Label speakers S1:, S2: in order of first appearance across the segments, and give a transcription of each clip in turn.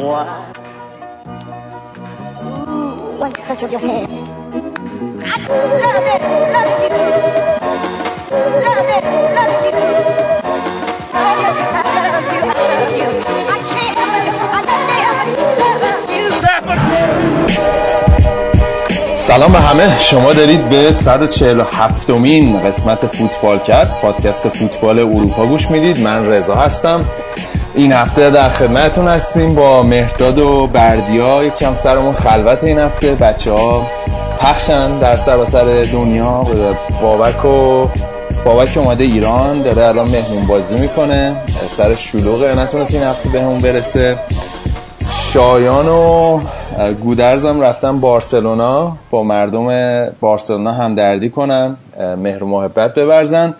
S1: 와. 원자가 적용해. 아, 나네, 나네, 나네, 나네, 나네.
S2: سلام به همه. شما دارید به 147 مین قسمت فوتبالکست پادکست فوتبال اروپا گوش می‌دید. من رضا هستم. این هفته در خدمتتون هستیم با مهرداد و بردیا. یکم سرمون خلوت این هفته. بچه ها پخشن در سراسر دنیا. بابک و بابک اومده ایران. داره الان مهمون بازی می‌کنه. سر شلوغه نتونست این هفته بهمون برسه. شایان و گودرزم رفتن بارسلونا با مردم بارسلونا همدردی کنن مهر و محبت ببرزن.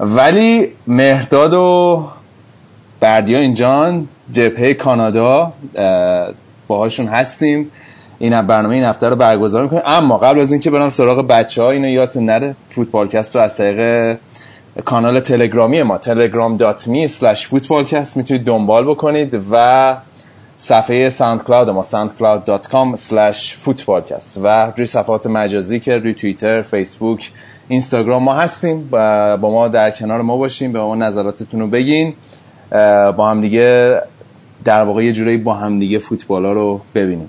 S2: ولی مهرداد و بردیا اینجان جبهه کانادا باهاشون هستیم. این برنامه این هفته رو برگزار می‌کنیم. اما قبل از اینکه برم سراغ بچه ها اینو یادتون نره فوتبالکست رو از طریق کانال تلگرامی ما telegram.me slash می‌تونید دنبال بکنید و صفحه ساند کلاود ما soundcloud.com slash footballcast و روی صفحات مجازی که روی توییتر، فیسبوک، اینستاگرام ما هستیم با ما در کنار ما باشیم به ما نظراتتون رو بگین با هم دیگه در واقع یه جورایی با هم دیگه فوتبال ها رو ببینیم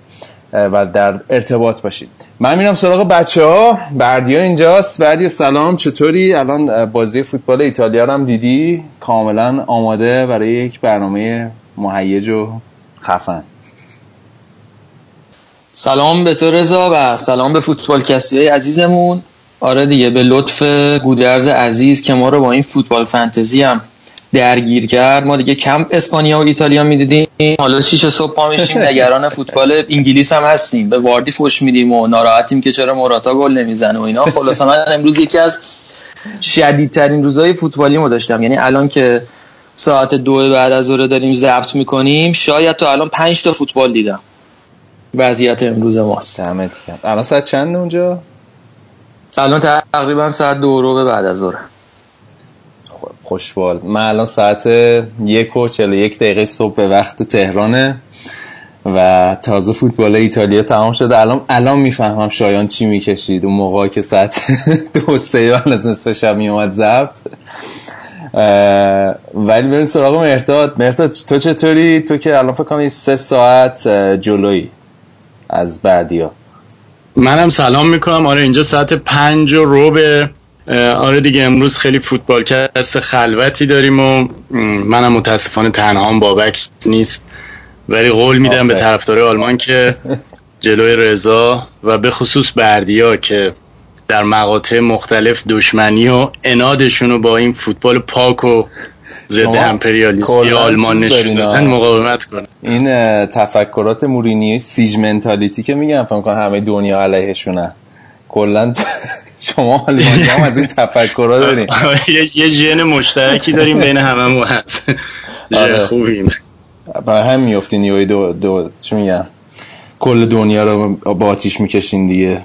S2: و در ارتباط باشید من میرم سراغ بچه ها بردیا اینجاست. بردیا سلام چطوری؟ الان بازی فوتبال ایتالیا رو هم دیدی؟ کاملا آماده برای یک برنامه مهیج و خفن.
S3: سلام به تو رضا و سلام به فوتبال کسی عزیزمون. آره دیگه به لطف گودرز عزیز که ما رو با این فوتبال فانتزی هم درگیر کرد. ما دیگه کم اسپانیا و ایتالیا می‌دیدیم. حالا شیش صبح پا میشیم نگران فوتبال انگلیس هم هستیم. به واردی فوش میدیم و ناراحتیم که چرا موراتا گل نمی‌زنه و اینا. خلاصا من امروز یکی از شدیدترین روزهای فوتبالی ما داشتم. یعنی الان که ساعت دو بعد از ظهر داریم ضبط می‌کنیم. شاید تا الان پنج تا فوتبال دیدم. وضعیت امروز ماست.
S2: دمت گرم. الان ساعت چند اونجا؟
S3: الان تقریبا ساعت دو رو بعد از ظهر.
S2: خوشبال من الان ساعت یک و چلو یک دقیقه صبح به وقت تهرانه و تازه فوتبال ایتالیا تمام شده. الان الان می‌فهمم شایان چی می‌کشید. اون موقع که ساعت دو سه از نصف شب میومد ضبط. ولی بریم سراغ مهرداد. مهرداد تو چطوری؟ تو که الان فکر کنم سه ساعت جلویی از بردیا
S4: منم سلام می‌کنم. آره اینجا ساعت پنج و روبه. آره دیگه امروز خیلی فوتبال کست خلوتی داریم و منم متاسفانه تنها بابک نیست. ولی قول میدم به طرفدار آلمان که جلوی رضا و به خصوص بردیا که در مقاطع مختلف دشمنی و انادشون رو با این فوتبال پاک و ضد امپریالیستی آلمان نشون دادن مقاومت کنه
S2: این تفکرات مورینی سیج منتالیتی که میگن فکر کنم همه دنیا علیهشونه. کلا شما آلمانی هم از این تفکرات دارین.
S4: یه ژن مشترکی داریم بین هممون. هست ژن خوبیم.
S2: برای هم میافتین یه دو دو چی میگن؟ کل دنیا رو با آتیش می‌کشین دیگه.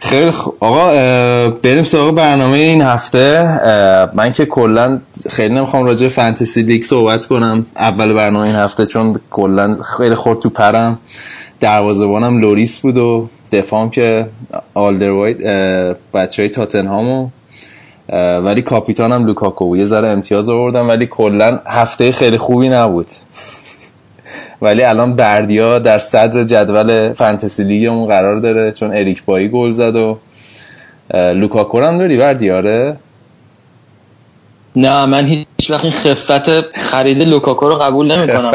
S2: خیلی خوب آقا بریم سراغ برنامه این هفته. من که کلا خیلی نمی‌خوام راجع fantasy league صحبت کنم. اول برنامه این هفته چون کلا خیلی خورد تو پرم. دروازه‌بانم لوریس بود و دفاعم که آلدروایت بچهای تاتنهامو. ولی کاپیتانم لوکاکو بود. یه ذره امتیاز آوردم ولی کلا هفته خیلی خوبی نبود. ولی الان بردیا در صدر جدول fantasy league مون قرار داره چون اریک بایی گل زد و لوکاکو هم داری بردیا
S3: نه من هیچ وقت این خفت خرید لوکاکو رو قبول نمی‌کنم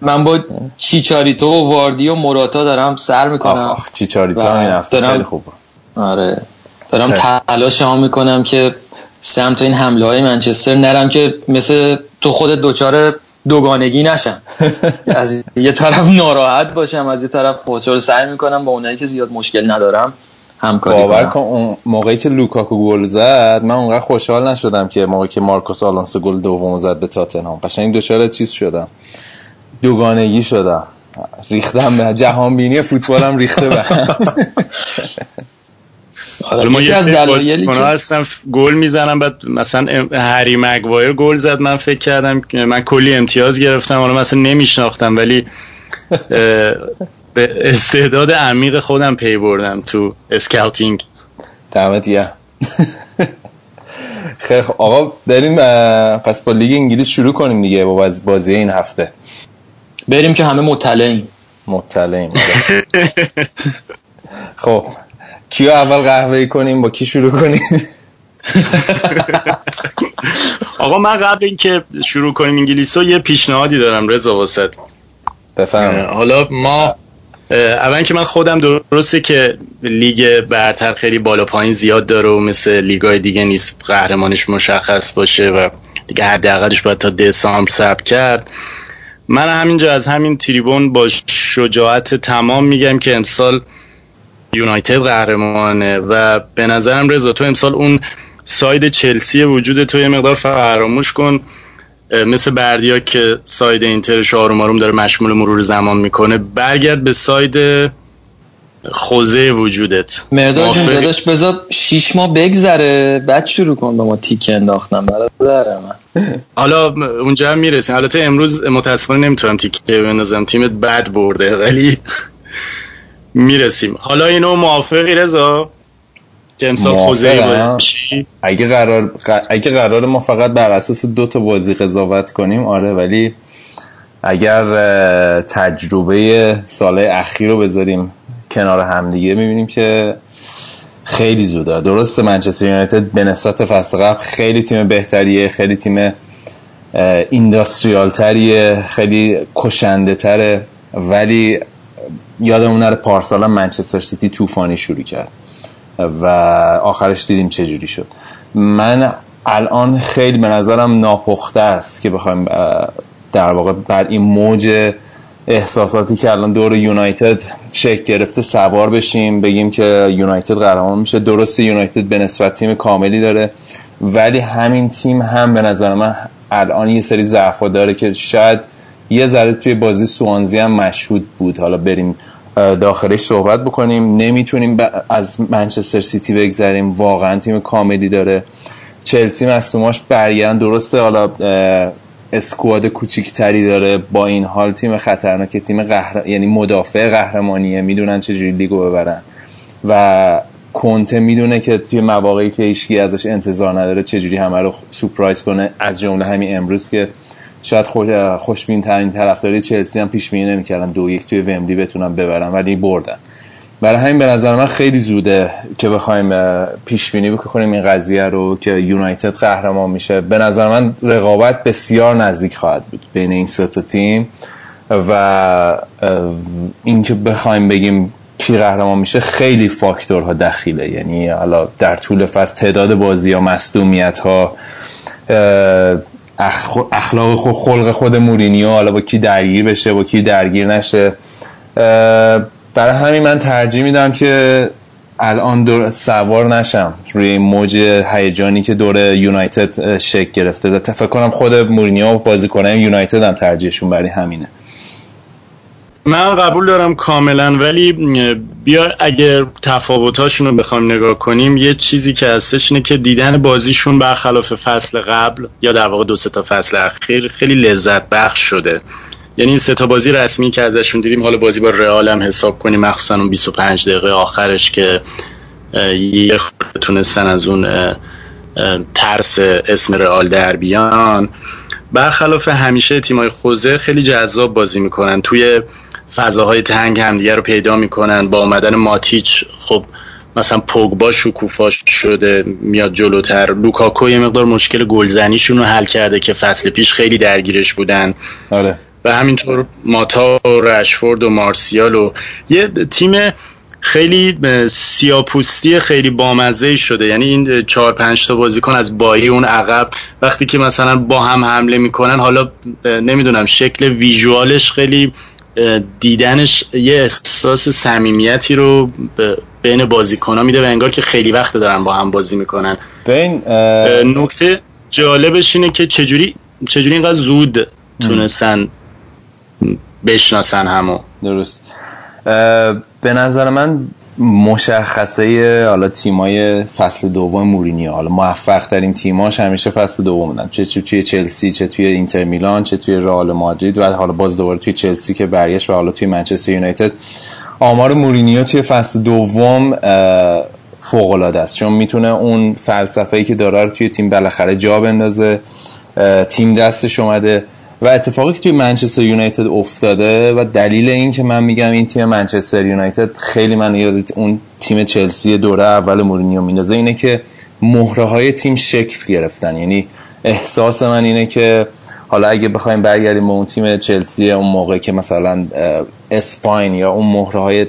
S3: من با چیچاریتو و واردی و موراتا دارم سر می‌کنم.
S2: آخ چیچاریتو هم این هفته خیلی خوبه
S3: آره. دارم تلاش ها می‌کنم که سمت این حمله های منچستر نرم که مثل تو خود دچار دوگانگی نشم. از یه طرف ناراحت باشم از یه طرف خوشحال سعی می‌کنم با اونایی که زیاد مشکل ندارم همکاری
S2: باور کن اون موقعی که لوکاکو گل زد من اونقدر خوشحال نشدم که موقعی که مارکوس آلونسو گل دوم زد به تاتنهام. قشنگ دوچار چیز شدم. دوگانگی شدم. ریختم به جهان بینی فوتبالم ریخته به
S4: حالا ما یه سری هستن گل می‌زنم بعد مثلا هری مگوایر گل زد من فکر کردم من کلی امتیاز گرفتم حالا مثلا نمیشناختم ولی به استعداد عمیق خودم پی بردم تو scouting.
S2: دمت گرم. خیلی آقا بریم پس با لیگ انگلیس شروع کنیم دیگه با بازی این هفته.
S3: بریم که همه مطلعیم.
S2: مطلعیم. خب. کیو اول قهوه کنیم؟ با کی شروع کنیم؟
S4: آقا من قبل اینکه شروع کنیم انگلیس رو یه پیشنهادی دارم رضا واسط
S2: بفهم
S4: حالا ما اول که من خودم درسته که لیگ برتر خیلی بالا پایین زیاد داره و مثل لیگای دیگه نیست قهرمانش مشخص باشه و دیگه حداقلش باید تا دسامبر ثبت کرد. من همینجا از همین تریبون با شجاعت تمام میگم که امسال یونایتد قهرمانه و به نظرم رضا تو امسال اون ساید چلسی وجود تو یه مقدار فراموش کن. مثل بردیا که ساید اینترش آروم آروم داره مشمول مرور زمان می‌کنه. برگرد به ساید خوزه وجودت.
S3: مرداد جون داداش بذار شیش ماه بگذره. بعد شروع کن به ما تیک انداختم برادر من.
S4: حالا اونجا هم می‌رسیم. البته امروز متاسفانه نمی‌تونم تیکه بندازم. تیمت بد برده ولی می‌رسیم. حالا اینو موافقی رضا؟ که امسال خوزه
S2: اگه قرار اگه قرار ما فقط بر اساس دو تا بازی قضاوت کنیم آره ولی اگر تجربه سال اخیر رو بذاریم کنار همدیگه می‌بینیم که خیلی زوده. درسته منچستر یونایتد به نسبت فصل قبل خیلی تیم بهتریه خیلی تیم اینداستریال تریه خیلی کشنده تره ولی یادمون نره پارسال منچستر سیتی طوفانی شروع کرد و آخرش دیدیم چه جوری شد. من الان خیلی به نظرم ناپخته است که بخوایم در واقع بر این موج احساساتی که الان دور یونایتد شکل گرفته سوار بشیم بگیم که یونایتد قهرمان میشه. درسته یونایتد به نسبت تیم کاملی داره ولی همین تیم هم به نظر من الان یه سری ضعفا داره که شاید یه ذره توی بازی سوانزی هم مشهود بود. حالا بریم داخلش صحبت بکنیم. نمی‌تونیم از منچستر سیتی بگذریم. واقعا تیم کاملی داره. چلسی مصوماش برگردن. درسته حالا اسکواد کوچیکتری داره. با این حال تیم خطرناک تیم قهر... یعنی مدافع قهرمانیه. می‌دونن چجوری لیگو ببرن. و کنته می‌دونه که توی مواقعی که هیچکی ازش انتظار نداره چجوری همه رو سورپرایز کنه. از جمله همین امروز که شاید خوش خوشبین ترین طرفداری چلسی هم پیش بینی نمی‌کردن. دو یک توی ومبلی بتونن ببرن ولی بردن. برای همین به نظر من خیلی زوده که بخوایم پیش بینی بکنیم این قضیه رو که یونایتد قهرمان میشه. به نظر من رقابت بسیار نزدیک خواهد بود بین این سه تیم و اینکه بخوایم بگیم کی قهرمان میشه خیلی فاکتورها دخیله. یعنی حالا در طول فصل تعداد بازی ها مصدومیت ها اخلاق خود خلق خود مورینیو حالا با کی درگیر بشه با کی درگیر نشه. برای همین من ترجیح میدم که الان دور سوار نشم. روی موج هیجانی که دور یونایتد شک گرفته. فکر کنم خود مورینیو بازیکنان یونایتد هم ترجیحشون برای همینه.
S4: من قبول دارم کاملا ولی بیا اگر تفاوتاشون رو بخوام نگاه کنیم یه چیزی که هستش اینه که دیدن بازیشون برخلاف فصل قبل یا در واقع دو تا فصل اخیر خیلی لذت بخش شده. یعنی این سه تا بازی رسمی که ازشون دیدیم حالا بازی با رئال هم حساب کنیم مخصوصا اون 25 دقیقه آخرش که یه تونستن از اون ترس اسم رئال در بیان. برخلاف همیشه تیمای خوزه خیلی جذاب بازی می‌کنن. توی فضاهای تنگ همدیگه رو پیدا می‌کنن. با اومدن ماتیچ خب مثلا پوگبا شکوفاش شده میاد جلوتر. لوکاکو یه مقدار مشکل گلزنیشون رو حل کرده که فصل پیش خیلی درگیرش بودن.
S2: آره.
S4: و همینطور ماتا و رشفورد و مارسیال و یه تیم خیلی سیاپوستی خیلی بامزه شده. یعنی این چهار پنج تا بازیکن از بایی اون عقب وقتی که مثلا با هم حمله می‌کنن حالا نمی‌دونم شکل ویژوالش خیلی دیدنش یه احساس صمیمیتی رو بین بازیکن‌ها میده و انگار که خیلی وقت دارن با هم بازی می‌کنن.
S2: بین
S4: نکته جالبش اینه که چجوری چجوری اینقدر زود تونستن بشناسن همو.
S2: درست. به نظر من مشخصه حالا تیمای فصل دوم مورینیو. حالا موفق ترین تیماش همیشه فصل دوم بودن. چه توی چلسی چه توی اینتر میلان چه توی رئال مادرید و حالا باز دوباره توی چلسی که برگشت و حالا توی منچستر یونایتد. آمار مورینیو توی فصل دوم فوق العاده است. چون می‌تونه اون فلسفه‌ای که داره رو توی تیم بالاخره جا بندازه. تیم دستش اومده. و اتفاقی که توی منچستر یونایتد افتاده و دلیل این که من میگم این تیم منچستر یونایتد خیلی من یاد اون تیم چلسی دوره اول مورینیو میندازه اینه که مهره های تیم شکل گرفتن. یعنی احساس من اینه که حالا اگه بخوایم برگردیم به اون تیم چلسی اون موقع که مثلا اسپاین یا اون مهره های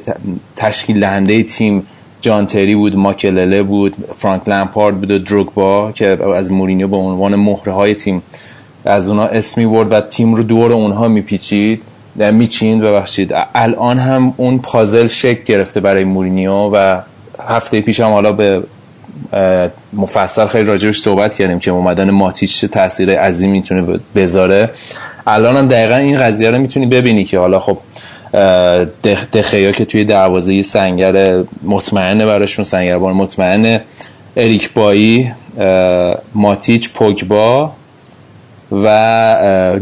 S2: تشکیل دهنده تیم جان تری بود ماکلله بود فرانک لمپارد بود و دروگبا که از مورینیو به عنوان مهره های تیم از اونا اسمی برد و تیم رو دور اونها میپیچید. میچیند ببخشید. الان هم اون پازل شک گرفته برای مورینیو و هفته پیش هم حالا به مفصل خیلی راجبش صحبت کردیم که اومدن ماتیچ تاثیر عظیم می‌تونه بذاره. الان هم دقیقا این قضیه رو می‌تونی ببینی که حالا خب دخیا که توی دروازه سنگر مطمئنه براشون سنگربان مطمئنه. اریک بایی ماتیچ پوگبا و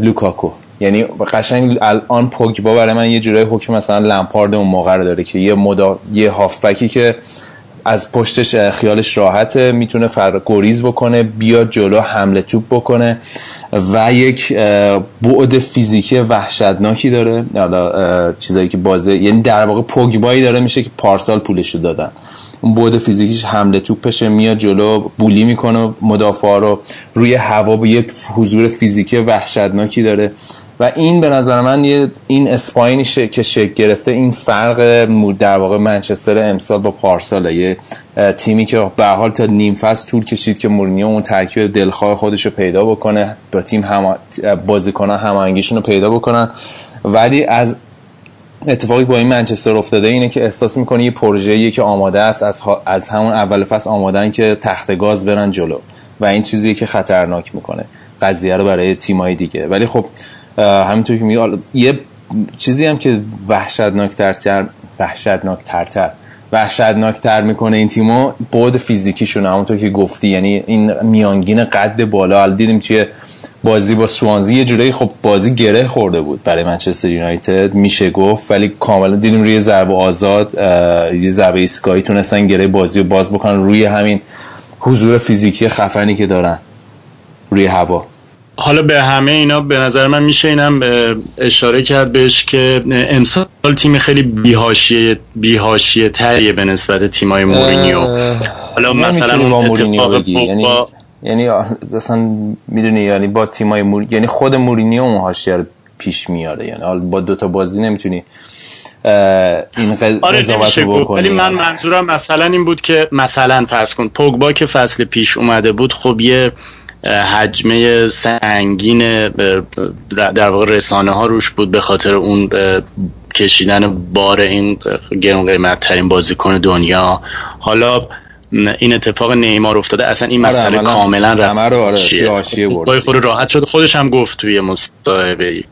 S2: لوکاکو. یعنی قشنگ الان پوگبا برای من یه جورای حکم مثلا لمپارد اون موقع رو داره که یه مدا... یه هافبکی که از پشتش خیالش راحته می‌تونه فر گریز بکنه بیاد جلو حمله توپ بکنه و یک بعد فیزیکی وحشتناکی داره. حالا چیزایی که بازه یعنی در واقع پوگبایی داره میشه که پارسال پولشو دادن. اون بعد فیزیکیش حمله توپشه میاد جلو بولی می‌کنه مدافع رو روی هوا به یک حضور فیزیکی وحشتناکی داره. و این به نظر من یه این اسپاینی که شکل گرفته این فرق در واقع منچستر امسال با پارسال یه تیمی که به حال تا نیم فصل طول کشید که مورینیو اون ترکیب دلخواه خودش رو پیدا بکنه با تیم هم بازیکنان هماهنگیشون رو پیدا بکنن. ولی از اتفاقی با این منچستر افتاده اینه که احساس می‌کنه یه پروژه‌ای که آماده است از, از همون اول فصل آمادن که تخت گاز برن جلو و این چیزی که خطرناک می‌کنه. قضیه رو برای تیمای دیگه. ولی خب همینطور که میگه یه چیزی هم که وحشتناک تر وحشتناک ترتر وحشتناک تر می‌کنه این تیمو بود فیزیکیشون همونطور که گفتی یعنی این میانگین قد بالا. دیدیم توی بازی با سوانزی یه جورایی خب بازی گره خورده بود برای منچستر یونایتد. میشه گفت ولی کاملا دیدیم روی ضربه آزاد یه ضربه ایستگاهی تونستن گره بازی رو باز بکنن روی همین حضور فیزیکی خفنی که دارن روی هوا.
S4: حالا به همه اینا به نظر من میشه اینم اشاره کرد بهش که امسال تیم خیلی بیهاشیه بیهاشیه تریه به نسبت تیمای مورینیو.
S2: حالا مثلا با مورینیو بگی. یعنی یعنی اصلا می‌دونی یعنی با تیمای مور... یعنی خود مورینیو اون حاشیه رو پیش میاره. یعنی با دو تا بازی نمی‌تونی این قضاوت
S4: آره بکنی. ولی من منظورم مثلا این بود که مثلا فرض کن پوگبا که فصل پیش اومده بود خب یه حجمه سنگین در واقع رسانه ها روش بود به خاطر اون کشیدن بار این گرون قیمت ترین بازیکن دنیا. حالا این اتفاق نیمار افتاده. اصلا این آره، مسئله کاملا رفت
S2: رو آره
S4: خود راحت شد. خودش هم گفت توی مصاحبه ای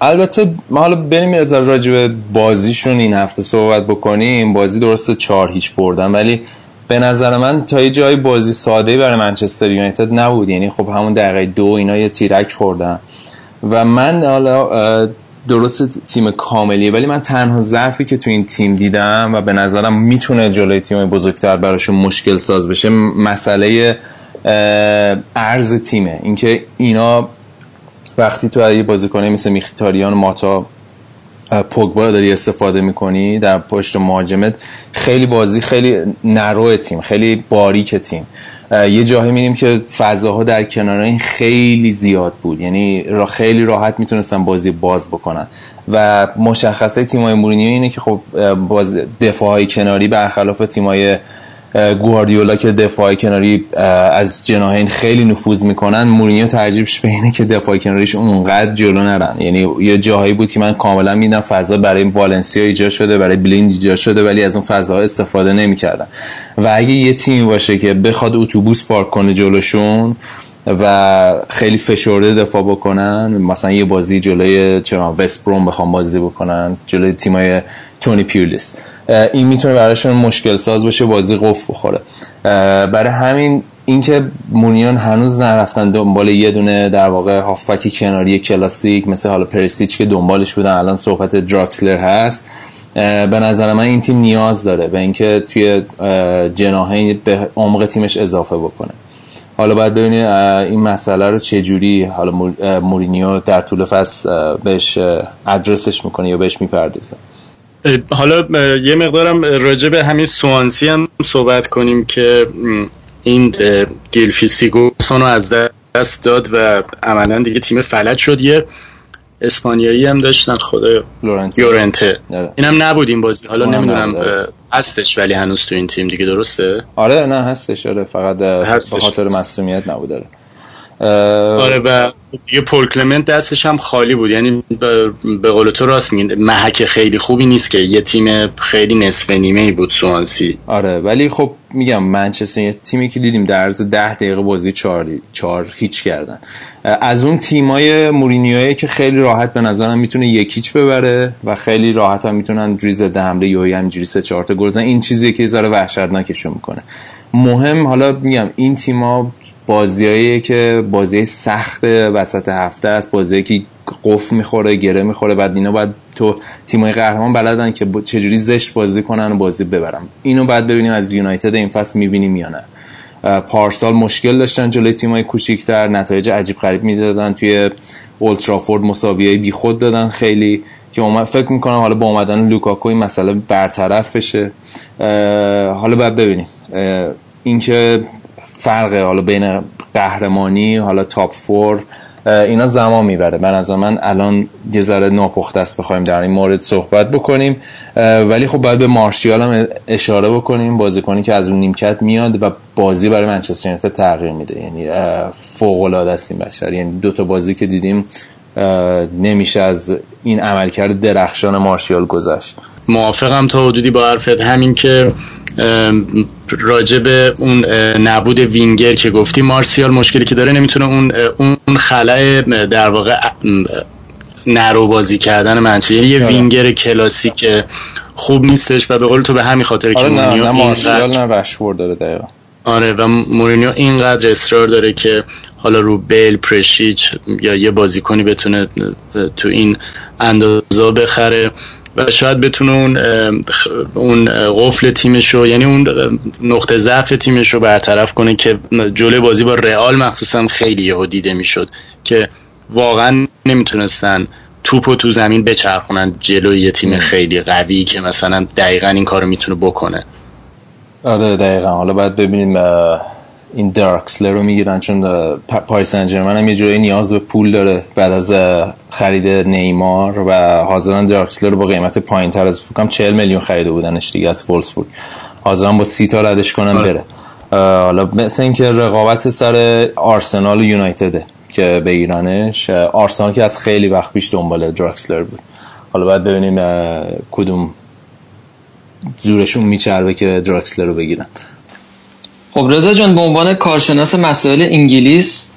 S2: البته ما حالا بریم از راجع بازیشون این هفته صحبت بکنیم. بازی درسته چهار هیچ بردن ولی به نظر من تا یه جای بازی ساده برای منچستر یونایتد نبود. یعنی خب همون دقیقه دو اینا یه تیرک خوردن. و من حالا درست تیم کاملیه ولی من تنها ظرفی که تو این تیم دیدم و به نظرم می‌تونه جلوی تیم بزرگتر براشون مشکل ساز بشه مسئله ارز تیمه. اینکه اینا وقتی تو یه بازیکنه مثل میخیتاریان و ماتا پوگبا داری استفاده می‌کنی در پشت مهاجمت خیلی بازی خیلی نرو تیم خیلی باریک تیم. یه جاهایی میدیم که فضاها در کنار این خیلی زیاد بود. یعنی را خیلی راحت می‌تونستن بازی باز بکنن. و مشخصه تیمای مورینیو اینه که خب باز دفاعهای کناری برخلاف تیمای گواردیولا که دفاع کناری از جناهین خیلی نفوذ می‌کنن مورینیو ترجیبش به اینه که دفاع کناریش اونقدر جلو نرن. یعنی یه جاهایی بود که من کاملا میدم فضا برای والنسیا ایجاد شده برای بلیند ایجاد شده ولی از اون فضاها استفاده نمی‌کردن. و اگه یه تیم باشه که بخواد اتوبوس پارک کنه جلوشون و خیلی فشرده دفاع بکنن مثلا یه بازی جلوی چرا وست بروم بخوام بازی بکنن جلوی تیمای تونی پیولیس. این می‌تونه براشون مشکل ساز باشه بازی قفل بخوره. برای همین اینکه مونیون هنوز نرفتن دنبال یه دونه در واقع هافبک کناری کلاسیک مثل حالا پرسیچ که دنبالش بودن الان صحبت دراکسلر هست به نظر من این تیم نیاز داره به اینکه توی جناهه به عمق تیمش اضافه بکنه. حالا باید ببینید این مسئله رو چجوری حالا مورینیو در طول فصل بهش ادرسش می‌کنه یا بهش می‌پردازه.
S4: حالا یه مقدارم راجع به همین سوانسی هم صحبت کنیم که این گیلفی سیگوسون رو از دست داد و عملا دیگه تیم فلج شد. یه اسپانیایی هم داشتن خدا یورنته. آره. اینم نبود این بازی. حالا نمی‌دونم هستش ولی هنوز تو این تیم دیگه درسته؟
S2: آره نه هستش آره. فقط به خاطر مصونیت نبود داره
S4: آره و یه پول دستش هم خالی بود. یعنی به قول تو راست میگین محک خیلی خوبی نیست که یه تیم خیلی نصف نیمه ای بود سوانسی.
S2: آره ولی خب میگم منچستر یه تیمی که دیدیم در عرض ده دقیقه بازی چهار, چهار هیچ کردن. از اون تیمای مورینیویی که خیلی راحت به نظرم می‌تونه یکیچ ببره و خیلی راحت هم می‌تونن جوری ضد حمله یوهی همینجوری سه چهار تا گل این چیزی که ذره وحشتناکشون می‌کنه. مهم حالا میگم این تیما بازیایی که بازی سخت وسط هفته است بازی که قفل می‌خوره گره می‌خوره بعد اینا باید تو تیمای قهرمان بلدن که چجوری زشت بازی کنن و بازی ببرن. اینو بعد ببینیم از یونایتد این فصل می‌بینیم یا نه. پارسال مشکل داشتن جلوی تیمای کوچیکتر نتایج عجیب غریب می‌دادن توی اولترافورد مساویه بیخود دادن خیلی که فکر می‌کنم حالا با اومدن لوکاکو این مسئله برطرف بشه. حالا باید ببینیم. اینکه فرق حالا بین قهرمانی حالا تاپ فور اینا زمان می‌بره. من از من الان یه ذره ناپخته است بخوایم در این مورد صحبت بکنیم. ولی خب باید به مارشیال هم اشاره بکنیم بازیکنی که از اون نیمکت میاد و بازی برای منچستر یونایتد تغییر میده. یعنی فوق العاده است این بشر. یعنی دو تا بازی که دیدیم نمیشه از این عملکرد درخشان مارشیال گذشت.
S4: موافقم تا حدودی با حرفت. همین که راجع به اون نبود وینگر که گفتی مارسیال مشکلی که داره نمی‌تونه اون اون خلای در واقع narrow بازی کردن منچه یعنی یه آره. وینگر کلاسیک خوب نیستش و به قول تو به همین خاطر که
S2: آره مورینیو نه مارسیال نه رشفورد داره دقیقا
S4: آره و مورینیو اینقدر اصرار داره که حالا رو deal پرشیچ یا یه بازیکنی بتونه تو این اندازه بخره و شاید بتونه اون اون قفل تیمش رو یعنی اون نقطه ضعف تیمش رو برطرف کنه که جلوی بازی با رئال مخصوصا خیلی یهو دیده می‌شد که واقعا نمی‌تونستن توپ و تو زمین بچرخونن جلوی یه تیم خیلی قوی که مثلا دقیقا این کارو می‌تونه بکنه.
S2: آره دقیقا. حالا باید ببینیم این درکسلر رو می‌گیرن چون پاریس سن هم یه جوری نیاز به پول داره بعد از خرید نیمار و حاضرن درکسلر رو با قیمت پایین تر از فکرم 40 میلیون خریده بودنش دیگه از وولسبورگ حاضرن با سی تا ردش کنن آره. بره. حالا مثل اینکه رقابت سر آرسنال و یونایتده که بگیرنش آرسنال که از خیلی وقت پیش دنبال درکسلر بود. حالا باید ببینیم کدوم زورشون میچربه که درکسلر رو بگیرن.
S3: خب رضا جان به عنوان کارشناس مسائل انگلیس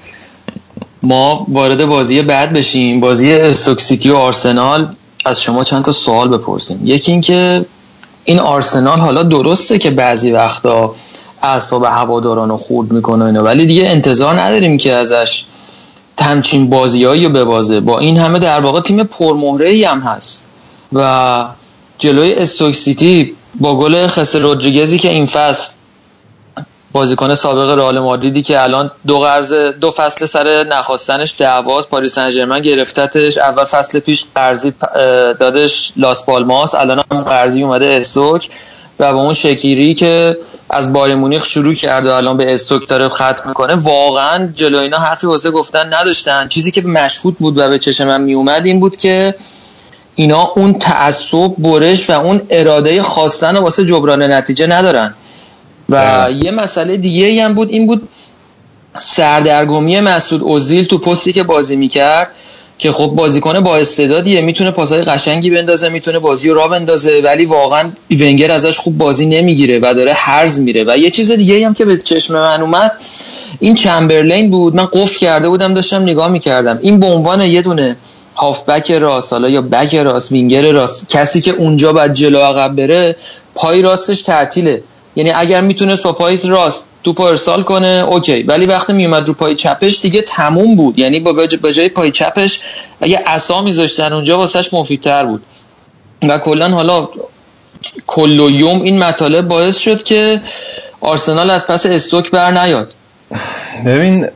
S3: ما وارد بازی بعد بشیم. بازی استوکسیتی و آرسنال از شما چند تا سوال بپرسیم. یکی اینکه این آرسنال حالا درسته که بعضی وقتا اعصاب هواداران رو خورد می‌کنه اینو ولی دیگه انتظار نداریم که ازش تمچین بازیایی رو ببازه. با این همه در واقع تیم پرمهره ای هم هست. و جلوی استوکسیتی با گل خسر رودریگزی که این فصل بازیکن سابق رئال مادریدی که الان دو قرض دو فصل سر نخواستنش دعواز پاریس سن گرفتتش. اول فصل پیش قرضی دادش لاس پالماس. الان هم قرضی اومده استوک. و با اون شکیری که از بایر مونیخ شروع کرده و الان به استوک داره ختم می‌کنه واقعا جلو اینا حرفی واسه گفتن نداشتن. چیزی که مشهود بود و به چشم من میومد این بود که اینا اون تعصب برش و اون اراده خواستن واسه جبران نتیجه ندارن. و یه مسئله دیگه هم بود این بود سردرگمی مسعود اوزیل تو پستی که بازی می‌کرد که خب بازیکن با استعدادیه می‌تونه پاسای قشنگی بندازه می‌تونه بازی رو را بندازه ولی واقعا ونگر ازش خوب بازی نمی‌گیره و داره هرز میره. و یه چیز دیگه هم که به چشم من اومد این چمبرلین بود من قفل کرده بودم داشتم نگاه می‌کردم. این به عنوان یه دونه هافبک راست حالا یا بک راست وینگر راست کسی که اونجا بعد جلو عقب بره پای راستش تعطیله. یعنی اگر می‌تونست با پای راست توپ ارسال کنه OK. ولی وقتی میومد رو پای چپش دیگه تموم بود. یعنی با جای پای چپش اگه عصا میذاشتن اونجا واسش مفیدتر بود. و کلا حالا کل و یوم این مطالب باعث شد که آرسنال از پس استوک بر نیاد.
S2: ببین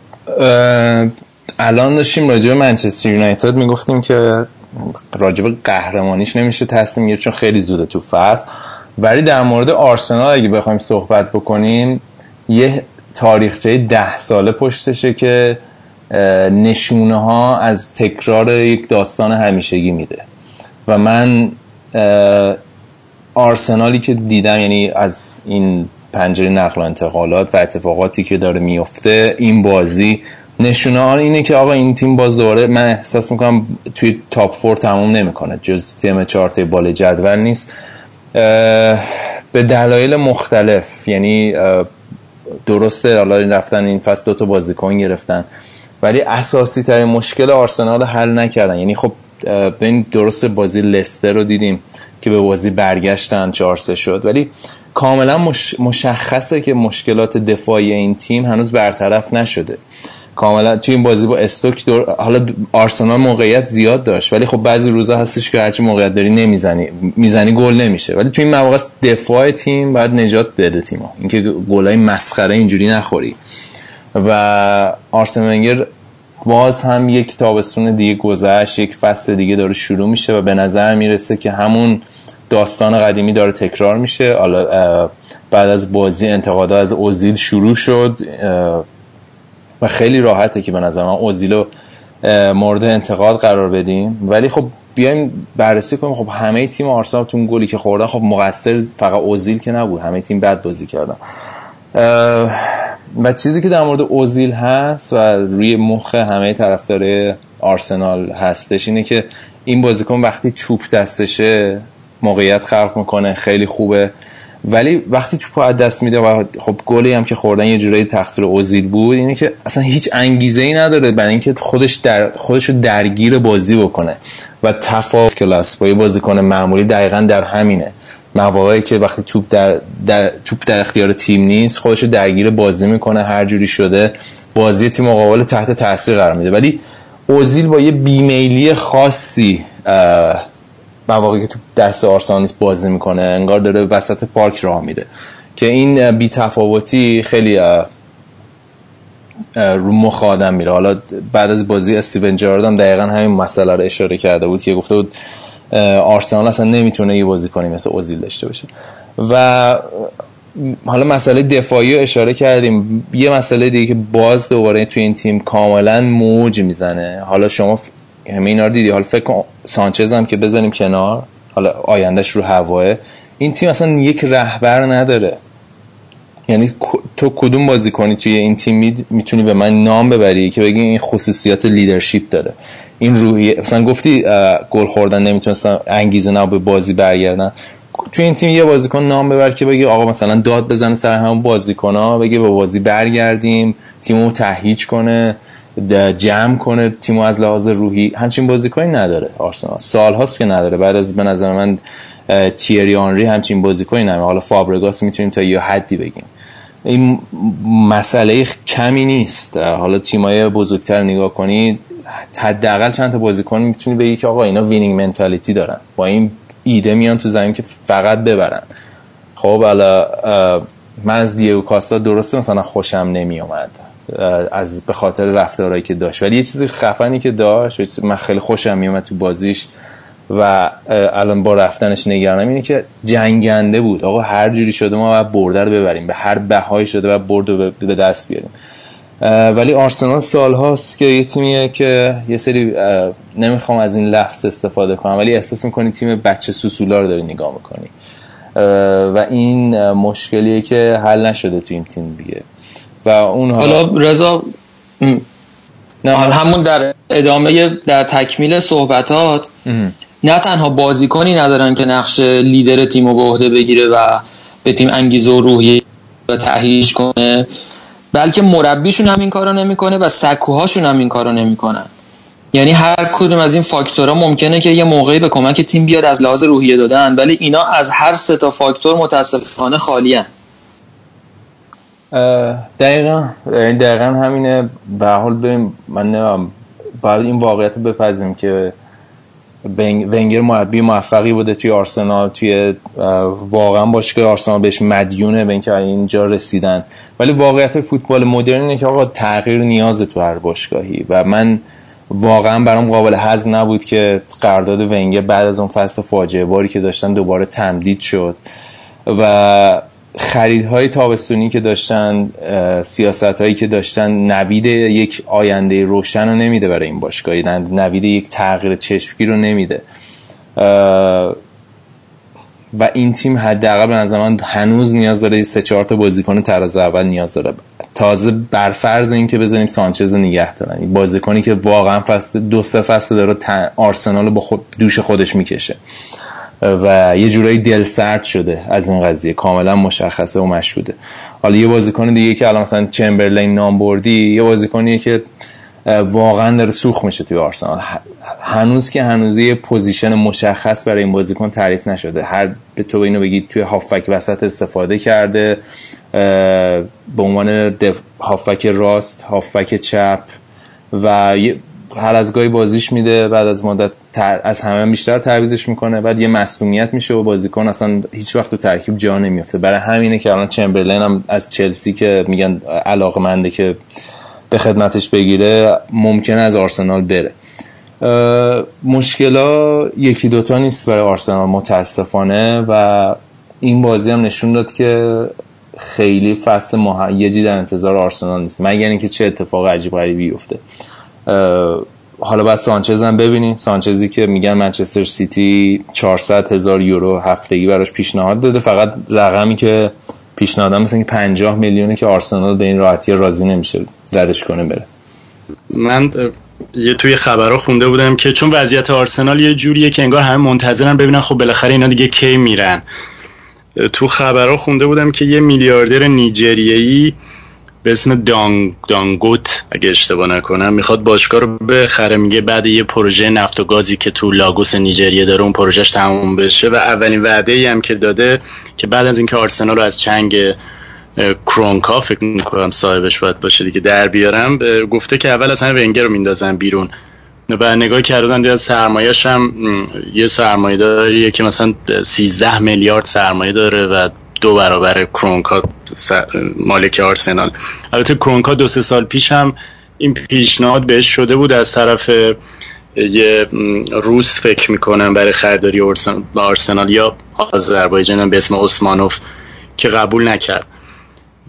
S2: الان داشتیم راجع به منچستر یونایتد می‌گفتیم که راجع به قهرمانیش نمیشه تصمیم گرفت چون خیلی زوده تو فصل. ولی در مورد آرسنال اگه بخوایم صحبت بکنیم یه تاریخچه ده ساله پشتشه که نشونه ها از تکرار یک داستان همیشگی میده. و من آرسنالی که دیدم یعنی از این پنجره نقل و انتقالات و اتفاقاتی که داره میفته این بازی نشونه آن اینه که آقا این تیم باز دوباره من احساس می‌کنم توی تاپ فور تموم نمی‌کنه. جز تیم چارت بال جدول نیست. به دلایل مختلف یعنی درسته حالا رفتن این فصل دو تا بازیکن گرفتن ولی اساسی ترین مشکل آرسنال حل نکردن. یعنی خب این درست بازی لستر رو دیدیم که به بازی برگشتن 4 شد ولی کاملا مشخصه که مشکلات دفاعی این تیم هنوز برطرف نشده. کاملا توی این بازی با استوک دور... حالا آرسنال موقعیت زیاد داشت ولی خب بعضی روزا هستش که هرچی موقعیت داری نمی‌زنی می‌زنی گل نمیشه. ولی توی این مواقع دفاع تیم باید نجات بده تیمو. اینکه گلای مسخره اینجوری نخوری. و آرسن باز هم یک تابستون دیگه گذشت یک فصل دیگه داره شروع میشه و به نظر می‌رسه که همون داستان قدیمی داره تکرار میشه. حالا بعد از بازی انتقادات از اوزیل شروع شد. و خیلی راحته که به نظر من اوزیلو مورد انتقاد قرار بدیم. ولی خب بیایم بررسی کنیم. خب همه تیم آرسنال تو گلی که خوردن خب مقصر فقط اوزیل که نبود. همه تیم بد بازی کردن. و چیزی که در مورد اوزیل هست و روی مخ همه طرفدار آرسنال هستش اینه که این بازیکن وقتی توپ دستشه موقعیت خلق می‌کنه خیلی خوبه. ولی وقتی توپ از دست میده و خب گلی هم که خوردن یه جورایی تقصیر اوزیل بود اینه که اصلا هیچ انگیزه ای نداره برای اینکه خودش در خودش رو درگیر بازی بکنه و تفاوت کلاس با یه بازیکن معمولی دقیقا در همینه. مواقعی که وقتی توپ در, در توپ در اختیار تیم نیست خودش رو درگیر بازی می‌کنه هر جوری شده بازی تیم مقابل تحت تاثیر قرار میده. ولی اوزیل با یه بیمیلی خاصی مواقعی که تو دست آرسانیس بازی می‌کنه انگار داره وسط پارک راه میده. که این بی تفاوتی خیلی رو مخ آدم میره. حالا بعد از بازی استیون جرارد هم دقیقا همین مسئله رو اشاره کرده بود که گفته بود آرسنال اصلا نمی‌تونه یه بازی کنی مثل اوزیل داشته باشه. و حالا مسئله دفاعی رو اشاره کردیم. یه مسئله دیگه که باز دوباره توی این تیم کاملا موج می‌زنه. حالا شما همه اینا رو دیدی؟ حالا فکر کن سانچز هم که بذاریم کنار حالا آیندهش رو هواه. این تیم اصلا یک رهبر نداره. یعنی تو کدوم بازی کنی توی این تیم می‌تونی به من نام ببری که بگی این خصوصیات لیدرشپ داره. این روحیه مثلا گفتی گل خوردن نمی‌تونستن انگیزه نه به بازی برگردن. توی این تیم یه بازیکن نام ببر که بگی آقا مثلا داد بزنه سر همون بازیکن ها بگی به بازی برگردیم تیمو تهیج کنه. جمع کنه تیمو از لحاظ روحی همچین بازیکنی نداره آرسنال. سال هاست که نداره. بعد از به نظر من تیری آنری همچین بازیکنی نداره. حالا فابرگاس می‌تونیم تا یه حدی بگیم. این مسئله کمی نیست. حالا تیمای بزرگتر نگاه کنید حداقل چند تا بازیکن می‌تونی بگی که آقا اینا winning mentality دارن. با این ایده میان تو زمین که فقط ببرن. خب حالا من از دیگو کاستا درسته مثلا خوشم نمی اومد از به خاطر رفتارهایی که داشت. ولی یه چیزی خفنی که داشت من خیلی خوشم میومد تو بازیش و الان با رفتنش نگرانم اینه که جنگنده بود. آقا هر جوری شده ما باید برده رو ببریم. به هر بهایی شده و برد رو به دست بیاریم. ولی آرسنال سال هاست که یه تیمیه که یه سری نمی‌خوام از این لفظ استفاده کنم ولی احساس می‌کنی تیم بچه سوسولا رو داری نگاه می‌کنی. و این مشکلیه که حل نشده تو این تیم دیگه. و اون
S3: حالا رضا همون در ادامه در تکمیل صحبتات نه تنها بازیکنی ندارن که نقش لیدر تیم رو به عهده بگیره و به تیم انگیزه و روحیه و تهییج کنه بلکه مربیشون هم این کارو نمی‌کنه و سکوهاشون هم این کارو نمی‌کنن. یعنی هر کدوم از این فاکتورها ممکنه که یه موقعی به کمک تیم بیاد از لحاظ روحیه دادن ولی اینا از هر سه تا فاکتور متاسفانه خالی هن.
S2: دقیقا. دقیقا همینه. به حال بریم من نمیم باید این واقعیت رو بپذیم که ونگر مربی موفقی بوده توی آرسنال توی واقعا باشگاه آرسنال بهش مدیونه به اینکه اینجا رسیدن. ولی واقعیت فوتبال مدرن اینه که آقا تغییر نیاز تو هر باشگاهی. و من واقعا برام قابل هضم نبود که قرارداد ونگر بعد از اون فصل فاجعه باری که داشتن دوباره تمدید شد. و خریدهای تابستونی که داشتن سیاست هایی که داشتن نوید یک آینده روشن رو نمیده برای این باشگاه نوید یک تغییر چشمگیر رو نمیده. و این تیم حداقل به نظر من هنوز نیاز داره سه چهار تا بازیکن تراز اول نیاز داره. تازه بر فرض اینکه بزنیم سانچز رو نگه دارن. بازیکنی که واقعا فصل دو سه فصل داره آرسنال رو با خود دوش خودش می‌کشه. و یه جورایی دل سرد شده از این قضیه. کاملا مشخصه و مشهوده. حالا یه بازیکن دیگه که الان مثلا چمبرلین نام بردی یه بازیکنیه که واقعا داره سوخت میشه توی آرسنال. هنوز که هنوز یه position مشخص برای این بازیکن تعریف نشده. هر به تو اینو بگید توی هافبک وسط استفاده کرده به عنوان هافک راست هافک چپ و هر از گاهی بازیش میده بعد از مدت از همه بیشتر تعویزش می‌کنه بعد یه مصونیت میشه و بازیکن اصلا هیچ وقت تو ترکیب جا نمیفته برای همینه که الان چمبرلین هم از چلسی که میگن علاقمنده که به خدمتش بگیره ممکنه از آرسنال بره. مشکلا یکی دوتا نیست برای آرسنال متاسفانه. و این بازی هم نشون داد که خیلی فصل مهیجی در انتظار آرسنال نیست. مگر اینکه چه اتفاق عجیب غریبی بیفته. حالا بعد سانچز هم ببینیم. سانچزی که میگن منچستر سیتی 400 هزار یورو هفتگی براش پیشنهاد داده. فقط رقمی که پیشنهاد مثل اینکه 50 میلیونه که آرسنال به این راحتی راضی نمیشه ردش کنه بره.
S4: من یه توی خبرها خونده بودم که چون وضعیت آرسنال یه جوریه که انگار همه منتظرن ببینن خب بالاخره اینا دیگه کی میرن. تو خبرها خونده بودم که یه میلیاردر نیجریه‌ای به اسم دانگ دانگوت اگه اشتباه نکنم می‌خواد باشگاه رو بخره. میگه بعد یه پروژه نفت و گازی که تو لاگوس نیجریه داره اون پروژهش تموم بشه. و اولین وعده ای هم که داده که بعد از اینکه آرسنال رو از چنگ کرونکا فکر می‌کنم صاحبش باید باشه دیگه در بیارم گفته که اول از همه ونگر رو میندازن بیرون. و نگاه کردن از سرمایه‌اش هم یه سرمایه داریه که مثلا 13 میلیارد سرمایه داره و دو برابر کرونکا مالک آرسنال. البته کرونکا دو سه سال پیش هم این پیشنهاد بهش شده بود از طرف یه روس فکر می‌کنم برای خریداری آرسنال یا آذربایجان به اسم عثمانوف که قبول نکرد.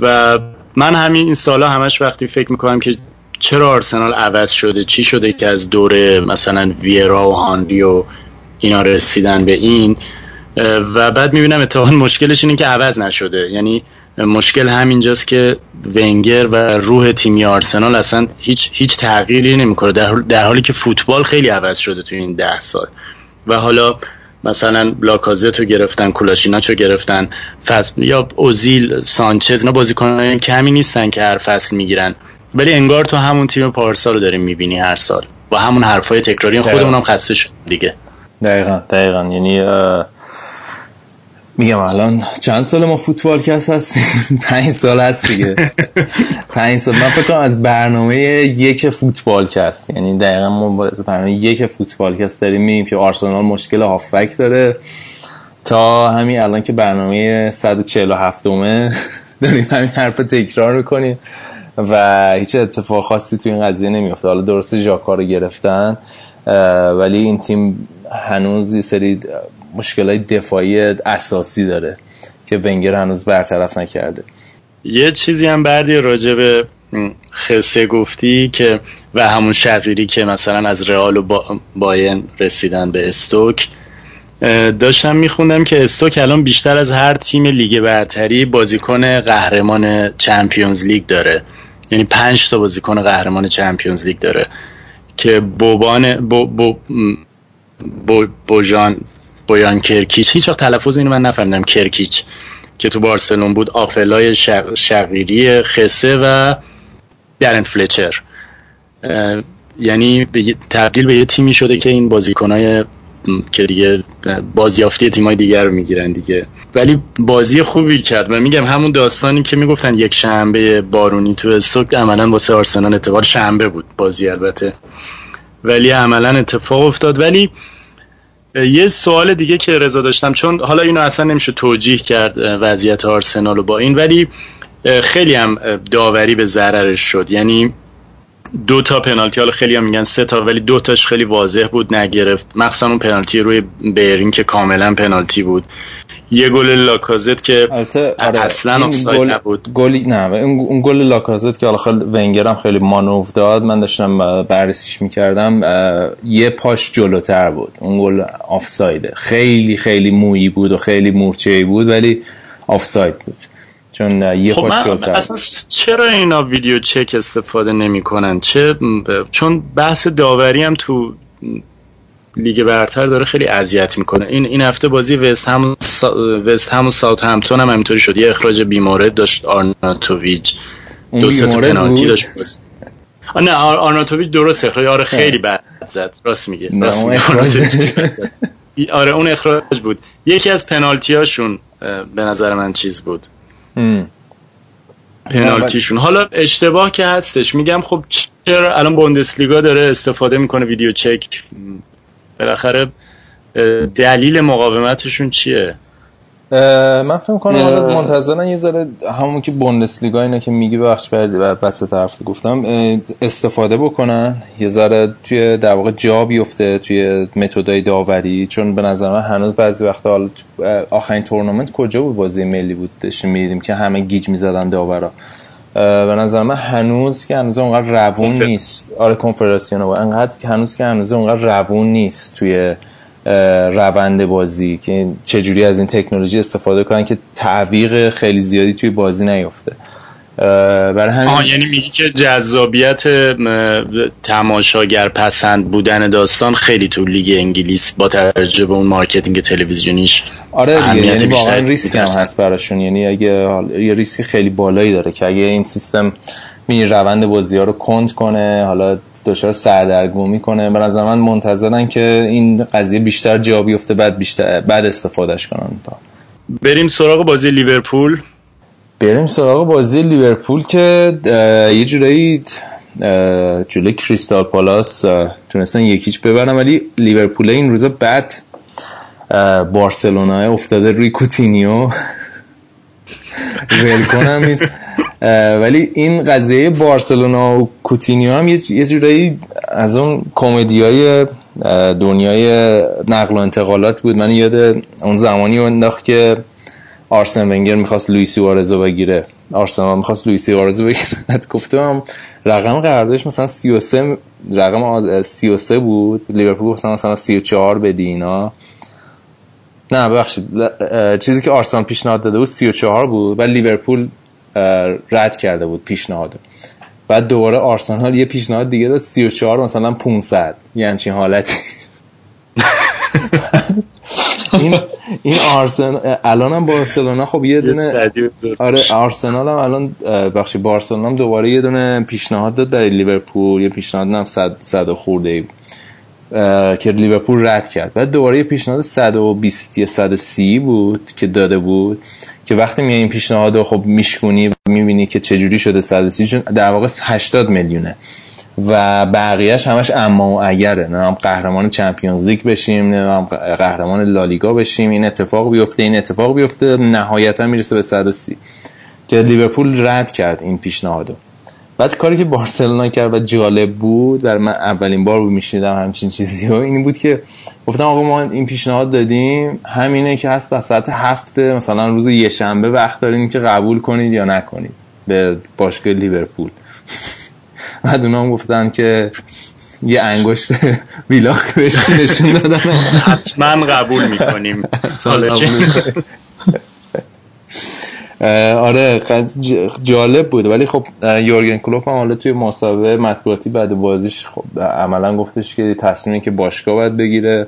S4: و من همین این سالا همش وقتی فکر می‌کنم که چرا آرسنال عوض شده چی شده که از دوره مثلا ویرا و هاندی و اینا رسیدن به این و بعد می‌بینم اتفاقا مشکلش اینه که عوض نشده. یعنی مشکل همینجاست که ونگر و روح تیمی آرسنال اصلا هیچ هیچ تغییری نمی‌کنه. در, در حالی که فوتبال خیلی عوض شده تو این ده سال. و حالا مثلا لاکازت رو گرفتن کولاشیناچو گرفتن فصل یا اوزیل سانچز اینا بازیکنان کمی نیستن که هر فصل می‌گیرن. ولی انگار تو همون تیم پارسال رو داریم می‌بینی هر سال. و همون حرفای تکراری خودمون هم خسته شد دیگه.
S2: دقیقا دقیقا. یعنی میگم الان چند سال ما فوتبال کست هستیم؟ پنج سال هست دیگه. پنج سال. من فکر کنم از برنامه یک فوتبال کست یعنی دقیقا ما از برنامه یک فوتبال کست داریم میگیم که آرسنال مشکل هافبک داره. تا همین الان که برنامه 147 اومه داریم همین حرف تکرار می‌کنیم و هیچ اتفاق خاصی تو این قضیه نمیفته حالا درسته ژاکا رو گرفتن ولی این تیم هنوز یه سری مشکل های دفاعی اساسی داره که ونگر هنوز برطرف نکرده.
S4: یه چیزی هم بعدی راجع به خسه گفتی که و همون شقیری که مثلا از رئال و باین رسیدن به استوک داشتم میخوندم که استوک الان بیشتر از هر تیم لیگ برتری بازیکن قهرمان چمپیونز لیگ داره. یعنی پنج تا بازیکن قهرمان Champions League داره که بوبان بو بو بو بوجان بویان کرکیچ هیچ وقت تلفظ اینو من نفهمیدم کرکیچ که تو بارسلون بود آفلای شق... شقیری خسه و درن فلچر یعنی تبدیل به یه تیمی شده که این بازیکنای که دیگه بازیافتی تیمای دیگر رو می‌گیرن دیگه. ولی بازی خوبی کرد و میگم همون داستانی که می‌گفتن یک شنبه بارونی تو استوک عملا واسه آرسنال اتفاق شنبه بود. بازی البته. ولی عملا اتفاق افتاد. ولی یه سوال دیگه که رضا داشتم چون حالا اینو اصلا نمیشه توجیه کرد وضعیت آرسنال با این ولی خیلی هم داوری به ضررش شد. یعنی دو تا پنالتی حالا خیلی هم میگن سه تا ولی دو تاش خیلی واضح بود نگرفت. مخصوصا اون پنالتی روی بیرین که کاملا پنالتی بود. یه گل لاکازت که آره اصلا
S2: گل... نبود. گلی نه اون گل لاکازت که حالا خیلی ونگر هم خیلی مانوف داد من داشتم بررسیش می‌کردم یه پاش جلوتر بود. اون گل آفسایده خیلی خیلی مویی بود و خیلی مورچه بود ولی آفساید بود. چون یه خب
S4: اصلا چرا اینا ویدیو چک استفاده نمی‌کنن؟ چه چون بحث داوری هم تو لیگ برتر داره خیلی اذیت می‌کنه. این این هفته بازی وست هم وست هم و ساوت همتون هم همینطوری شد. یه اخراج بیمارد داشت آرناتوویچ. دو سه پنالتی داشت. نه آرناتوویچ درست اخراج آره خیلی. بد زد. راست میگه راست میگه. آره اون اخراج بود. یکی از پنالتیاشون به نظر من چیز بود. پنالتیشون. حالا اشتباه که هستش. میگم خب چرا الان بوندسلیگا داره استفاده می‌کنه ویدیو چک بالاخره دلیل مقاومتشون چیه؟
S2: من فکر کنم حالا منتظرن یه ذره همون که بوندسلیگا اینا که میگی بخش بردی و بس طرف گفتم استفاده بکنن. یه ذره توی در واقع جا بیفته توی متدای داوری چون به نظر من هنوز بعضی وقتا حالا آخرین تورنمنت کجا بود بازی ملی بود؟ داشتیم می‌دیدیم که همه گیج می‌زدن داورا. به نظر من هنوز که هنوز اونقدر روون نیست. آره کنفدراسیون انقدر که هنوز که هنوز اونقدر روون نیست توی روند بازی که چجوری از این تکنولوژی استفاده کنن که تعویق خیلی زیادی توی بازی نیفته.
S4: برای همین یعنی میگی که جذابیت تماشاگر پسند بودن داستان خیلی تو لیگ انگلیس با توجه به اون marketing تلویزیونیش
S2: آره دیگه یعنی واقعا ریسک هم هست براشون. یعنی اگه یه ریسک خیلی بالایی داره که اگه این سیستم می روند بازی ها رو کند کنه حالا دچار سردرگمی کنه به نظر من منتظرن که این قضیه بیشتر جا بیفته بعد بیشتر بعد استفادهش کنن.
S4: بریم سراغ بازی لیورپول.
S2: بریم سراغ بازی لیورپول که یه جورایی جلوی کریستال پالاس تونستن یک هیچ ببرن ولی لیورپول این روزا بعد بارسلونا افتاده روی کوتینیو. ول کنم نیست. ولی این قضیه بارسلونا و کوتینیو هم یه جورایی از اون کمدی های دنیای نقل و انتقالات بود. من یاد اون زمانی انداخت که آرسن ونگر می‌خواست لویسی وارزو بگیره. آرسنال می‌خواست لویسی وارزو بگیره. گفتم رقم قراردادش مثلا 33 رقم 33 بود. لیورپول مثلا مثلا 34 بدی اینا. نه ببخشید. چیزی که آرسنال پیشنهاد داده بود 34 بود ولی لیورپول رد کرده بود پیشنهاد. بعد دوباره آرسنال یه پیشنهاد دیگه داد 34 مثلا 500 یه همچین حالتی. این این آرسنال الان هم بارسلونا خب یه دونه آره آرسنال هم الان بخشی بارسلونا هم دوباره یه دونه پیشنهاد داد در لیورپول. یه پیشنهاد هم 100 100 خورده ای که لیورپول رد کرد. بعد دوباره یه پیشنهاد 120 یا 130 بود که داده بود. که وقتی میای این پیشنهاد خب میشکونی و می‌بینی که چجوری شده 130 چون در واقع 80 میلیونه. و بقیهش همش اما و اگره. نه هم قهرمان چمپیونز لیگ بشیم نه هم قهرمان لالیگا بشیم. این اتفاق بیفته این اتفاق بیفته. نهایتا می‌رسه به 130 که لیورپول رد کرد این پیشنهادو. بعد کاری که بارسلونا کرد و جالب بود در من اولین بار بود میشنیدم همچین چیزی. و این بود که گفتم آقا ما این پیشنهاد دادیم. همینه که هست از ساعت هفته مثلا روز یه شنبه وقت داریم که قبول کنید یا نکنید به باشگاه لیورپول. بعد اونا هم گفتن که یه انگشت ویلاخ بهش نشون دادن.
S4: حتما قبول می‌کنیم.
S2: آره جالب بود. ولی خب یورگن کلوپ هم حالا توی مسابقه مطبوعاتی بعد بازیش خب عملا گفتش که تصمیمی که باشگاه باید بگیره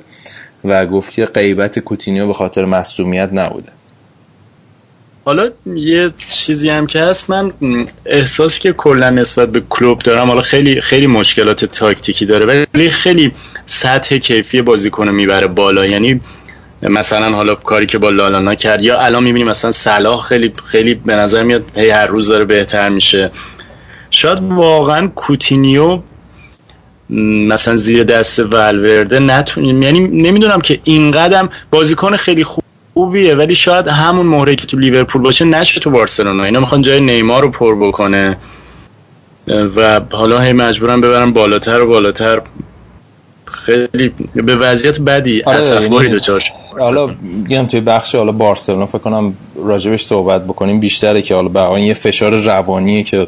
S2: و گفت که غیبت کوتینیو به خاطر مصدومیت نبوده.
S4: حالا یه چیزی هم که هست من احساس که کلا نسبت به کلوب دارم حالا خیلی خیلی مشکلات تاکتیکی داره ولی خیلی سطح کیفی بازیکن می‌بره بالا. یعنی مثلا حالا کاری که با لالانا کرد یا الان می‌بینیم مثلا صلاح خیلی خیلی به نظر میاد هی هر روز داره بهتر میشه. شاید واقعا کوتینیو مثلا زیر دست ولورده نتونیم یعنی نمی‌دونم که این قدم بازیکن خیلی خوبیه ولی شاید همون مهره که تو لیورپول باشه نشه تو بارسلونا. اینا می‌خوان جای نیمار رو پر بکنه. و حالا هی مجبورن ببرن بالاتر و بالاتر. خیلی به وضعیت بدی آره اسفباری دوچار
S2: حالا میگم توی بخش حالا بارسلونا فکر کنم راجبش صحبت بکنیم. بیشتره که حالا به یه فشار روانیه که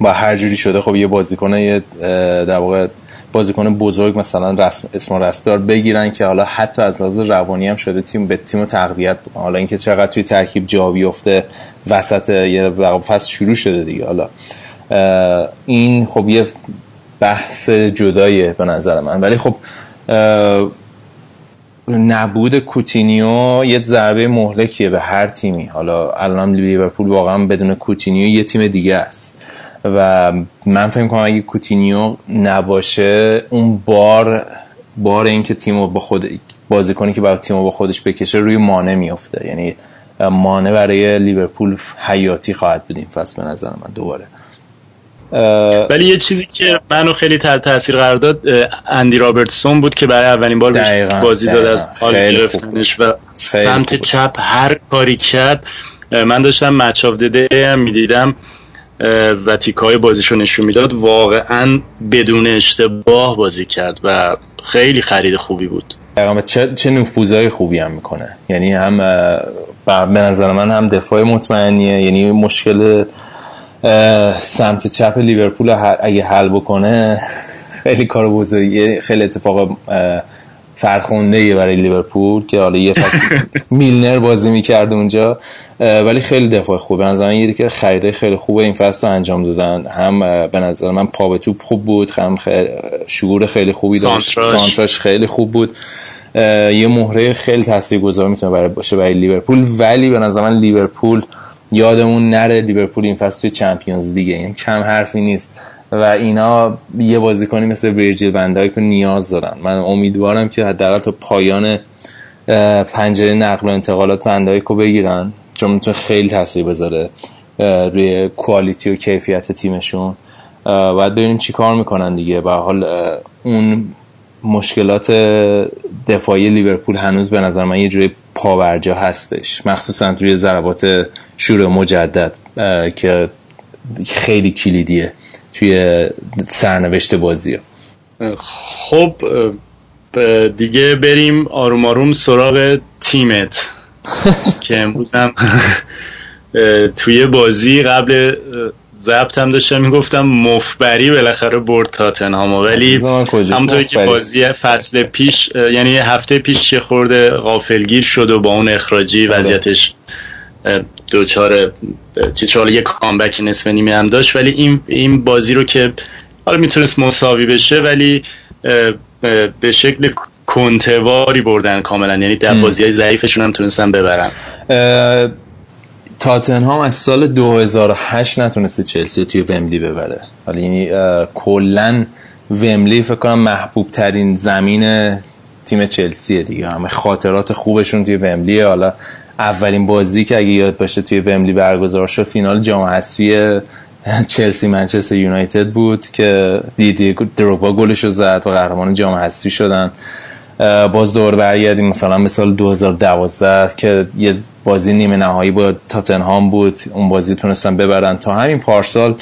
S2: با هر جوری شده خب یه بازیکن یه در واقع بازیکن بزرگ مثلا رسم اسم رستار بگیرن که حالا حتی از لحاظ روانی هم شده تیم به تیم تقویت بکنه. حالا اینکه چقدر توی ترکیب جا بیفته وسط یه فصل شروع شده دیگه. حالا این خب یه بحث جداییه به نظر من. ولی خب نبود کوتینیو یه ضربه مهلکیه به هر تیمی. حالا الان لیورپول واقعا بدون کوتینیو یه تیم دیگه است. و من فکر کنم اگه کوتینیو نباشه اون بار بار اینکه تیمو با خود بازیکنی که باید تیمو با خودش بکشه روی مانع میفته یعنی مانع برای لیورپول حیاتی خواهد بود این فصل به نظر من دوباره.
S4: ولی یه چیزی که منو خیلی تحت تاثیر قرار داد اندی رابرتسون بود که برای اولین بار بهش بازی داد از حال گرفتنش و سمت چپ هر کاری کرد. من داشتم مچ آف دی هم می‌دیدم. و تیکای بازیشو نشون می‌داد واقعا بدون اشتباه بازی کرد و خیلی خرید خوبی بود.
S2: چه, چه نفوذهای خوبی هم می‌کنه. یعنی هم به نظر من هم دفاع مطمئنیه. یعنی مشکل سمت چپ لیورپول اگه حل بکنه خیلی کار بزرگی خیلی اتفاق فرخونده برای لیورپول که حالا یه فصل میلنر بازی می‌کرد اونجا. ولی خیلی دفاع خوبه. به نظر یه که خریده خیلی خوبه این فصل رو انجام دادن. هم به نظر من پا به توپ خوب بود هم شعور خیلی خوبی داشت. سانتراش. خیلی خوب بود. یه مهره خیلی تاثیرگذار می‌تونه برای باشه برای لیورپول. ولی به نظر من لیورپول یادمون نره لیورپول این فصل توی چمپیونز دیگه این یعنی کم حرفی نیست. و اینا یه بازیکنی مثل ویرجیل وندایک رو نیاز دارن. من امیدوارم که حداقل تا پایان پنجره نقل و انتقالات وندایک رو بگیرن چون می‌تونه خیلی تاثیر بذاره روی کوالیتی و کیفیت تیمشون. باید ببینیم چی کار می‌کنن دیگه. به حال اون مشکلات دفاعی لیورپول هنوز به نظر من یه جوری پاورجا هستش. مخصوصا روی ضربات شور مجدد که خیلی کلیدیه. توی سرنوشت بازی
S4: خب دیگه بریم آروم آروم سراغ تیمت. که امروز هم توی بازی قبل ضبط هم داشتم می‌گفتم مفبری بالاخره برد تاتنهام ولی همونطوری که بازی فصل پیش یعنی هفته پیش خورده غافلگیر شد و با اون اخراجی بله. وضعیتش دوچار حالا یه کامبک نصف نیمه هم داشت ولی این این بازی رو که حالا می‌تونست مساوی بشه ولی به شکل کنتواری بردن کاملا. یعنی در بازی های ضعیفشون هم تونستن ببرن.
S2: تاتنهام از سال 2008 نتونسته چلسی توی وملی ببره. حالا یعنی کلا وملی فکر کنم محبوب ترین زمین تیم چلسیه دیگه. همه خاطرات خوبشون توی وملی حالا اولین بازی که اگه یاد باشه توی وملی برگزار شد فینال جام حذفی چلسی منچستر یونایتد بود که دیدی دروگبا گلش رو زد و قهرمان جام حذفی شدن. باز دور برگردیم. مثلا مثال 2012 که یه بازی نیمه نهایی با تاتنهام بود. اون بازی تونستن ببرن. تا همین پارسال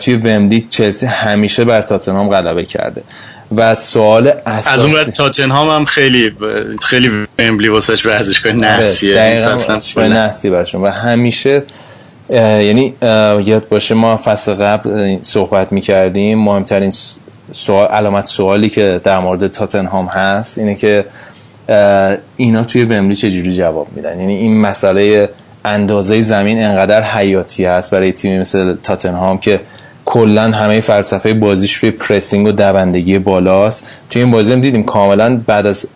S2: توی وملی چلسی همیشه بر تاتنهام غلبه کرده. و سوال اساسی.
S4: از اون تاتنهام هم خیلی خیلی ومبلی واسش ورزشگاه نحسیه
S2: دقیقاً نحسی برشون. و همیشه یعنی یاد باشه ما فصل قبل صحبت می‌کردیم. مهمترین سوال علامت سوالی که در مورد تاتنهام هست اینه که اینا توی ومبلی چجوری جواب میدن؟ یعنی این مسئله اندازه زمین انقدر حیاتی هست برای تیمی مثل تاتنهام که کلا همه فلسفه بازیش روی پرسینگ و دوندگی بالاست. توی این بازی هم دیدیم کاملا بعد از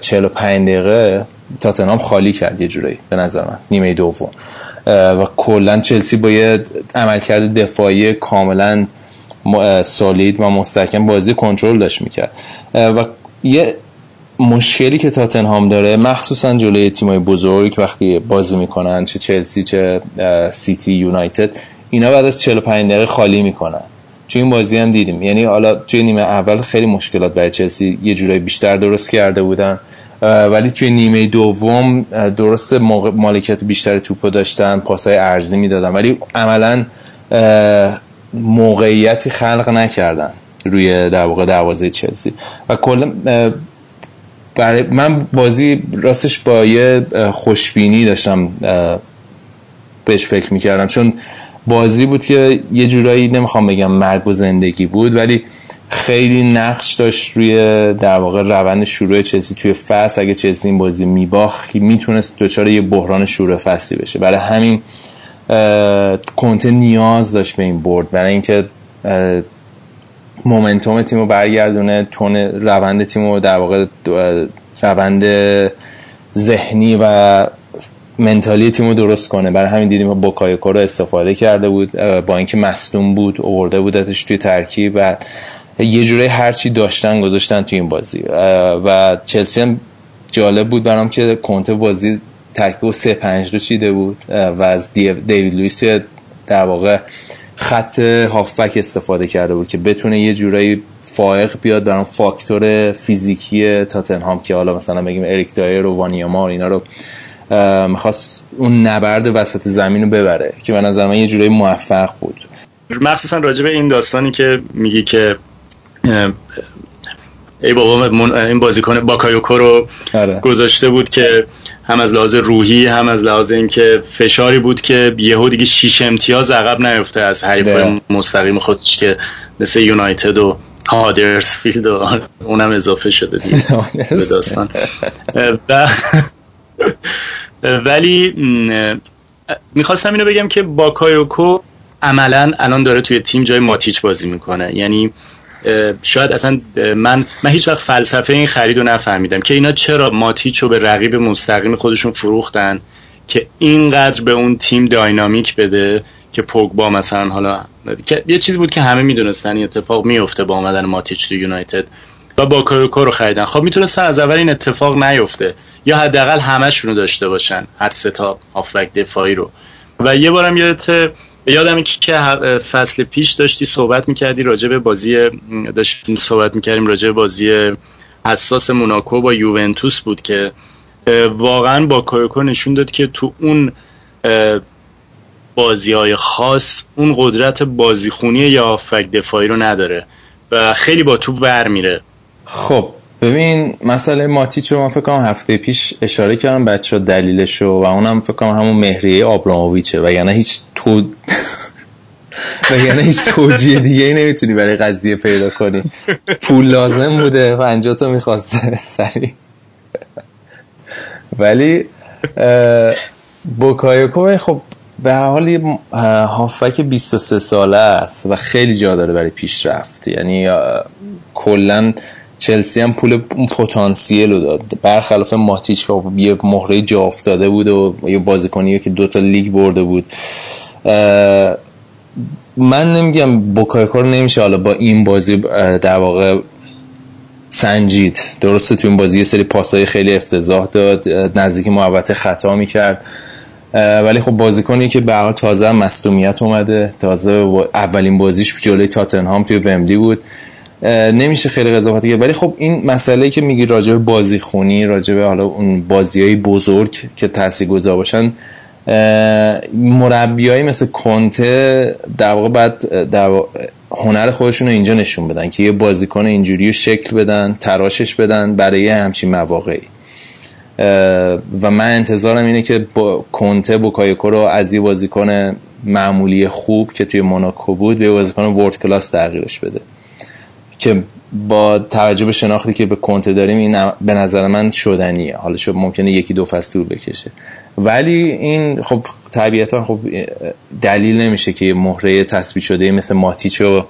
S2: 45 دقیقه تاتنهام خالی کرد یه جورایی به نظر من نیمه دوم. و کلا چلسی با یه عملکرد دفاعی کاملا سالید و مستحکم بازی کنترل داشت می‌کرد. و یه مشکلی که تاتنهام داره مخصوصا جلوی تیمای بزرگ وقتی بازی می‌کنن چه چلسی چه سیتی یونایتد اینا بعد از 45 دقیقه خالی می‌کنن. توی این بازی هم دیدیم. یعنی حالا توی نیمه اول خیلی مشکلات برای چلسی یه جورایی بیشتر درست کرده بودن. ولی توی نیمه دوم درست مالکیت بیشتر توپو داشتن پاسای ارزی می‌دادن. ولی عملا موقعیتی خلق نکردن روی در واقع دروازه چلسی. و کلا برای من بازی راستش با یه خوشبینی داشتم بهش فکر می‌کردم. چون بازی بود که یه جورایی نمی‌خوام بگم مرگ و زندگی بود ولی خیلی نقش داشت روی در واقع روند شروع چلسی توی فصل. اگه چلسی این بازی میباخت می‌تونست دچار یه بحران شروع فصلی بشه. برای همین کنته نیاز داشت به این برد. برای اینکه مومنتوم تیم رو برگردونه تون روند تیم رو در واقع روند ذهنی و منتالی تیم رو درست کنه. برای همین دیدیم با کایوکو رو استفاده کرده بود با اینکه مصدوم بود اوورده بودتش توی ترکیب و یه جوره هرچی داشتن گذاشتن توی این بازی. و چلسی هم جالب بود برام که کنته بازی ترکیب 3 5 رو چیده بود. و از دیوید لوئیس در واقع خط هافبک استفاده کرده بود که بتونه یه جورایی فائق بیاد. برام فاکتور فیزیکی تاتنهام که حالا مثلا بگیم اریک دایر و وانیاما اینا رو می‌خواست اون نبرد وسط زمین رو ببره که به نظر من یه جورایی موفق بود.
S4: مخصوصا راجع به این داستانی که میگی که ای بابا این بازیکن باکایوکو رو آره. گذاشته بود که هم از لحاظ روحی هم از لحاظ اینکه فشاری بود که یهو دیگه شیش امتیاز عقب نیفته از حریف مستقیم خودش که مثل یونایتد و هادرسفیلد و اونم اضافه شده دیگه. به داستان. ولی می‌خواستم اینو بگم که باکایوکو عملا الان داره توی تیم جای ماتیچ بازی می‌کنه. یعنی شاید اصلا من من هیچ وقت فلسفه این خرید رو نفهمیدم که اینا چرا ماتیچ رو به رقیب مستقیم خودشون فروختن که اینقدر به اون تیم داینامیک بده که پوگبا مثلا حالا یه چیزی بود که همه می‌دونستن این اتفاق میفته با آمدن ماتیچ تو یونایتد و با کاروکو رو خریدن. خب می‌تونستن از اول این اتفاق نیفته. یا حداقل همشون رو داشته باشن هر سه تا هافبک دفاعی رو. و یه بارم یادت یادم که فصل پیش داشتی صحبت می‌کردی راجع به بازی داشتیم صحبت می‌کردیم راجع به بازی حساس موناکو با یوونتوس بود که واقعا با کایوکو نشون داد که تو اون بازی های خاص اون قدرت بازیخونی یا فک دفاعی رو نداره و خیلی با تو بر میره.
S2: خب ببین مسئله ماتیچ رو من فکر کنم هفته پیش اشاره کردم بچه دلیلش رو و اونم فکر کنم همون مهریه آبراموویچه و یعنی هیچ تو و یعنی هیچ توجیه دیگه ای نمی‌تونی برای قضیه پیدا کنی. پول لازم بوده و تا می‌خواسته سری ولی بوکایوکو خب به حال هافک 23 ساله است و خیلی جا داره برای پیشرفت. یعنی کلا چلسی هم پول پتانسیل رو داد. برخلاف ماتیچ که خب یه مهره جا افتاده بود و یه بازیکنی که دوتا لیگ برده بود. من نمیگم بوکایکو رو نمیشه حالا با این بازی در واقع سنجید. درسته تو این بازی یه سری پاسای خیلی افتضاح داد نزدیک محوطه خطا می‌کرد. ولی خب بازیکنی که به تازه مصدومیت اومده تازه اولین بازیش جلوی تاتنهام توی وملی بود. نمیشه خیلی قضاوت کرد. ولی خب این مسئله که میگی راجع به بازی خونی راجع به حالا اون بازی های بزرگ که تاثیرگذار باشن مربیایی مثل کنته در واقع بعد در هنر خودشون رو اینجا نشون بدن که یه بازیکن اینجوری شکل بدن تراشش بدن برای همچین مواقعی. و من انتظارم اینه که با کنته بوکایوکو رو از یه بازیکن معمولی خوب که توی موناکو بود به بازیکن ورد کلاس تغییرش بده. که با توجه به شناختی که به کنته داریم این به نظر من شدنیه. حالا شد ممکنه یکی دو فصل طول بکشه. ولی این خب طبیعتا خب دلیل نمیشه که مهره تثبیت شده مثل ماتیچو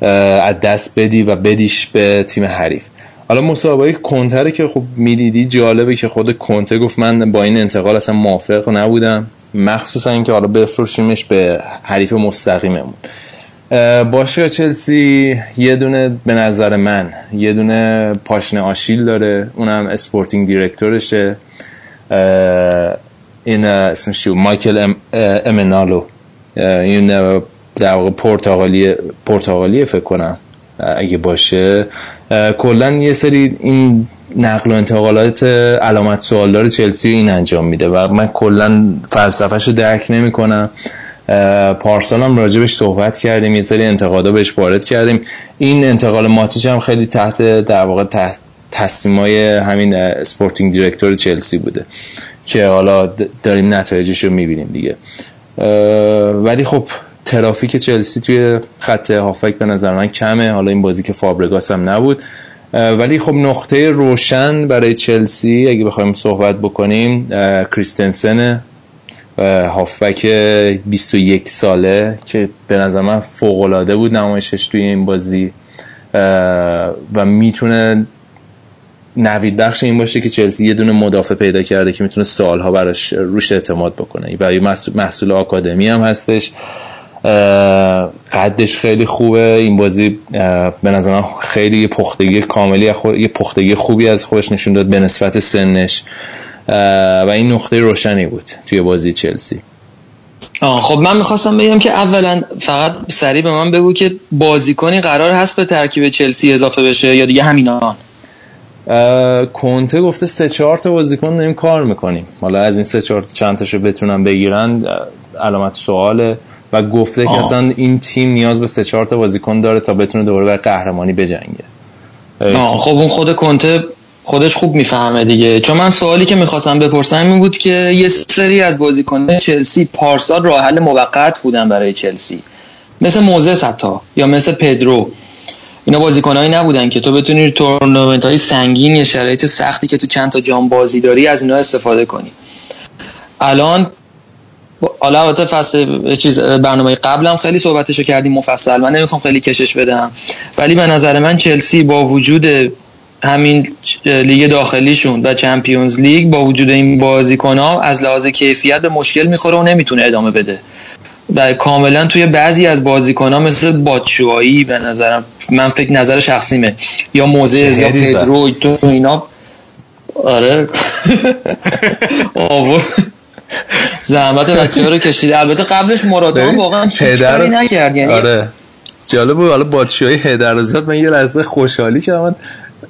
S2: از دست بدی و بدیش به تیم حریف. حالا مصاحبه کنته رو که خب می‌دیدی جالبه که خود کنته گفت من با این انتقال اصلا موافق نبودم. مخصوصا اینکه حالا بفروشیمش به حریف مستقیممون. باشگاه چلسی یه دونه به نظر من یه دونه پاشنه آشیل داره. اونم sporting director شه. این اسمش مایکل ام، امنالو. این در واقع پرتغالی پرتغالی فکر کنم. اگه باشه. کلا یه سری این نقل و انتقالات علامت سوال داره چلسی این انجام میده و من کلا فلسفهش رو درک نمی‌کنم. پارسال هم راجبش صحبت کردیم یه سری انتقادا بهش وارد کردیم. این انتقال ماتیچ هم خیلی تحت در واقع تحت تصمیمای همین sporting director چلسی بوده که حالا داریم نتایجش رو می‌بینیم دیگه. ولی خب ترافیک چلسی توی خط هافک به نظر من کمه. حالا این بازی که فابرگاس هم نبود. ولی خب نقطه روشن برای چلسی اگه بخوایم صحبت بکنیم کریستنسن هافبک 21 ساله که به نظر من فوق بود نمایشش توی این بازی و می‌تونه نوید بخش این باشه که چلسی یه دونه مدافع پیدا کرده که می‌تونه سالها براش روش اعتماد بکنه. و محصول آکادمی هم هستش. قدش خیلی خوبه. این بازی به نظر خیلی یه پختگی کاملی یه پختگی خوبی از خودش نشون داد به نسبت سنش. و این نقطه روشنی بود توی بازی چلسی.
S3: آه خب من می‌خواستم بگم که اولا فقط سریع به من بگو که بازیکنی قرار هست به ترکیب چلسی اضافه بشه یا دیگه همینان
S2: کنته گفته سه چهار تا بازیکن داریم کار می‌کنیم. حالا از این سه چهار چند تاشو بتونن بگیرن علامت سواله. و گفته که اصلا این تیم نیاز به سه چهار تا بازیکن داره تا بتونه دوباره بر قهرمانی بجنگه.
S3: خب اون خود کنته خودش خوب می‌فهمه دیگه. چون من سوالی که می‌خواستم بپرسم این بود که یه سری از بازیکنان چلسی پارسال راه حل موقت بودن برای چلسی. مثل موزه حتی یا مثل پدرو. اینا بازیکنایی نبودن که تو بتونی تورنمنت های سنگین یا شرایط سختی که تو چند تا جام بازی داری از اینا استفاده کنی. الان حالا البته فصل چیز برنامه قبلم خیلی صحبتشو کردیم مفصل. من نمی‌خوام خیلی کشش بدم. ولی به نظر من چلسی با وجود همین لیگ داخلیشون و چمپیونز لیگ با وجود این بازیکن ها از لحاظ کیفیت به مشکل می‌خوره و نمی‌تونه ادامه بده. و کاملا توی بعضی از بازیکن ها مثل باتشوایی به نظرم من فکر نظر شخصیمه. یا موزه یا پدرو تو اینا. آره. زحمت بچه رو کشیده. البته قبلش مراد هم واقعا کاری نکرد. یعنی
S2: آره. جالب بود حالا باتشوایی هدر زد. من یه لحظه خوشحالی کردم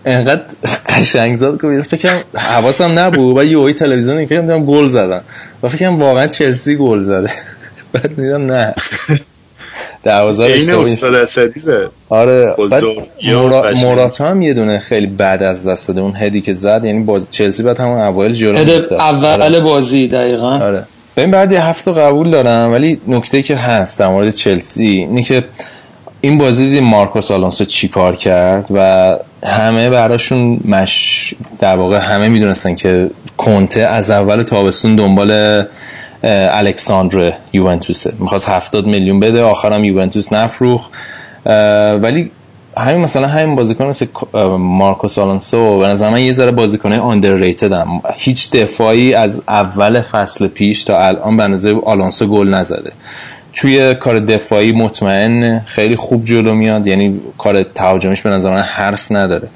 S2: انقدر قشنگ زد که فکر کنم حواسم نبود و یه تلویزیون که دیدم گل زدن. و فکر کنم واقعا چلسی گل زده. بعد دیدم نه. دروازه
S4: این استاد اسدیزه
S2: آره موراتا هم یه دونه خیلی بعد از دست داده. اون هدی که زد یعنی باز چلسی بعد همون اوایل جلو
S3: هد اول آره. بازی دقیقا.
S2: آره. ببین بعد یه هفته قبول دارم ولی نکته که هست در مورد چلسی اینه که این بازی دیدیم مارکوس آلونسو چی کار کرد و همه براشون مش در واقع همه می‌دونستن که کنته از اول تابستون دنبال الکساندر یوونتوسه. می‌خواست 70 میلیون بده آخرم یوونتوس نفروخ ولی همین مثلا همین بازیکن مثل مارکوس آلونسو به نظر من یه ذره بازیکن آندرریتد هم. هیچ دفاعی از اول فصل پیش تا الان به نظر آلونسو گل نزده. توی کار دفاعی مطمئن خیلی خوب جلو میاد یعنی کار تهاجمیش به نظر من حرف نداره.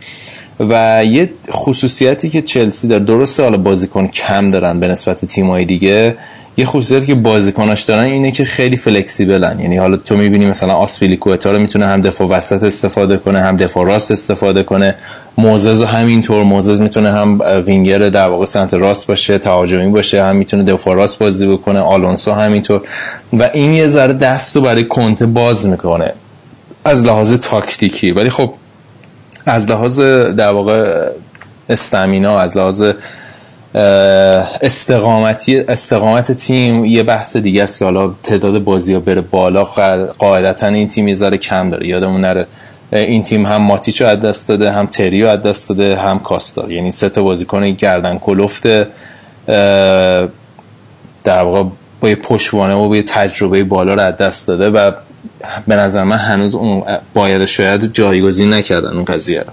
S2: و یه خصوصیتی که چلسی داره درسته حالا بازیکن کم دارن به نسبت تیمای دیگه یه خصوصیتی که بازیکناش دارن اینه که خیلی فلکسیبلن. یعنی حالا تو می‌بینی مثلا آسپیلیکوتا رو می‌تونه هم دفاع وسط استفاده کنه هم دفاع راست استفاده کنه. موزز همینطور موزز می‌تونه هم وینگر در واقع سمت راست باشه تهاجمی باشه هم می‌تونه دفاع راست بازی بکنه آلونسو همینطور. و این یه ذره دست رو برای کنته باز می‌کنه. از لحاظ تاکتیکی. ولی خب از لحاظ در واقع استمینا از لحاظ استقامتی استقامت تیم یه بحث دیگه است که حالا تعداد بازی ها بره بالا قاعدتا این تیم یه ذره کم داره. یادمون نره این تیم هم ماتیچو از دست داده هم تریو از دست داده هم کاستا. یعنی سه تا بازیکن گردن کلفت در واقع با یه پشوانه و با یه تجربه بالا رو از دست داده و به نظر من هنوز اون باید شاید جایگزین نکردن اون قضیه رو.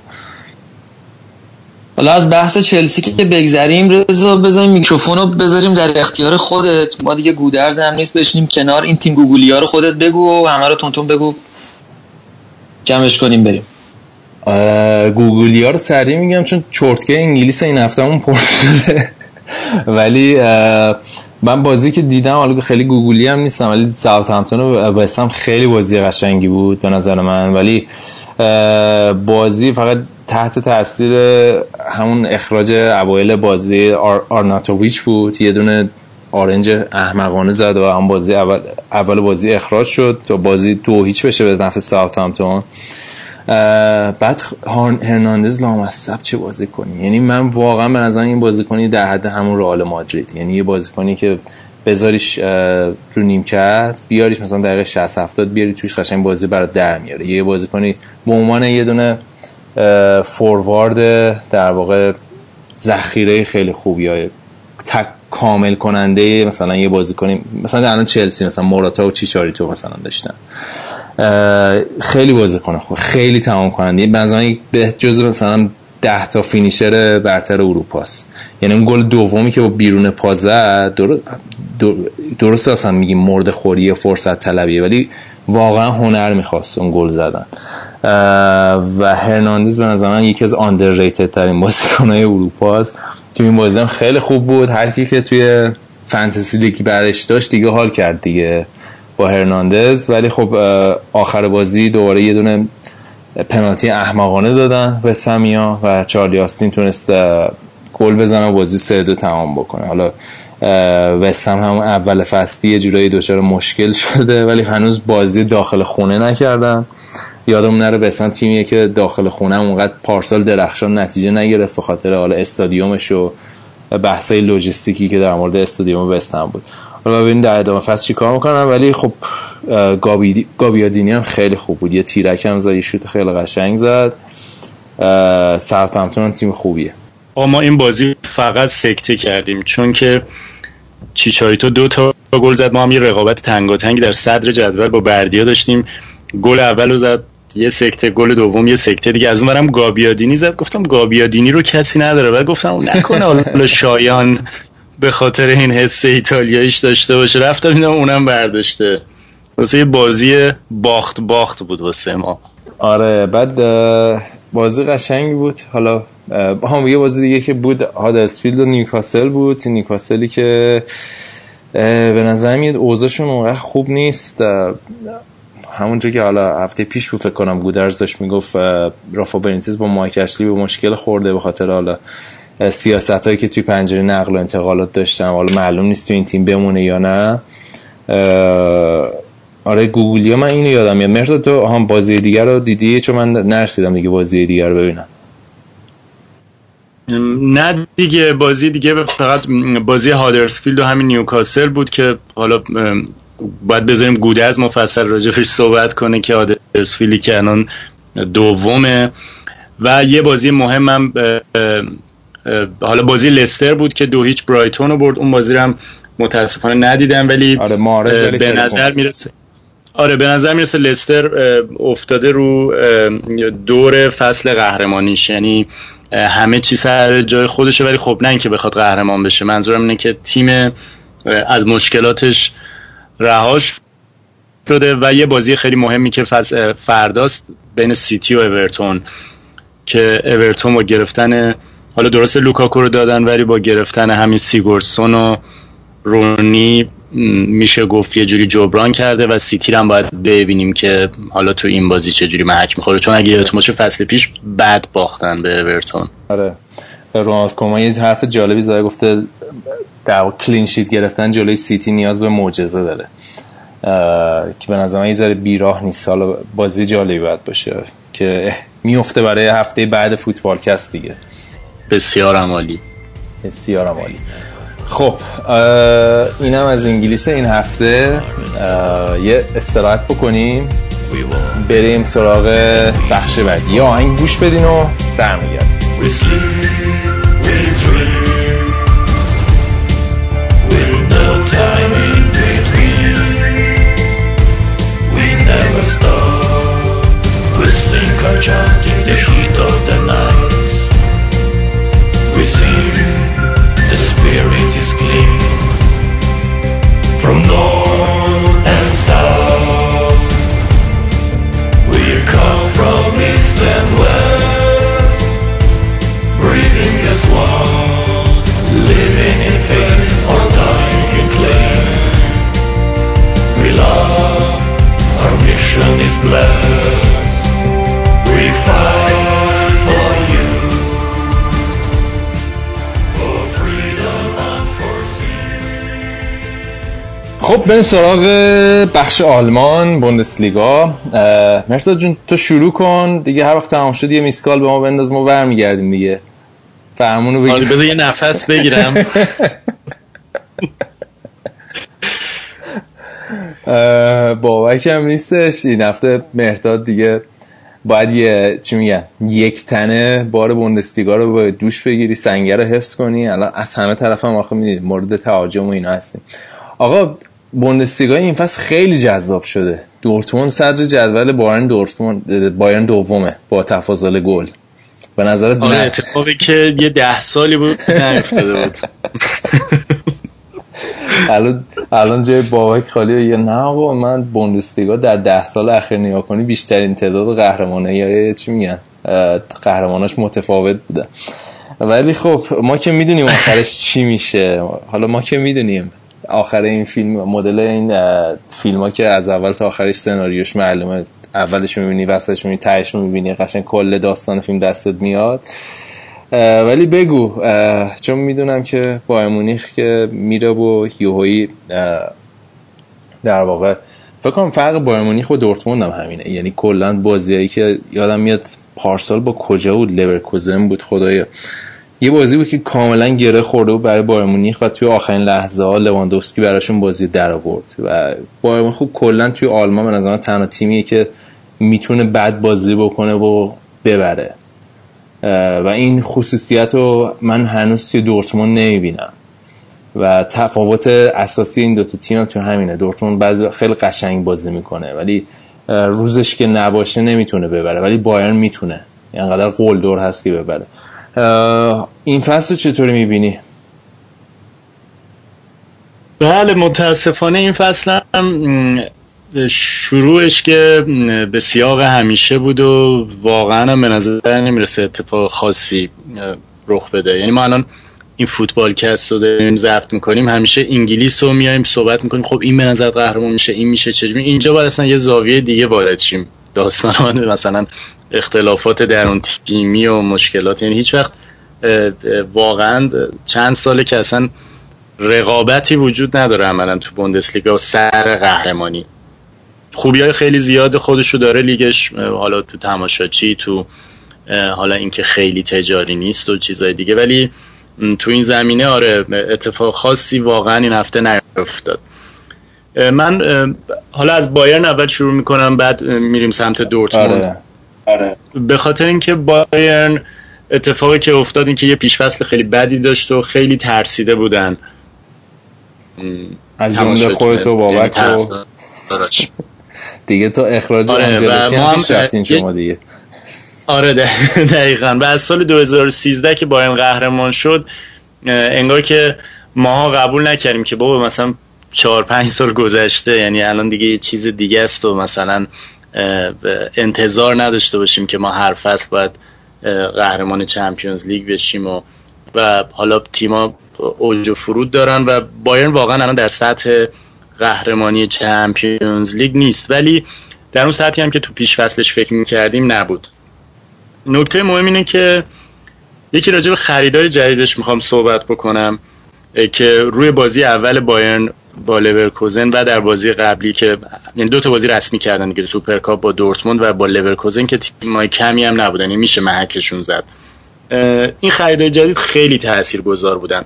S3: حالا از بحث چلسی که بگذریم رضا بذاریم میکروفون رو بذاریم در اختیار خودت. ما دیگه گودرز هم نیست بشینیم کنار. این تیم گوگلی ها رو خودت بگو و همه رو تونتون بگو. جمعش کنیم بریم.
S2: گوگلی ها رو سریع میگم چون چرتکه انگلیس این هفته پر شده. ولی من بازی که دیدم حالا خیلی گوگلی هم نیستم ولی ساوت همتون و هم خیلی بازی قشنگی بود به نظر من. ولی بازی فقط تحت تاثیر همون اخراج اوایل بازی آر آرناتوویچ بود. یه دونه آرنج احمقانه زد و هم بازی اول, اول بازی اخراج شد تا بازی دو هیچ بشه به نفع ساوت همتون بعد هرناندز لامصب چه بازی کنی؟ یعنی من واقعا به نظر این بازی کنی در حد همون رئال مادرید. یعنی یه بازی کنی که بذاریش رو نیمکت بیاریش مثلا دقیقه 60 70 بیاری توش قشنگ بازی برات در میاره. یه بازی کنی به عنوان یه دونه فوروارد در واقع ذخیره خیلی خوبی های تک کامل کننده مثلا یه بازی کنیم مثلا الان چلسی مثلا موراتا و چیچاریتو مثلا داشتن. خیلی بازی کنه خوب خیلی تمام کننده مثلا به جز مثلا ده تا فینیشر برتر اروپاست. یعنی اون گل دومی که با بیرون پا زد درست اصلا میگیم مرد خوری فرصت طلبیه ولی واقعا هنر می‌خواست اون گل زدن. و هرناندز به نظر من یکی از آندرریتد ترین بازیکنهای اروپا است. تو این بازی هم خیلی خوب بود. هر کی که توی فانتزی لیگ برش داشت دیگه حال کرد دیگه با هرناندز. ولی خب آخر بازی دوباره یه دونه پنالتی احمقانه دادن به سمیا و چارلی آستین تونست گل بزنه و بازی سه دو تمام بکنه. حالا وستم هم اول فصلی یه جورایی دچار مشکل شده ولی هنوز بازی داخل خونه نکردم یادم نره بسن تیمیه که داخل خونه اونقدر پارسال درخشان نتیجه نگرفت به خاطر حالا استادیومش و بحثای لوجستیکی که در مورد استادیوم وستن بود. حالا ببینیم در ادامه فصل چیکار می‌کنن ولی خب گابی گابیادینی هم خیلی خوب بود. یه تیرک هم زد یه شوت خیلی قشنگ زد. ساوثهمپتون تیم خوبیه.
S4: ما این بازی فقط سکته کردیم چون که چیچاریتو دو تا گل زد. ما هم یه رقابت تنگاتنگی در صدر جدول با بردیا داشتیم. گل اول رو زد. یه سکته گل دوم یه سکته دیگه. از اونورم گابیادینی زد. گفتم گابیادینی رو کسی نداره. بعد گفتم نکنه. حالا شایان به خاطر این حس ایتالیاییش داشته باشه. رفتم دیدم اونم برداشته. واسه یه بازی باخت باخت بود واسه ما.
S2: آره بعد بازی قشنگ بود. حالا هم یه بازی دیگه که بود هادرسفیلد و نیوکاسل بود. نیوکاسلی که به نظر میاد اوضاعشون اونقدر خوب نیست. همونجا که حالا هفته پیش بود فکر کنم گودرز داشت می‌گفت رافا بنیتز با مایک به مشکل خورده به خاطر حالا سیاست هایی که توی پنجره نقل و انتقالات داشتم حالا معلوم نیست تو این تیم بمونه یا نه. آره گوگلی من اینو یادم میاد. مرتا تو هم بازی دیگر رو دیدی؟ چون من نرسیدم دیگه بازی دیگر رو ببینم.
S4: نه دیگه بازی دیگه فقط بازی هادرسفیلد و همین نیوکاسل بود که حالا باید بذاریم گوده از مفصل راجبش صحبت کنه که هادرسفیلدی که الان دومه. و یه بازی مهمم حالا بازی لستر بود که دو هیچ برایتون رو برد. اون بازی رو هم متاسفانه ندیدم ولی
S2: آره
S4: به نظر می‌رسه. آره به نظر می‌رسه لستر افتاده رو دور فصل قهرمانیش. یعنی همه چیز سر جای خودشه ولی خب نه اینکه بخواد قهرمان بشه. منظورم اینه که تیم از مشکلاتش رهاش شده و یه بازی خیلی مهمی که فرداست بین سیتی و اورتون که اورتون با گرفتن حالا درست لوکاکو رو دادن ولی با گرفتن همین سیگوردسون و رونی میشه گفت یه جوری جبران کرده و سیتی هم باید ببینیم که حالا تو این بازی چه جوری محک می‌خوره. چون اگه یادتون باشه فصل پیش بد باختن به اورتون.
S2: آره. رونالد کومان یه حرف جالبی زده گفته در clean sheet گرفتن جلوی سیتی نیاز به معجزه داره. که به نظر من یه ذره بیراه نیست. حالا بازی جالبی باید باشه که میفته برای هفته بعد فوتبال‌کست دیگه.
S4: بسیار عالی.
S2: بسیار عالی. خب اینم از انگلیس این هفته. یه استراحت بکنیم. بریم سراغ بخش بعدی. یا آهنگ گوش بدین و برمیگردیم. We sleep,
S5: we dream. With no time in between. We never stop. Whistling or chanting the heat of the night. We see the spirit is clean. From no love, our mission is blessed. We fight for you, for freedom unforeseen.
S2: خب بریم سراغ بخش آلمان بوندسلیگا. مرتضی جون تو شروع کن. دیگه هر وقت تمام شد یه میسکال به ما بنداز ما برمیگردیم دیگه. فرمونو
S4: آره
S2: بگیر
S4: بذار یه نفس بگیرم.
S2: اه، بابک هم نیستش. این هفته مهرداد دیگه باید یه چی میگن یک تنه بار بوندسلیگا رو به دوش بگیری سنگه رو حفظ کنی. الان از همه طرف هم آخه می‌دید مورد تهاجم و اینا هستیم. آقا بوندسلیگا این فصل خیلی جذاب شده. دورتموند صدر جدول بایرن دورتموند بایرن دومه با تفاضل گل. به نظرت
S4: آره
S2: نه.
S4: اتفاقی که یه ده سالی بود نیفتاده بود.
S2: الان الان جای بابک خالیه یه نه آقا من بوندسلیگا در ده سال اخیر نگاه کنی بیشترین تعداد قهرمانه یا چی میگن؟ قهرماناش متفاوت بوده. ولی خب ما که می‌دونیم آخرش چی میشه. حالا ما که می‌دونیم آخر این فیلم مدل این فیلم ها که از اول تا آخرش سناریوش معلومه. اولش می‌بینی وسطش می‌بینی تهش می‌بینی قشنگ کل داستان فیلم دستت میاد. ولی بگو چون می‌دونم که با مونیخ که میره و یوهایی در واقع فکر کنم فرق بایر مونیخ و دورتموند هم همینه. یعنی کلا بازیایی که یادم میاد پارسال با کجا بود؟ لورکوزن بود خدایا یه بازی بود که کاملا گره خورده بود برای بایر مونیخ و توی آخرین لحظه ها لواندوفسکی براشون بازی در آورد. و بایر مونیخ کلا توی آلمان به نظر تنها تیمیه که می‌تونه بد بازی بکنه و ببره. و این خصوصیت رو من هنوز توی دورتموند نمی‌بینم. و تفاوت اساسی این دوتا تیم هم تو همینه. دورتموند بعضی وقت خیلی قشنگ بازی می‌کنه ولی روزش که نباشه نمی‌تونه ببره ولی بایرن می‌تونه. اینقدر قول دور هست که ببره. این فصل چطوری می‌بینی؟
S4: بله متاسفانه این فصل هم شروعش که به سیاق همیشه بود و واقعا هم به نظر نمی‌رسه اتفاق خاصی رخ بده. یعنی ما الان این فوتبال کست رو داریم ضبط می‌کنیم همیشه انگلیس رو میایم صحبت می‌کنیم. خب این به نظر قهرمان میشه این میشه چجوری اینجا باید اصلا یه زاویه دیگه وارد شیم. داستان مثلا اختلافات درون تیمی و مشکلات. یعنی هیچ وقت واقعا چند ساله که اصلا رقابتی وجود نداره عملا تو بوندسلیگا سر قهرمانی. خوبی های خیلی زیاد خودشو داره لیگش حالا تو تماشاچی تو حالا اینکه خیلی تجاری نیست و چیزای دیگه ولی تو این زمینه آره اتفاق خاصی واقعا این هفته نیفتاد. من حالا از بایرن اول شروع می‌کنم بعد میریم سمت دورتموند.
S2: آره.
S4: به خاطر اینکه بایرن اتفاقی که افتاد این که یه پیشفصل خیلی بدی داشت و خیلی ترسیده بودن.
S2: از جمله
S4: تماشاچی-
S2: خودت و بابک
S4: یعنی
S2: و
S4: طرفداراش.
S2: دیگه تو اخراج
S4: آره،
S2: آنجلوتی هم پیش رفتین شما دیگه.
S4: آره ده- دقیقا. و از سال 2013 که بایرن قهرمان شد انگار که ماها قبول نکردیم که بابا مثلا چهار پنج سال گذشته یعنی الان دیگه یه چیز دیگه است و مثلا انتظار نداشته باشیم که ما هر فصل باید قهرمان چمپیونز لیگ بشیم و و حالا تیما اوج و فرود دارن و بایرن واقعا الان در سطح قهرمانی چمپیونز لیگ نیست. ولی در اون سطحی هم که تو پیش فصلش فکر می‌کردیم نبود. نکته مهم اینه که یکی راجع به خریدار جدیدش می‌خوام صحبت بکنم که روی بازی اول بایرن با لورکوزن و در بازی قبلی که یعنی دو تا بازی رسمی کردن دیگه سوپرکاپ با دورتموند و با لورکوزن که تیمای کمی هم نبودن یعنی میشه محکشون زد. این خریدار جدید خیلی تاثیرگذار بودن.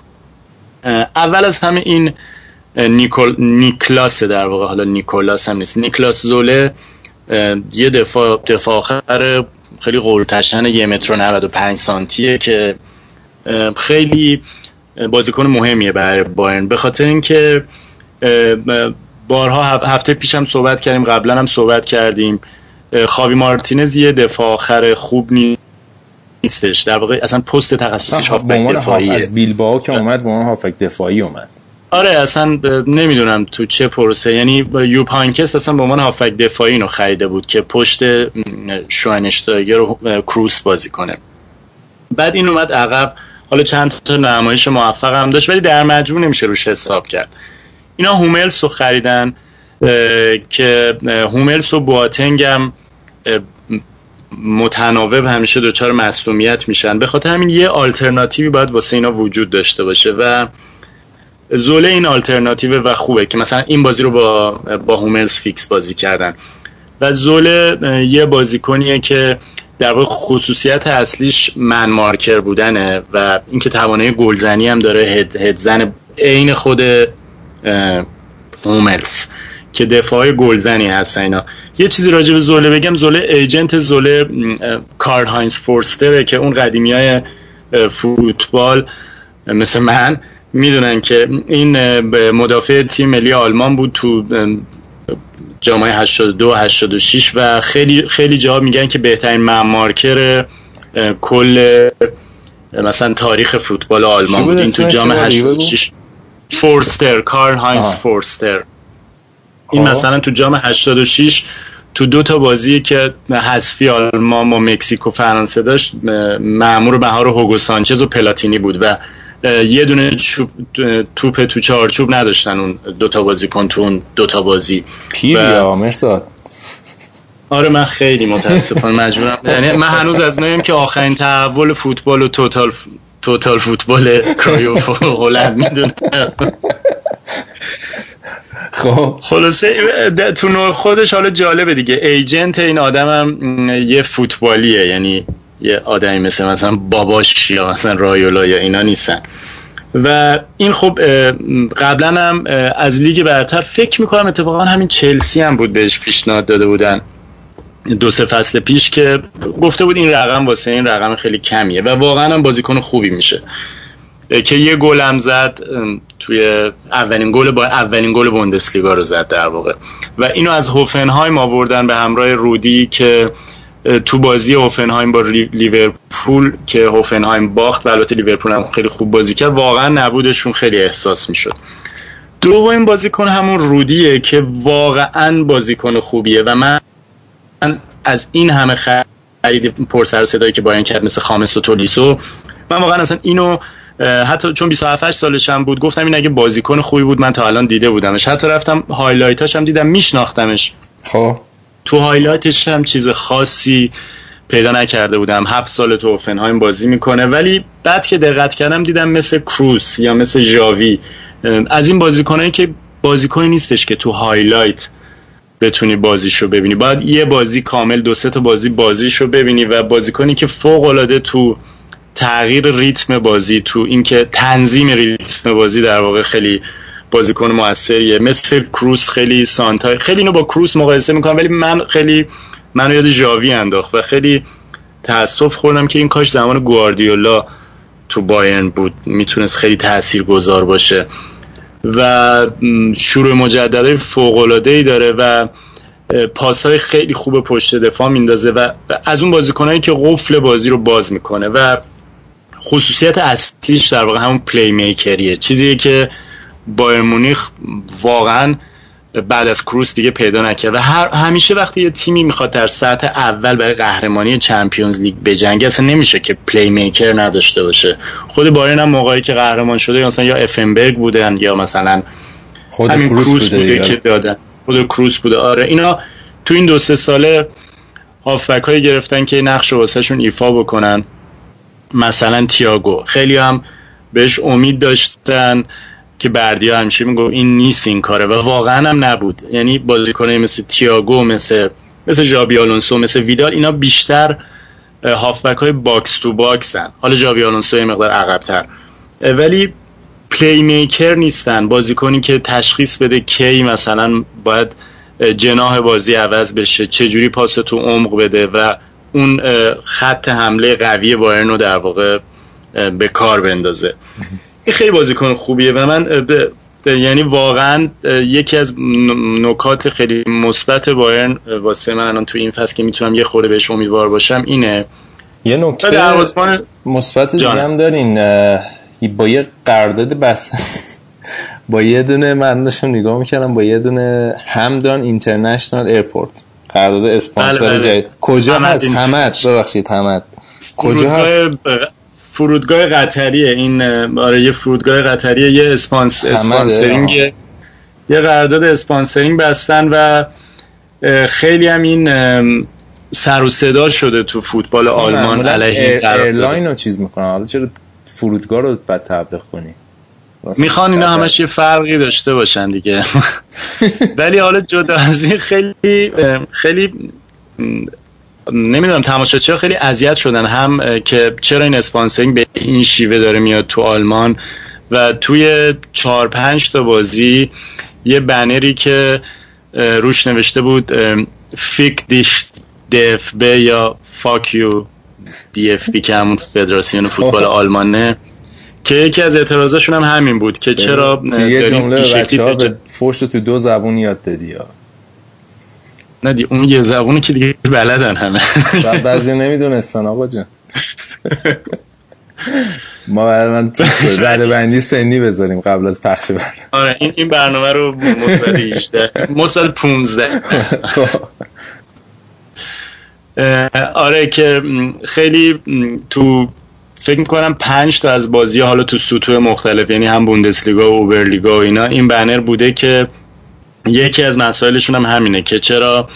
S4: اول از همه این نیکو.. نیکلاس در واقع حالا نیکولاس هم نیست. نیکلاس زوله یه دفاع دفاع آخر خیلی قولتشنیه یه متر و 95 سانتیه که خیلی بازیکن مهمیه برای بایرن. به خاطر اینکه بارها هف- هفته پیش هم صحبت کردیم قبلا هم صحبت کردیم. خاوی مارتینز یه دفاع آخر خوب نیست نیستش. در واقع اصلا پست تخصصیش هافبک
S2: هاف
S4: دفاعیه.
S2: از بیلباو که اومد به عنوان هافک دفاعی اومد.
S4: آره اصلا نمی‌دونم تو چه پروسه. یعنی با یوب هانکس اصلا به عنوان هافک دفاعی اینو خریده بود که پشت م، شواینشتایگر و اه، کروس بازی کنه. بعد این اومد عقب. حالا چند تا نمایش موفق هم داشت ولی در مجموع نمیشه روش حساب کرد. اینا هوملز رو خریدن که هوملز و بواتنگ هم متناوب همیشه دچار مصدومیت میشن. به خاطر همین یه آلترناتیوی باید واسه اینا وجود داشته باشه و زوله این آلترناتیو و خوبه که مثلا این بازی رو با با هوملز fix بازی کردن. و زوله یه بازیکنیه که در واقع خصوصیت اصلیش man marker بودنه و اینکه توانایی گلزنی هم داره هد, هدزن عین خود هوملز که دفاع گلزنی هستن اینا. یه چیزی راجع به زوله بگم. زوله ایجنت زوله کارل هاینز فورستره که اون قدیمی های فوتبال مثل من می‌دونن که این مدافع تیم ملی آلمان بود تو اه، جام 82 86 و خیلی خیلی جا میگن که بهترین مارکر اه، کل مثلا تاریخ فوتبال آلمان
S2: بود
S4: این تو؟ جام
S2: یه بار دیگه
S4: 86 فورستر کارل هاینز
S2: آه.
S4: فورستر این
S2: خب.
S4: مثلا تو جام 86 تو دو تا بازی که حذفی آلمان مکزیک و فرانسه داشت مأمور بهار هوگو سانچز و پلاتینی بود و یه دونه چوب توپ تو چارچوب نداشتن اون دو تا بازیکن تو اون دو تا بازی.
S2: پیر
S4: و-
S2: مرداد
S4: آره من خیلی متاسفانه مجبورم. یعنی من هنوز از نوعیم که آخرین تحول فوتبال و توتال توتال فوتبال کرایوف هلند می‌دونم.
S2: خب.
S4: خلاصه تو نوع خودش حالا جالبه دیگه. ایجنت این آدم هم یه فوتبالیه یعنی یه آدمی مثل مثلا باباش یا مثلا رایولا یا اینا نیستن. و این خب قبلا هم از لیگ برتر فکر می‌کنم اتفاقا همین چلسی هم بود بهش پیشنهاد داده بودن. دو سه فصل پیش که گفته بود این رقم واسه این رقم خیلی کمیه و واقعا هم بازیکن خوبی میشه. که یه گل هم زد توی اولین گل با اولین گل بوندسلیگا رو زد در واقع. و اینو از هوفنهایم آوردن به همراه رودی که تو بازی هوفنهایم با لیورپول که هوفنهایم باخت و البته لیورپول هم خیلی خوب بازی کرد واقعا نبودشون خیلی احساس می‌شد. دومین بازیکن همون رودیه که واقعا بازیکن خوبیه و من از این همه خرید پر سر و صدایی که بایرن کرد مثل خامس و تولیسو من واقعا اصلا اینو حتی چون 27 8 سالشم بود گفتم این اگه بازیکن خوبی بود من تا الان دیده بودمش. حتی رفتم highlight اش هم دیدم میشناختمش.
S2: خب.
S4: تو highlight ش هم چیز خاصی پیدا نکرده بودم. هفت سال تو هوفنهایم بازی می‌کنه. ولی بعد که دقت کردم دیدم مثل کروس یا مثل ژاوی. اه، از این بازیکنایی که بازیکنی نیستش که تو highlight بتونی بازیشو ببینی. باید یه بازی کامل دو سه تا بازی بازیشو ببینی و بازیکنی که فوق العاده تو تغییر ریتم بازی تو اینکه تنظیم ریتم بازی در واقع خیلی بازیکن موثریه. مثل کروس خیلی سانتا خیلی اینو با کروس مقایسه می‌کنم ولی من خیلی منو یاد ژاوی انداخت و خیلی تاسف خوردم که این کاش زمان گواردیولا تو بایرن بود. می‌تونست خیلی تأثیر گذار باشه. و شوت فوق العاده ای داره و پاس های خیلی خوب پشت دفاع میندازه و از اون بازیکنایی که قفل بازی رو باز می‌کنه و خصوصیت اصلیش در واقع همون playmaker یه چیزیه که بایرن مونیخ واقعا بعد از کروس دیگه پیدا نکرد و هر همیشه وقتی یه تیمی می‌خواد در سطح اول برای قهرمانی چمپیونز لیگ بجنگه اصلا نمیشه که playmaker نداشته باشه. خود بایرن هم موقعی که قهرمان شده یا مثلا یا افنبرگ بودن یا مثلا
S2: خود
S4: همین
S2: کروس
S4: کروس
S2: بوده
S4: بوده. که دادن. خود کروس بوده. آره اینا تو این دو سه ساله هافبک هایی گرفتن که نقش رو واسهشون ایفا بکنن. مثلا تیاگو. خیلی هم بهش امید داشتن. که بردیا همیشه میگو این نیست این کاره. و واقعا هم نبود. یعنی بازیکنای مثل تیاگو مثل مثل ژابی آلونسو مثل ویدال اینا بیشتر هافبک های box to box ن. حالا ژابی آلونسو یه مقدار عقبتر. ولی playmaker نیستن. بازیکنی که تشخیص بده کی مثلا باید اه، جناح بازی عوض بشه چه جوری پاس تو عمق بده و اون خط حمله قوی بایرن رو در واقع به کار بندازه. این خیلی بازیکن خوبیه و من به- یعنی واقعا یکی از نکات خیلی مثبت بایرن واسه من الان تو این فصل که می‌تونم یه خورده بهش امیدوار باشم اینه
S2: یه نکته مثبت دیگه. هم دارین با یه قرارداد بس با یه دونه من داشتم نگاه می‌کردم با یه دونه همدان اینترنشنال ایرپورت قرارداد اسپانسر
S4: بله، بله.
S2: جدید کجا هست. حمد ببخشید حمد کجا هست
S4: فرودگاه قطریه. این آره یه فرودگاه قطریه یه اسپانس اسپانسرینگ. یه قرارداد اسپانسرینگ بستن و خیلی هم این سر و صدا شده تو فوتبال آلمان
S2: معمولاً
S4: علیه این قرارداد.
S2: airline رو چیز می‌کنن. حالا چرا فرودگاه رو بعد تبلیغ کنی؟
S4: می‌خوان اینا. همش یه فرقی داشته باشن دیگه. ولی حالا جدا از این خیلی خیلی نمی‌دونم تماشاچی خیلی اذیت شدن هم که چرا این sponsoring به این شیوه داره میاد تو آلمان و توی چهار پنج تا بازی یه بنری که روش نوشته بود فیک دیش دف یا فاک یو دی اف بی که همون فدراسیون فوتبال آلمانه که یکی از اعتراضاشون هم همین بود که چرا
S2: یه جمله
S4: این
S2: به
S4: شکلی
S2: بچه ها
S4: به-
S2: به فوش تو دو زبون یاد دادی یا
S4: نه دی اون یه زبونی که دیگه بلدن همه.
S2: شاید بعضی نمی‌دونستن آقا جان ما برای رده بندی سنی بذاریم قبل از پخش برنامه.
S4: آره این این برنامه رو مثبت 18 مثبت 15 اه، آره که خیلی تو فکر می‌کنم پنج تا از بازی حالا تو سطوح مختلف یعنی هم بوندسلیگا و اوبرلیگا و اینا این بنر بوده که یکی از مسائلشون هم همینه که چرا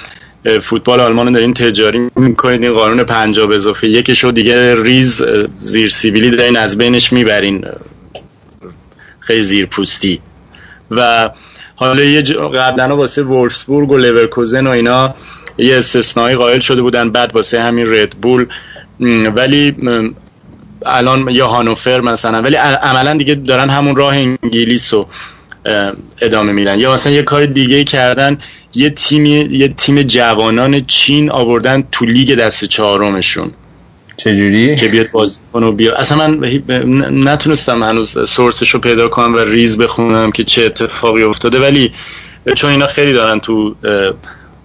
S4: فوتبال آلمان رو دارین تجاری می‌کنید این قانون پنجاه به اضافه یکش رو دیگه ریز زیر سیبیلی دارین از بینش می‌برین خیلی زیر پوستی. و حالا یه قبلا واسه وولفسبورگ و لورکوزن و اینا یه استثنایی قائل شده بودن بعد واسه همین ردبول ولی الان یا هانوفر مثلا ولی عملا دیگه دارن همون راه انگلیس اه، ادامه میدن. یا مثلا یه کار دیگه کردن یه تیمی یه تیم جوانان چین آوردن تو لیگ دست چهارمشون.
S2: چجوری؟
S4: که بیاد بازی کنه و بیاد. اصلا من نتونستم هنوز سورسش رو پیدا کنم و ریز بخونم که چه اتفاقی افتاده. ولی چون اینا خیلی دارن تو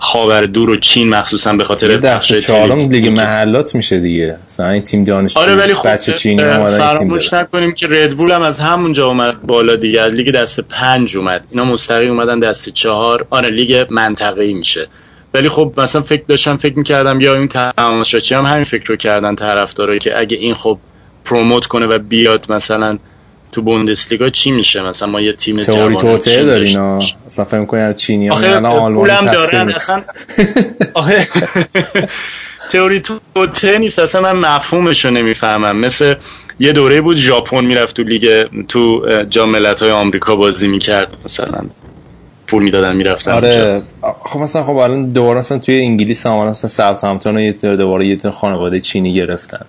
S4: خاور دور و چین مخصوصا به خاطر
S2: دست چهارم دیگه محلات میشه دیگه. مثلا این تیم دانشجو
S4: آره ولی خب
S2: بچه چینی اومدن
S4: فراموش. نکنیم که ردبول هم از همونجا اومد بالا دیگه از لیگ دست پنج اومد. اینا مستقیم اومدن دست چهار. آره لیگ منطقه‌ای میشه. ولی خب مثلا فکر داشتم فکر می‌کردم یا این تماشاچی هم همین فکر رو کردن طرفدارا که اگه این خب پروموت کنه و بیاد مثلا تو بوندسلیگا چی میشه مثلا ما یه تیم
S2: تئوری
S4: چین
S2: دارین. اصلا فکر کنم چینی ها
S4: آخه
S2: میان آلمان
S4: پولم
S2: تصفیه
S4: دارن. اصلا آخه تئوری توته نیست اصلا من مفهومش رو نمی‌فهمم مثل یه دوره بود ژاپن می‌رفت تو لیگ تو جام ملت‌های آمریکا بازی می‌کرد مثلا پول می‌دادن می‌رفتن.
S2: آره خب مثلا خب الان دوباره مثلا توی انگلیس هم الان مثلا ساوثهامپتون رو یه دوباره یه خانواده چینی گرفتن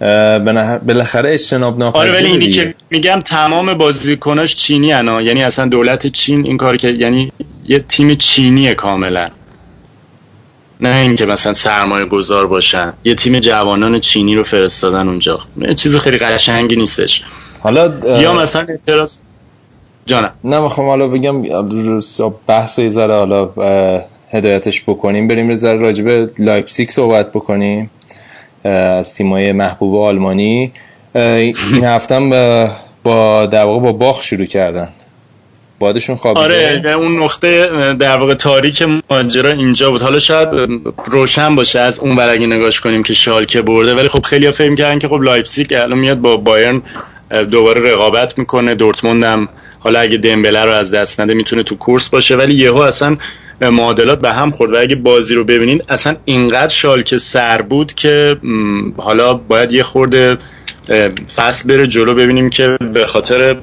S2: بالاخره اجتناب
S4: آره
S2: ناپذیر
S4: ولی اینی. که میگم تمام بازیکناش چینی انا یعنی اصلا دولت چین این کار که یعنی یه تیم چینیه کاملا. نه اینکه مثلا سرمایه گذار باشن. یه تیم جوانان چینی رو فرستادن اونجا. چیز خیلی قشنگی نیستش.
S2: حالا
S4: یا مثلا اعتراض جانم.
S2: نه می‌خوام حالا بگم بحث رو یه ذره حالا هدایتش بکنیم. بریم یه ذره راجع به لایپزیگ صحبت بکنیم. از تیمای محبوب آلمانی. این هفته با در واقع با باخ شروع کردن. بادشون خوابیده؟
S4: آره اون نقطه در واقع تاریک ماجرا اینجا بود. حالا شاید روشن باشه از اون اگه نگاش کنیم که شالکه برده ولی خب خیلی فکر کردن که خب لایپزیگ الان میاد با بایرن دوباره رقابت می‌کنه دورتموند هم حالا اگه دمبله رو از دست نده می‌تونه تو کورس باشه ولی یهو اصلا معادلات به هم خورد و اگه بازی رو ببینین اصلا اینقدر شالکه سر بود که حالا باید یه خورده فصل بره جلو ببینیم که به خاطر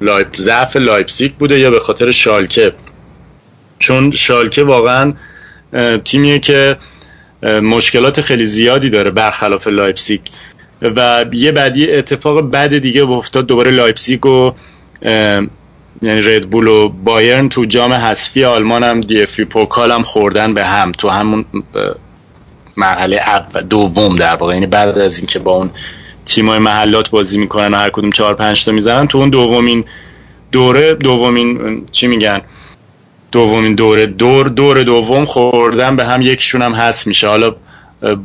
S4: لایپ ضعف لایپزیگ بوده یا به خاطر شالکه. چون شالکه واقعا تیمیه که مشکلات خیلی زیادی داره برخلاف لایپزیگ. و یه بعدی اتفاق بد دیگه افتاد دوباره لایپزیگ و یعنی ردبول و بایرن تو جام حذفی آلمان هم دی اف ب پوکال هم خوردن به هم. تو همون مرحله اول دوم در واقع. یعنی بعد از اینکه با اون تیمای محلات بازی می‌کنن و هر کدوم چهار پنج تا می‌زنن تو اون دومین دوره دومین چی میگن؟ دومین دوره دور دور دوم خوردن به هم یکیشون هم هست میشه. حالا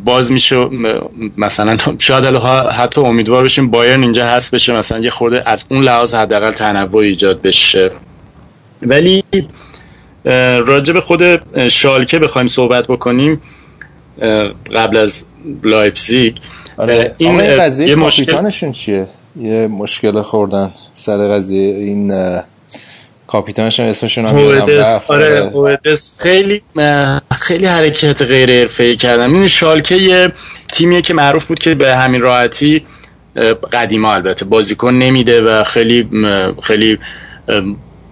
S4: باز میشه مثلا شاید حتی امیدوار بشیم بایرن اینجا هست بشه مثلا یه خورده از اون لحاظ حداقل تنوع ایجاد بشه ولی راجع به خود شالکه بخوایم صحبت بکنیم قبل از لایپزیگ
S2: آره. این قضیه یه مشکل... چیه یه مشکل خوردن سر قضیه این کاپیتانشون اسمشون هم
S4: آره هویدس. خیلی خیلی حرکت غیر حرفه‌ای کردن. این شالکه یه تیمیه که معروف بود که به همین راحتی قدیما البته بازیکن نمیده و خیلی خیلی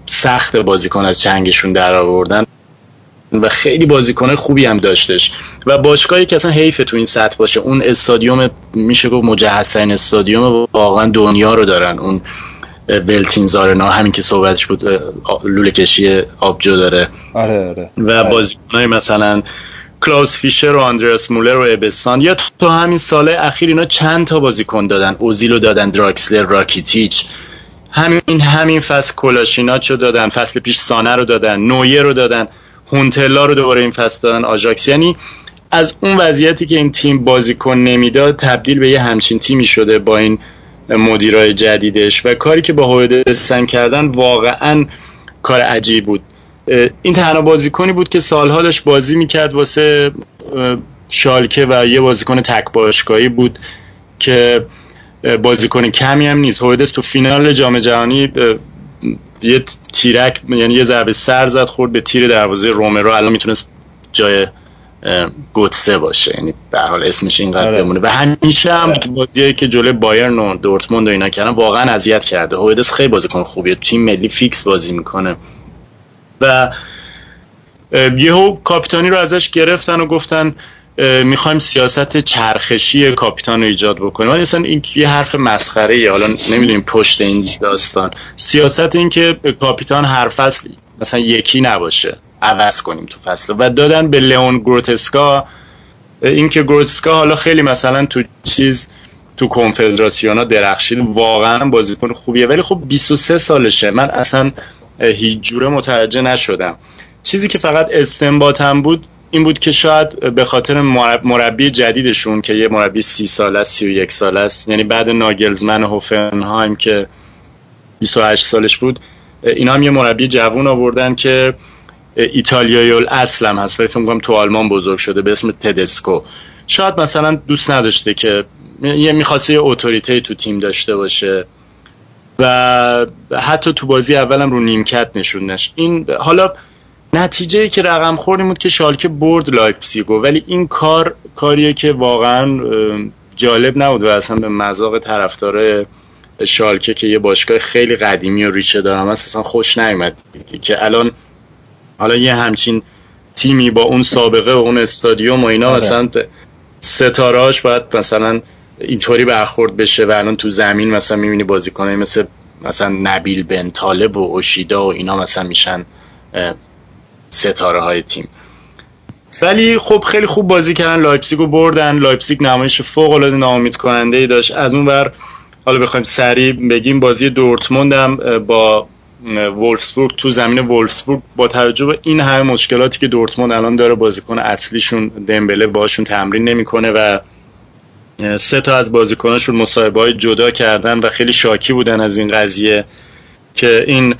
S4: سخت بازیکن از چنگشون در آوردن و خیلی بازیکن خوبی هم داشتش. و باشگاهی که اصلا حیف تو این سطح باشه اون استادیوم میشه گفت مجهزترین استادیوم واقعا دنیا رو دارن. اون ولتینز آرنا همین که صحبتش بود لوله کشی آبجو داره.
S2: آره آره.
S4: و بازیکنای مثلا کلاوس فیشر و آندریاس مولر و ابستان یا تو همین سال اخیر اینا چند تا بازیکن دادن؟ اوزیلو دادن دراکسلر راکیتیچ. همین همین فصل کولاشیناچو دادن فصل پیش سانه رو دادن نویه رو دادن هونتلا رو دوباره این فصل دادن آژاکس. یعنی از اون وضعیتی که این تیم بازیکن نمی‌داد تبدیل به یه همچین تیمی شده با این مدیرای جدیدش و کاری که با هویدستن کردن واقعا کار عجیب بود. این تنها بازیکنی بود که سالها داشت بازی می‌کرد واسه شالکه و یه بازیکن تک باشگاهی بود که بازیکن کمی هم نیست. هویدس تو فینال جام جهانی یه تیرک یعنی یه ضربه سر زد خورد به تیر دروازه رومرو. الان می‌تونست جای گوتسه باشه. یعنی به حال اسمش اینقدر آره. بمونه. و همیشه هم بازیایی که جلوی بایرن و دورتموند و اینا کردن واقعا اذیت کرده. هویدس خیلی بازیکن خوبیه. تیم ملی فیکس بازی می‌کنه. و یهو کاپیتانی رو ازش گرفتن و گفتن می‌خوایم سیاست چرخشی کاپیتان رو ایجاد بکنیم. ولی اصلا این یه حرف مسخره ای حالا نمی‌دونیم پشت این داستان. سیاست این که کاپیتان هر فصل مثلا یکی نباشه. عوض کنیم تو فصل. و دادن به لئون گروتسکا اینکه گروتسکا حالا خیلی مثلا تو چیز تو کنفدراسیون ها درخشید. واقعا بازیکن خوبیه. ولی خب 23 سالشه. من اصلا هیچ جوره متوجه نشدم. چیزی که فقط استنباطم بود این بود که شاید به خاطر مربی جدیدشون که یه مربی سی ساله است سی و یک ساله است یعنی بعد ناگلزمن هوفنهایم که 28 سالش بود اینا هم یه مربی جوون آوردن که ایتالیایی اصلا هست ولی فکر تو آلمان بزرگ شده به اسم تدسکو. شاید مثلا دوست نداشته که یه می‌خواسته یه اتوریته تو تیم داشته باشه و حتی تو بازی اولم رو نیمکت نشوندش این حالا نتیجه ای که رقم خوردیم بود که شالکه برد لایپزیگو ولی این کار کاریه که واقعا جالب نبود و اصلا به مذاق طرفدار شالکه که یه باشگاه خیلی قدیمی و ریشه دارم اصلا خوش نیومد. که الان حالا یه همچین تیمی با اون سابقه و اون استادیوم و اینا آره. مثلا ستاراش باید مثلا اینطوری برخورد بشه و الان تو زمین مثلا می‌بینی بازیکنای مثل مثلا نبیل بن طالب و اوشیدا و اینا مثلا میشن ستاره های تیم ولی خب خیلی خوب بازی کردن لایپزیگ رو بردن لایپزیگ نمایش فوق العاده ناامید کننده ای داشت از اون ور حالا بخوایم سریع بگیم بازی دورتموند هم با وولفسبورگ تو زمین وولفسبورگ با توجه به این همه مشکلاتی که دورتموند الان داره بازیکن اصلیشون دمبله باشون تمرین نمی‌کنه و سه تا از بازیکناشون مصاحبه های جدا کردن و خیلی شاکی بودن از این قضیه که این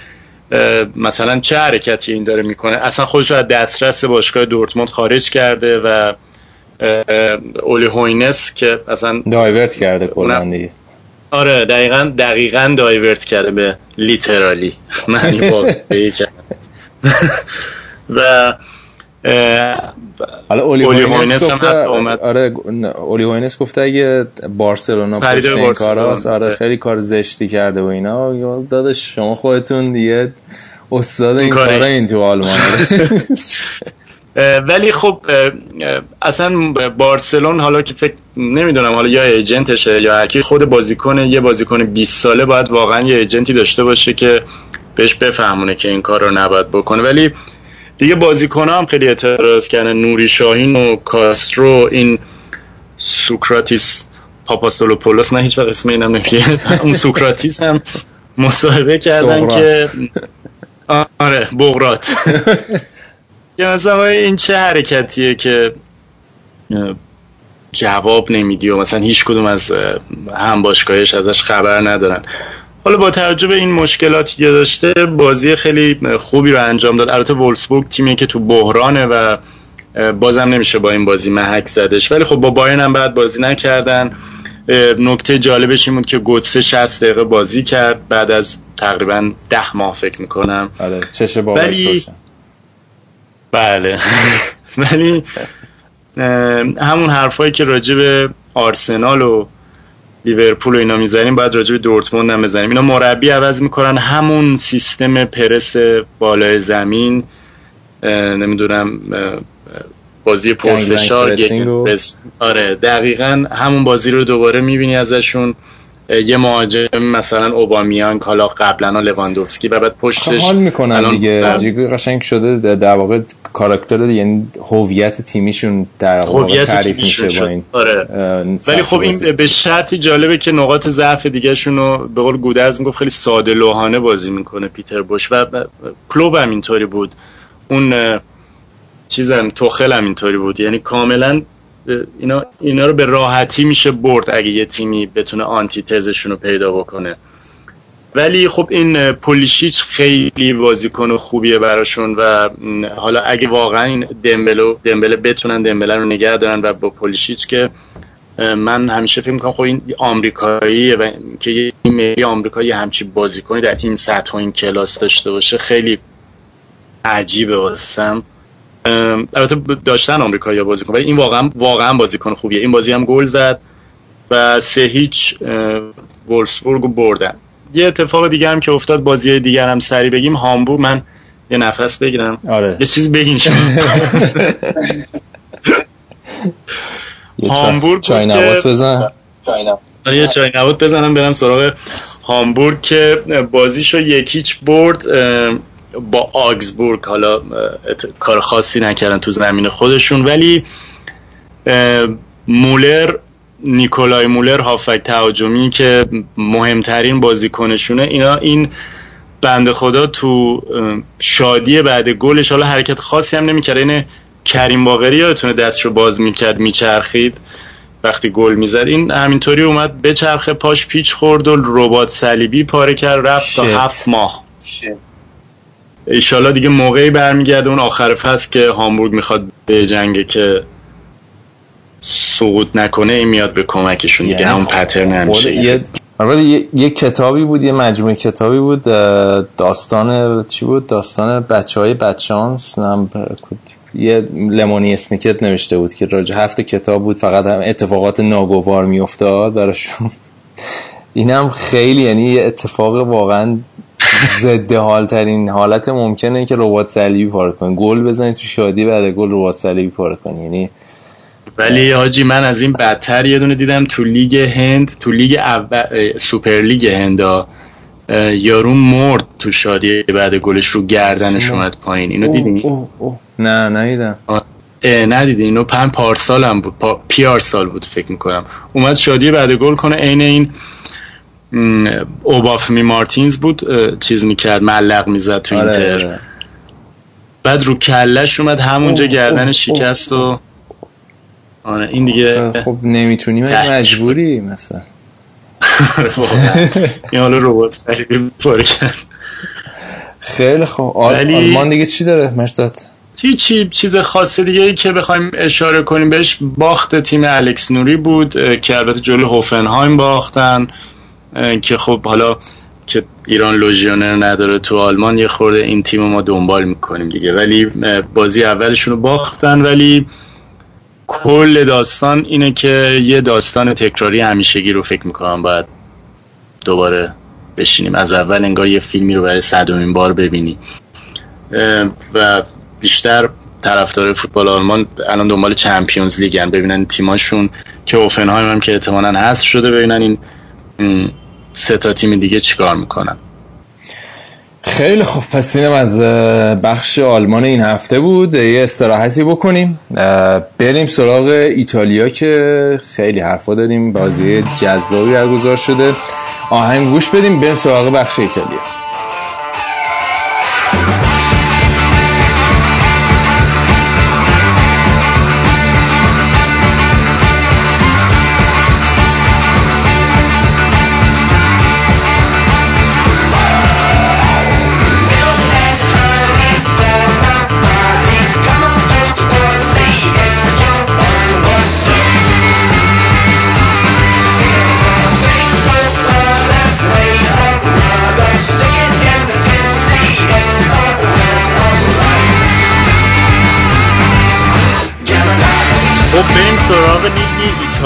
S4: مثلا چه حرکتی این داره می‌کنه. اصلا خودش رو از دسترس باشگاه دورتموند خارج کرده و اولی هوینس که اصلا
S2: دایورت کرده کلا دیگه.
S4: آره دقیقا دقیقا دایورت کرده به لیترالی معنی واقعی کرد و
S2: حالا اولی هوینس گفته آره اولی هوینس گفته اگه بارسلونا پشت این کاراست آره خیلی کار زشتی کرده و اینا. داداش شما خودتون دیگه استاد این کارا این تو آلمان.
S4: ولی خب اصلا بارسلون حالا که فکر نمی‌دونم حالا یا agent شه یا هرکی خود بازیکن یه بازیکن 20 ساله باید واقعا یه agent ی داشته باشه که بهش بفهمونه که این کار رو نباید بکنه. ولی دیگه بازیکن هم خیلی اعتراض کردن. نوری شاهین و کاسترو این سوکراتیس پاپاستاتوپولوس من هیچ وقت اسم اینم اون سوکراتیس هم مصاحبه کردن که آره بقراط. یا مثلا این چه حرکتیه که جواب نمیدی و مثلا هیچ کدوم از هم باشگاهش ازش خبر ندارن. حالا با توجه به این مشکلاتی که داشته بازی خیلی خوبی رو انجام داد. البته وولفسبورگ تیمی که تو بحرانه و بازم نمیشه با این بازی محک زدش. ولی خب با بایرن هم بعد بازی نکردن. نکته جالبش این بود که گوتسه 60 دقیقه بازی کرد. بعد از تقریبا ده ماه فکر می‌کنم.
S2: آره چش
S4: ولی بله. ولی همون حرفایی که راجع به آرسنال و لیورپول و اینا می‌زنیم باید راجع به دورتموند هم بزنیم. اینا مربی عوض می‌کنن. همون سیستم پرس بالای زمین نمی‌دونم بازی پرفشار آره دقیقا همون بازی رو دوباره می‌بینی ازشون. یه مهاجم مثلا اوبامیان حالا قبلا لواندوفسکی و بعد پشتش
S2: حال می‌کنن دیگه. قشنگ شده در واقع کاراکتر یعنی هویت تیمیشون در واقع تعریف میشه با این
S4: آره. ولی خب این به شرطی جالبه که نقاط ضعف دیگهشون رو به قول گودرز می‌گفت خیلی ساده لوحانه بازی می‌کنه پیتر بوش و کلوب هم اینطوری بود. اون چیزم توخل هم اینطوری بود. یعنی کاملا اینا, اینا رو به راحتی میشه برد اگه یه تیمی بتونه آنتی تزشون رو پیدا بکنه. ولی خب این پولیشیچ خیلی بازیکن خوبیه براشون و حالا اگه واقعا این دمبلو دمبله بتونن دمبله رو نگه دارن و با پولیشیچ که من همیشه فکر می‌کنم خب این آمریکاییه و که یه آمریکایی همچی بازیکنی در این سطح و این کلاس داشته باشه خیلی عجیبه واسم. البته داشتن آمریکایی بازیکن ولی این واقعا واقعا بازیکن خوبیه. این بازی هم گل زد و سه هیچ وولسبورگ بردن. یه اتفاق دیگه هم که افتاد بازی دیگر هم سری بگیم. هامبورگ من یه نفس بگیرم.
S2: آره.
S4: یه چیز بگین شما. هامبورگ
S2: چای نبات بزن.
S4: یه چای نبات بزنم برم سراغ هامبورگ که بازیشو یکیچ برد با آگزبورگ. حالا کار خاصی نکردن تو زمین خودشون. ولی مولر نیکولای مولر هافک تهاجمی که مهمترین بازیکنشونه. اینا این بنده خدا تو شادی بعد گلش حالا حرکت خاصی هم نمی‌کرد. این کریم باقری یادتونه دستشو باز می‌کرد میچرخید وقتی گل می‌زد. این همینطوری اومد به چرخه پاش پیچ خورد و ربات صلیبی پاره کرد رفت تا هفت ماه. ایشالا دیگه موقعی برمیگرده اون آخر فصل که هامبورگ می‌خواد به جنگه که سقوط نکنه این میاد به کمکشون دیگه یعنی همون پترن همیشه.
S2: یه یه،, یه کتابی بود یه مجموعه کتابی بود داستان چی بود؟ داستان بچه های بچانس یه لمونی اسنیکت نوشته بود که راجع هفت کتاب بود فقط هم اتفاقات ناگوار میافتاد براشون. اینم خیلی یعنی یه اتفاق واقعا ضد حال ترین حالت ممکنه که رباط صلیبی پاره کنی گل بزنی تو شادی بعد گل رباط صلیبی پاره کنی یعنی
S4: ولی حاجی من از این بدتر یه دونه دیدم تو لیگ هند تو لیگ اول سوپر لیگ هندا یارو مرد تو شادی بعد گلش رو گردنش اومد پایین. اینو دیدی؟
S2: نه ندیدم.
S4: ندیدی. اینو پن پارسال هم بود. پا پیار سال بود فکر می‌کنم. اومد شادی بعد گل کنه. عین این اوبافمی مارتینز بود چیز می‌کرد ملق می‌زد تو
S2: آره،
S4: اینتر.
S2: آره.
S4: بعد رو کلش اومد همونجا گردن شکست و آره این دیگه
S2: خب نمی‌تونی مگه مجبوری مثلا.
S4: این حالا ربات پاره کرد.
S2: خیلی خوب. آلمان دیگه چی داره مرداد؟
S4: هیچی چیز خاص دیگه ای که بخوایم اشاره کنیم بهش باخت تیم الکس نوری بود که البته جلو هوفنهایم باختن که خب حالا که ایران لوژیونر نداره تو آلمان یه خورده این تیم ما دنبال می‌کنیم دیگه. ولی بازی اولشون رو باختن ولی کل داستان اینه که یه داستان تکراری همیشگی رو فکر می‌کنم باید دوباره بشینیم. از اول انگار یه فیلمی رو برای صدومین بار ببینی. و بیشتر طرفدار فوتبال آلمان الان دنبال چمپیونز لیگن. ببینن تیماشون که اوفنهایم هم که احتمالاً هست شده ببینن این سه تا تیم دیگه چیکار می‌کنن.
S2: خیلی خوب. پس اینم از بخش آلمان این هفته بود. یه استراحتی بکنیم. بریم سراغ ایتالیا که خیلی حرفا داریم. بازی جذابی برگزار شده. آهنگ گوش بدیم. بریم سراغ بخش ایتالیا.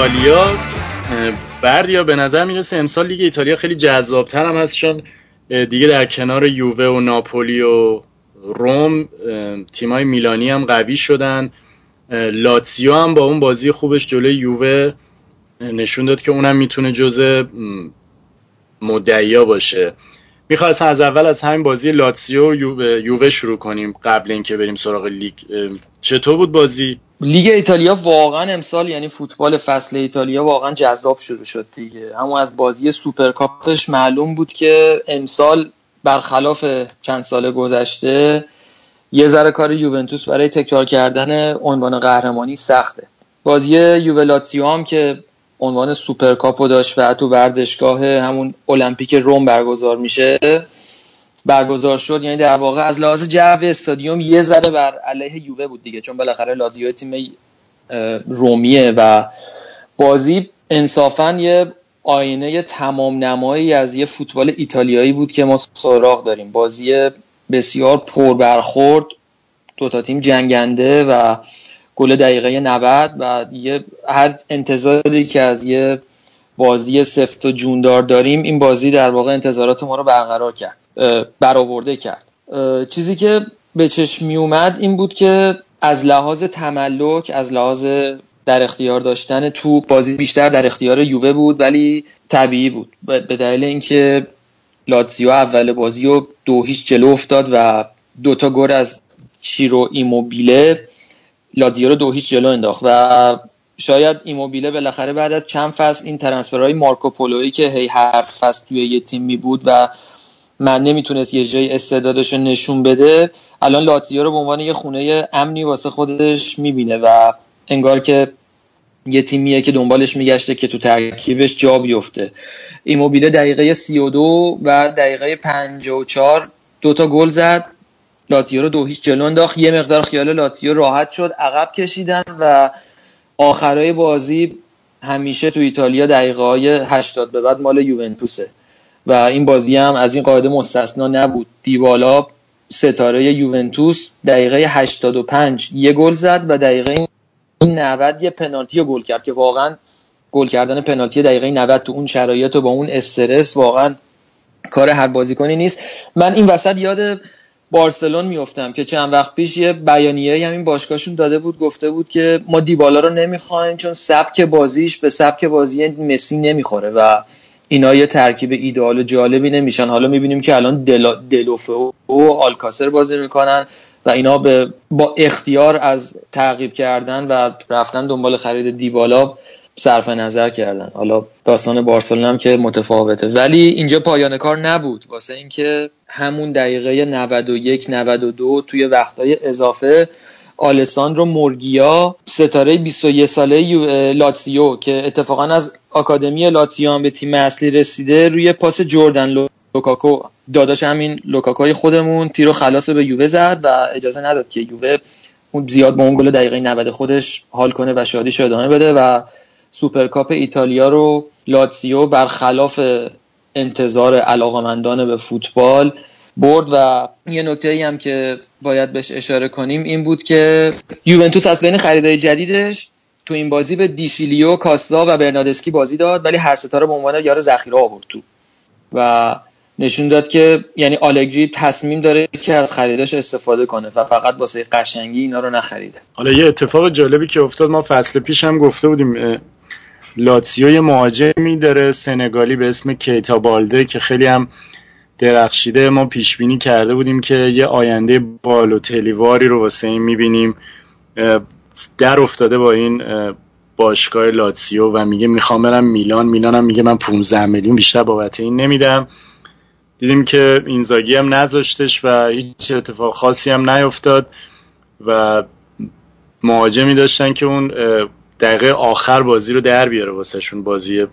S4: ایتالیا بردیا به نظر می‌رسه امسال لیگ ایتالیا خیلی جذابتر هم هست چون دیگه در کنار یووه و ناپولی و روم تیمای میلانی هم قوی شدن. اه، لاتزیو هم با اون بازی خوبش جلوی یووه نشون داد که اونم می‌تونه جزء مدعیا باشه. می‌خواستم از اول از همین بازی لاتزیو و یووه, شروع کنیم قبل اینکه بریم سراغ لیگ. چطور بود بازی؟
S3: لیگ ایتالیا واقعا امسال یعنی فوتبال فصل ایتالیا واقعا جذاب شروع شد دیگه. همون از بازی سوپرکاپش معلوم بود که امسال برخلاف چند سال گذشته یه ذره کار یوونتوس برای تکرار کردن عنوان قهرمانی سخته. بازی یووه لاتزیو هم که عنوان سوپرکاپو داشت و تو ورزشگاه همون المپیک روم برگزار میشه برگزار شد. یعنی در واقع از لحاظ جو استادیوم یه ذره بر علیه یووه بود دیگه چون بالاخره لاتزیو تیم رومیه و بازی انصافا یه آینه تمام نمایی از یه فوتبال ایتالیایی بود که ما سراغ داریم. بازی بسیار پر برخورد دوتا تیم جنگنده و گل دقیقه 90 و یه هر انتظاری که از یه بازی سفت و جوندار داریم این بازی در واقع انتظارات ما رو برقرار کرد. برآورده کرد. چیزی که به چشم می اومد این بود که از لحاظ تملک از لحاظ در اختیار داشتن تو بازی بیشتر در اختیار یووه بود ولی طبیعی بود. به دلیل اینکه لاتزیو اول بازی رو دو هیچ جلو افتاد و دوتا گل از چیرو ایموبیله لاتزیو رو دو هیچ جلو انداخت و شاید ایموبیله بالاخره بعد از چند فصل این ترنسفرهای مارکو پولویی که هی هر فصل توی یه تیم می بود و من نمی‌تونست یه جای استعدادش رو نشون بده الان لاتزیو رو به عنوان یه خونه امنی واسه خودش می‌بینه و انگار که یه تیمیه که دنبالش میگشته که تو ترکیبش جا بیفته. ایموبیله دقیقه 32 و دقیقه 54 دوتا گل زد. لاتیو رو دو هیچ جلو انداخت. یه مقدار خیال لاتیو راحت شد عقب کشیدن و آخرای بازی همیشه تو ایتالیا دقیقه های 80 به بعد مال یوونتوسه. و این بازی هم از این قاعده مستثنا نبود. دیبالا ستاره یوونتوس دقیقه 85 یه گل زد و دقیقه 90 یه پنالتی گل کرد که واقعا گل کردن پنالتی دقیقه 90 تو اون شرایط و با اون استرس واقعا کار هر بازیکنی نیست. من این وسط یاد بارسلون میفتم که چند وقت پیش یه بیانیه همین باشگاهشون داده بود گفته بود که ما دیبالا رو نمی‌خوایم چون سبک بازیش به سبک بازی مسی نمی‌خوره و اینا یه ترکیب ایدئال جالبی نمیشن. حالا می‌بینیم که الان دل... و آلکاسر بازی می‌کنن و اینا به با اختیار از تعقیب کردن و رفتن دنبال خرید دیبالا صرف نظر کردن. حالا داستان بارسلون هم که متفاوته. ولی اینجا پایان کار نبود. واسه اینکه همون دقیقه 91 92 توی وقتهای اضافه آلساندرو مورگیا ستاره 21 ساله لاتسیو که اتفاقا از آکادمی لاتسیو به تیم اصلی رسیده روی پاس جردن لوکاکو. داداش همین لوکاکوی خودمون تیرو خلاص به یووه زد و اجازه نداد که یووه اون زیاد با اون گل دقیقه 90 خودش حال کنه و شادیش ادامه بده و سوپرکاپ ایتالیا رو لاتسیو برخلاف انتظار علاقمندان به فوتبال برد و یه نکته ای هم که باید بهش اشاره کنیم این بود که یوونتوس از بین خریدای جدیدش تو این بازی به دشیلیو، کاستا و برناردسکی بازی داد ولی هر ستاره به عنوان یار ذخیره آورد تو. و نشون داد که یعنی آلگری تصمیم داره که از خریداش استفاده کنه و فقط واسه قشنگی اینا رو نخریده.
S4: حالا یه اتفاق جالبی که افتاد ما فصل پیش هم گفته بودیم لاتسیو یه مهاجمی داره سنگالی به اسم کیتا بالده که خیلی هم درخشیده ما پیش بینی کرده بودیم که یه آینده بالوتلیواری رو واسه این می‌بینیم در افتاده با این باشگاه لاتسیو و میگه می‌خوام برم میلان. میلان هم میگه من 15 میلیون بیشتر بابت این نمیدم. دیدیم که اینزاگی هم نذاشتش و هیچ اتفاق خاصی هم نیفتاد و مهاجمی داشتن که اون دقیقه آخر بازی رو در بیاره واسه شون بازی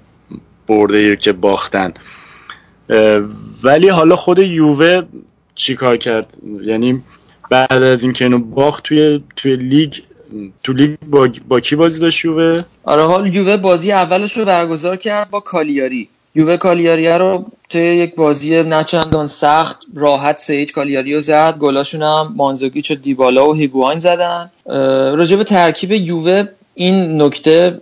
S4: برده که باختن. ولی حالا خود یووه چیکار کرد؟ یعنی بعد از اینکه اینو باخت توی توی لیگ تو لیگ با, با کی بازی داشت یووه؟
S3: آره حال یووه بازی اولش رو برگزار کرد با کالیاری. یووه کالیاری رو توی یک بازی نچندان سخت راحت سه هیچ کالیاری رو زد. گلاشون هم مانزوگیچ و دیبالا و هیگواین زدن. راجب ترکیب یووه این نکته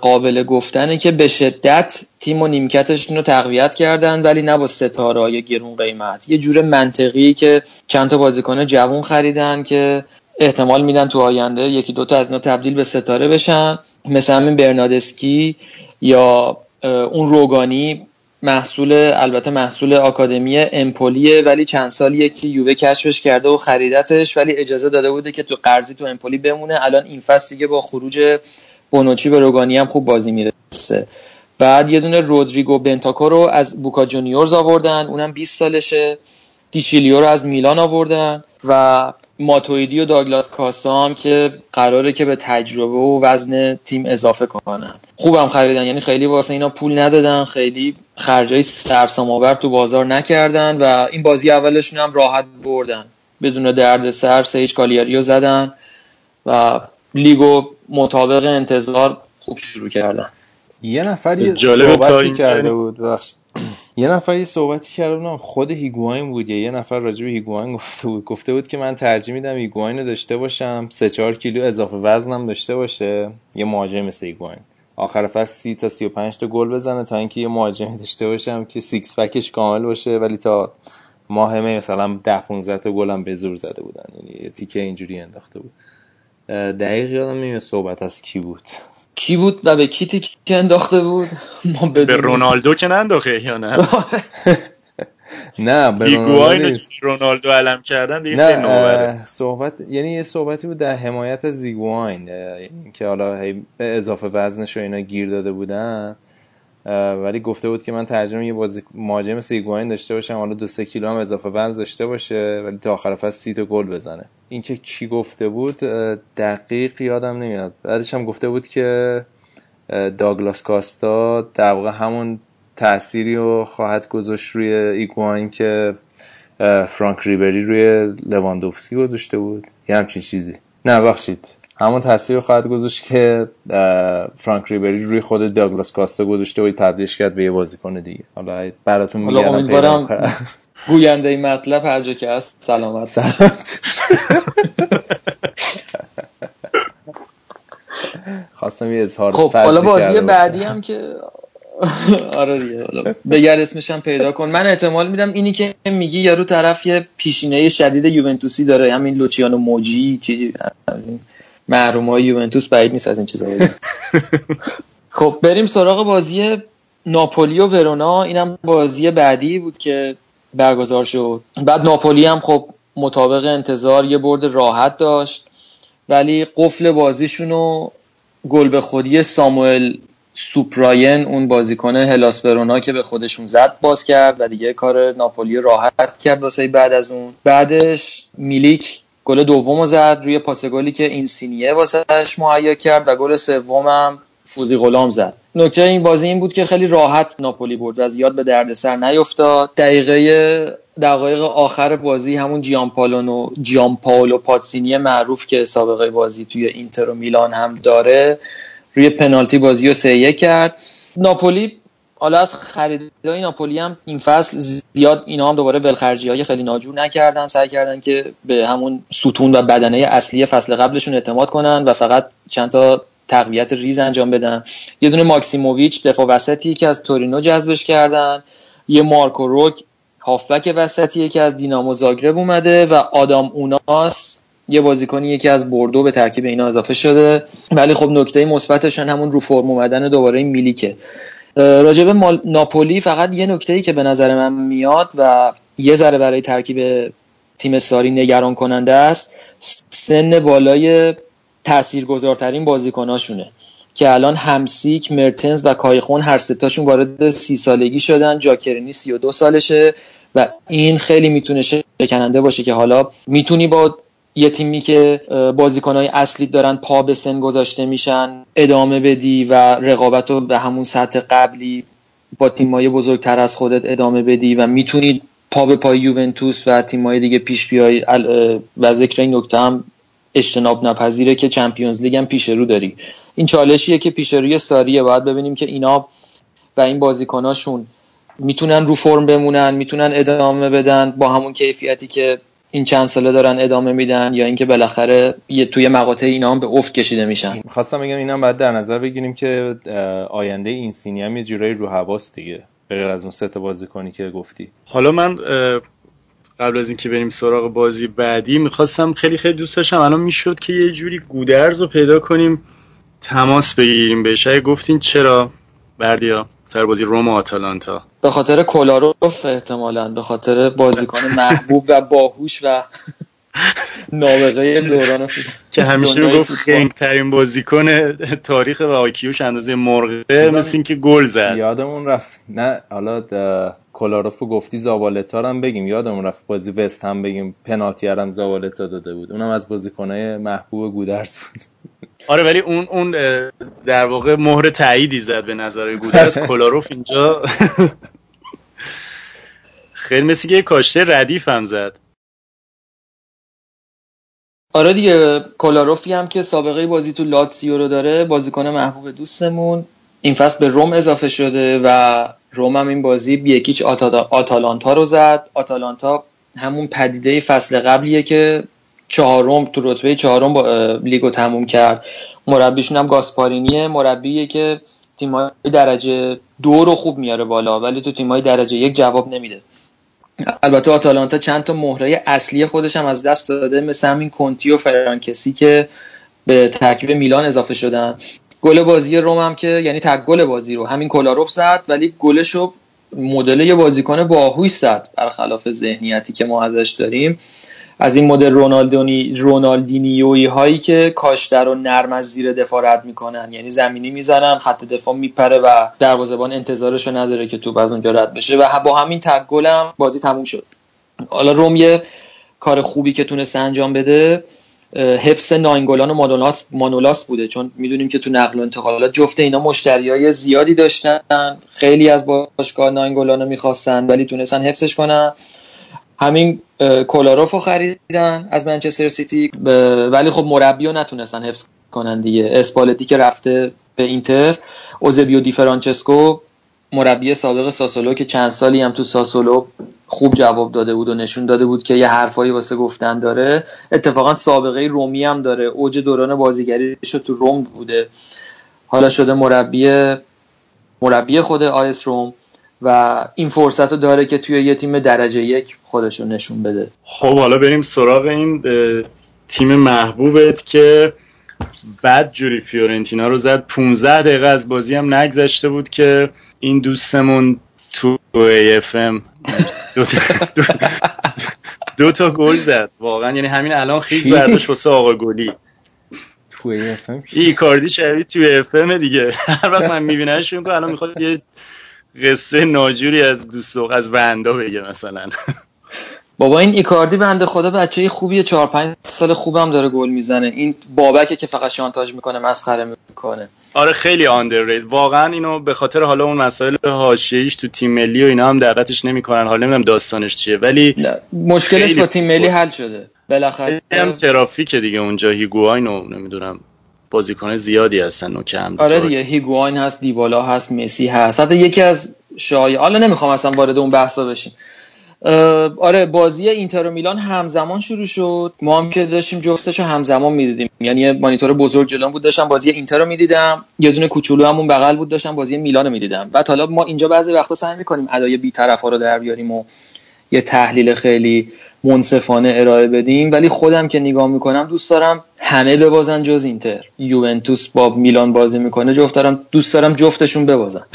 S3: قابل گفتنه که به شدت تیم و نیمکتشون رو تقویت کردن ولی نه با ستاره یا گرون قیمت. یه جور منطقی که چند تا بازیکن جوون خریدن که احتمال میدن تو آینده یکی دوتا از اینا تبدیل به ستاره بشن. مثل همین برنادسکی یا اون روگانی محصول البته محصول آکادمی امپولیه ولی چند سالیه که یووه کشفش کرده و خریدتش ولی اجازه داده بوده که تو قرضی تو امپولی بمونه. الان این فصل دیگه با خروج بونوچی به روگانی هم خوب بازی می‌رسه بعد یه دونه رودریگو بنتاکو رو از بوکا جونیورز آوردن اونم 20 سالشه. دیچیلیو رو از میلان آوردن و ماتویدی و داگلاس کاسا هم که قراره که به تجربه و وزن تیم اضافه کنن. خوبم خریدن یعنی خیلی واسه اینا پول ندادن خیلی خرجای سرسام آور تو بازار نکردن و این بازی اولشون هم راحت بردن. بدون درد سر هیچ کالیاری رو زدن و لیگو مطابق انتظار خوب شروع کردن.
S2: یه نفر یه صحبتی کرده بود بخش یه نفر یه صحبتی کرده بودم خود هیگواین بود یا یه نفر راجع به هیگواین گفته بود. گفته بود که من ترجیح میدم هیگواین رو داشته باشم سه چهار کیلو اضافه وزنم داشته باشه یه مهاجم مثل هیگواین آخر فصل سی تا سی و پنج تا گل بزنه تا اینکه یه مهاجمی داشته باشم که six pack ش کامل باشه ولی تا ماه می مثلا ده 15 تا گلم به زور زده بودن. یعنی یه تیکه اینجوری انداخته بود. دقیق یادم نمیاد صحبت از کی بود.
S3: کی بود و به کی تیک انداخته بود؟ ما
S4: به. رونالدو که ننداخه یا نه؟
S2: نه به رونالدو
S4: رو علم کردن دیگه
S2: نه صحبت یعنی یه صحبتی بود در حمایت از ایگواین یعنی که حالا هی به اضافه وزنش و اینا گیر داده بودن. ولی گفته بود که من ترجیح میدم یه مهاجم ایگواین داشته باشم حالا دو سه کیلو هم اضافه وزن داشته باشه ولی تا آخر فصل سی تا گل بزنه. اینکه کی گفته بود دقیق یادم نمیاد. بعدش هم گفته بود که داگلاس کاستا در واقع همون تأثیری رو خواهد گذاشت روی ایگواین که فرانک ریبری روی لواندوفسکی گذاشته بود. یه همچین چیزی. نه بخشید همون تاثیر رو خواهد گذاشت که فرانک ریبری روی خود داگلاس کاستا گذاشته و تبدیلش کرد به یه بازیکن دیگه حالا براتون میگردم
S3: امیدوارم. گوینده این مطلب هر جا که هست سلامت
S2: سلامت. خواستم یه اظهار
S3: خب حالا بازی بعدی. هم که آره دیگه حالا بگر اسمش هم پیدا کن من احتمال میدم اینی که میگی یارو طرف یه پیشینه شدید یوونتوسی داره همین لوچیانو موجی چیزی از این محروم های یوونتوس بعید نیست از این چیزا خب بریم سراغ بازی ناپولی و ورونا. اینم بازی بعدی بود که برگزار شد. بعد ناپولی هم خب مطابق انتظار یه برد راحت داشت ولی قفل بازیشونو گل به خودی ساموئل سوپراین اون بازیکن هلاس ورونا که به خودشون زد باز کرد و دیگه کار ناپولی راحت کرد واسه بعد از اون. بعدش میلیک گل دومو زد روی پاس گلی که این سینیه واسهش مهیا کرد و گل سومم فوزی غلام زد. نکته این بازی این بود که خیلی راحت ناپولی برد و زیاد به دردسر نیفتاد. دقیقه دقایق آخر بازی همون جیانپالونو جیانپاولو پاتسینی معروف که سابقه بازی توی اینتر و میلان هم داره روی پنالتی بازی رو سه کرد. ناپولی حالا از خریدای ناپولی هم این فصل زیاد اینا هم دوباره ولخرجی های خیلی ناجور نکردن. سعی کردن که به همون ستون و بدنه اصلی فصل قبلشون اعتماد کنن و فقط چند تا تقویت ریز انجام بدن. یه دونه ماکسیموویچ دفاع وسطی که از تورینو جذبش کردن. یه مارکو روک هافبک وسطی که از دینامو زاگرب اومده و آدام اوناس یه بازیکنی که از بردو به ترکیب اینا اضافه شده. ولی خب نکته مثبتشون همون رو فرم اومدن دوباره میلیکه. راجب مال... ناپولی فقط یه نکته ای که به نظر من میاد و یه ذره برای ترکیب تیم ساری نگران کننده است سن بالای تاثیرگذارترین بازیکناشونه که الان همسیک مرتنز و کایخون هر ستاشون وارد سی سالگی شدن. جاکرینی سی و دو سالشه و این خیلی می‌تونه شکننده باشه که حالا می‌تونی با یه تیمی که بازیکنهای اصلی دارن پا به سن گذاشته میشن ادامه بدی و رقابت رو به همون سطح قبلی با تیمای بزرگتر از خودت ادامه بدی و می‌تونی پا به پای یوونتوس و تیمای دیگه پیش بیای. و ذکر این نکته هم اجتناب نپذیره که چمپیونز لیگ هم پیش رو داری. این چالشیه که پیش روی ساریه. باید ببینیم که اینا و این بازیکناشون می‌تونن رو فرم بمونن می‌تونن ادامه بدن با همون کیفیتی که این چند ساله دارن ادامه میدن یا اینکه بالاخره یه توی مقاطع اینا هم به افت کشیده میشن.
S2: خواستم بگم اینم باید در نظر بگیریم که آینده این سینی هم یه جورایی رو هواست دیگه. به غیر از اون سه تا بازیکنی که گفتی.
S4: حالا من قبل از اینکه بریم سراغ بازی بعدی می‌خواستم خیلی خیلی دوست داشتم. الان می‌شد که یه جوری گودرز رو پیدا کنیم تماس بگیریم بهش. اگه گفتین چرا بردیا؟ سر بازی روم و آتالانتا
S3: به خاطر کلاروف احتمالا به خاطر بازیکن محبوب و باهوش و نابغه دوران.
S4: که همیشه می‌گفت. خنگ ترین بازیکن تاریخ و آیکیوش اندازه مرغه مثل اینکه گل زد
S2: یادمون رفت نه حالا د- کلاروفو گفتی زابالتا رو هم بگیم. یادمون رفت بازی وست هم بگیم. پنالتی هم زابالتا داده بود. اونم از بازیکنهای محبوب گودرز بود.
S4: آره ولی اون اون در واقع مهر تاییدی زد به نظر گودرز. کلاروف اینجا خیلی مثل که یه کاشته ردیف هم زد.
S3: آره دیگه کلاروفی هم که سابقه بازی تو لاتسیو رو داره بازیکن محبوب دوستمون. این فصل به روم اضافه شده و روم هم این بازی یکیچ آتا- آتالانتا رو زد. آتالانتا همون پدیده فصل قبلیه که چهارم تو رتبه چهارم با لیگو تموم کرد. مربیشون هم گاسپارینیه. مربیه که تیمای درجه دو رو خوب میاره بالا ولی تو تیمای درجه یک جواب نمیده. البته آتالانتا چند تا مهره اصلی خودش هم از دست داده مثل همین کنتی و فرانکسی که به ترکیب میلان اضافه شدن. گل بازی روم هم که یعنی تک گل بازی رو. همین کلاروف زد ولی گلش رو مدل یه بازیکن باهوش زد برخلاف ذهنیتی که ما ازش داریم. از این مدل رونالدونی رونالدینیویی هایی که کاشتر و نرم از زیر دفاع رد می‌کنن. یعنی زمینی می‌زنن خط دفاع میپره و دروازه‌بان انتظارشو نداره که توپ از اونجا رد بشه. و با همین تک گلم بازی تموم شد. حالا روم یه کار خوبی که تونسته انجام بده. حفظ ناینگولان و مانولاس, مانولاس بوده. چون می‌دونیم که تو نقل و انتقالات جفت اینا مشتری های زیادی داشتن. خیلی از باشگاه ناینگولان رو می‌خواستن ولی تونستن حفظش کنن. همین اه، کولاروف رو خریدن از منچستر سیتی. ولی خب مربی رو نتونستن حفظ کنن دیگه. اسپالتی که رفته به اینتر اوزبیو دی فرانچسکو مربی سابق ساسولو که چند سالی هم تو ساسولو خوب جواب داده بود و نشون داده بود که یه حرفایی واسه گفتن داره. اتفاقا سابقه رومی هم داره. اوج دوران بازیگریش تو روم بوده. حالا شده مربی مربی خود آیس روم و این فرصت رو داره که توی یه تیم درجه یک خودش رو نشون بده.
S4: خب حالا بریم سراغ این تیم محبوبت که بعد جوری فیورنتینا رو زد. 15 دقیقه از بازی هم نگذشته بود که این دوستمون تو FM دو تا, دو, دو تا گل زد. واقعا یعنی همین الان خیز؟ برداشت واسه آقا گلی.
S2: تو
S4: FM ایکاردی شبیه توی FM دیگه. هر وقت من میبینمش کنم الان می‌خواد یه قصه ناجوری از دوست و از وندا بگه مثلا.
S3: بابا این ایکاردی بنده خدا بچه خوبیه. چهار پنج سال خوبم داره گل می‌زنه. این بابکه که فقط شانتاج می‌کنه مسخره می‌کنه.
S4: آره خیلی آندررید واقعا اینو به خاطر حالا اون مسائل حاشیه‌ایش تو تیم ملی و اینا هم دعوتش نمی‌کنن. حالا نمی‌دونم داستانش چیه ولی
S3: نه، مشکلش با تیم ملی
S4: خوبه.
S3: حل شده. بالاخره
S4: هم ترافیک دیگه اونجا. هیگواین و نمی‌دونم بازیکن زیادی هستن نوک هم
S3: آره دیگه هیگواین هست دیبالا هست مسی هست. حتی یکی از شایع حالا نمی‌خوام اصلا وارد اون بحثا بشیم. آره بازی اینتر و میلان همزمان شروع شد. ما هم که داشتیم جفتش رو همزمان می‌دیدیم. یعنی یه مانیتور بزرگ جلوم بود داشتم بازی اینتر رو می‌دیدم. یه دونه کوچولو همون بغل بود داشتم بازی میلان رو می‌دیدم. بعد حالا ما اینجا بعضی وقتا سعی می‌کنیم ادای بی‌طرفا رو در بیاریم و یه تحلیل خیلی منصفانه ارائه بدیم. ولی خودم که نگاه می‌کنم دوست دارم همه ببازن جز اینتر. یوونتوس با میلان بازی می‌کنه جفت دارم دوست دارم جفتشون ببازن.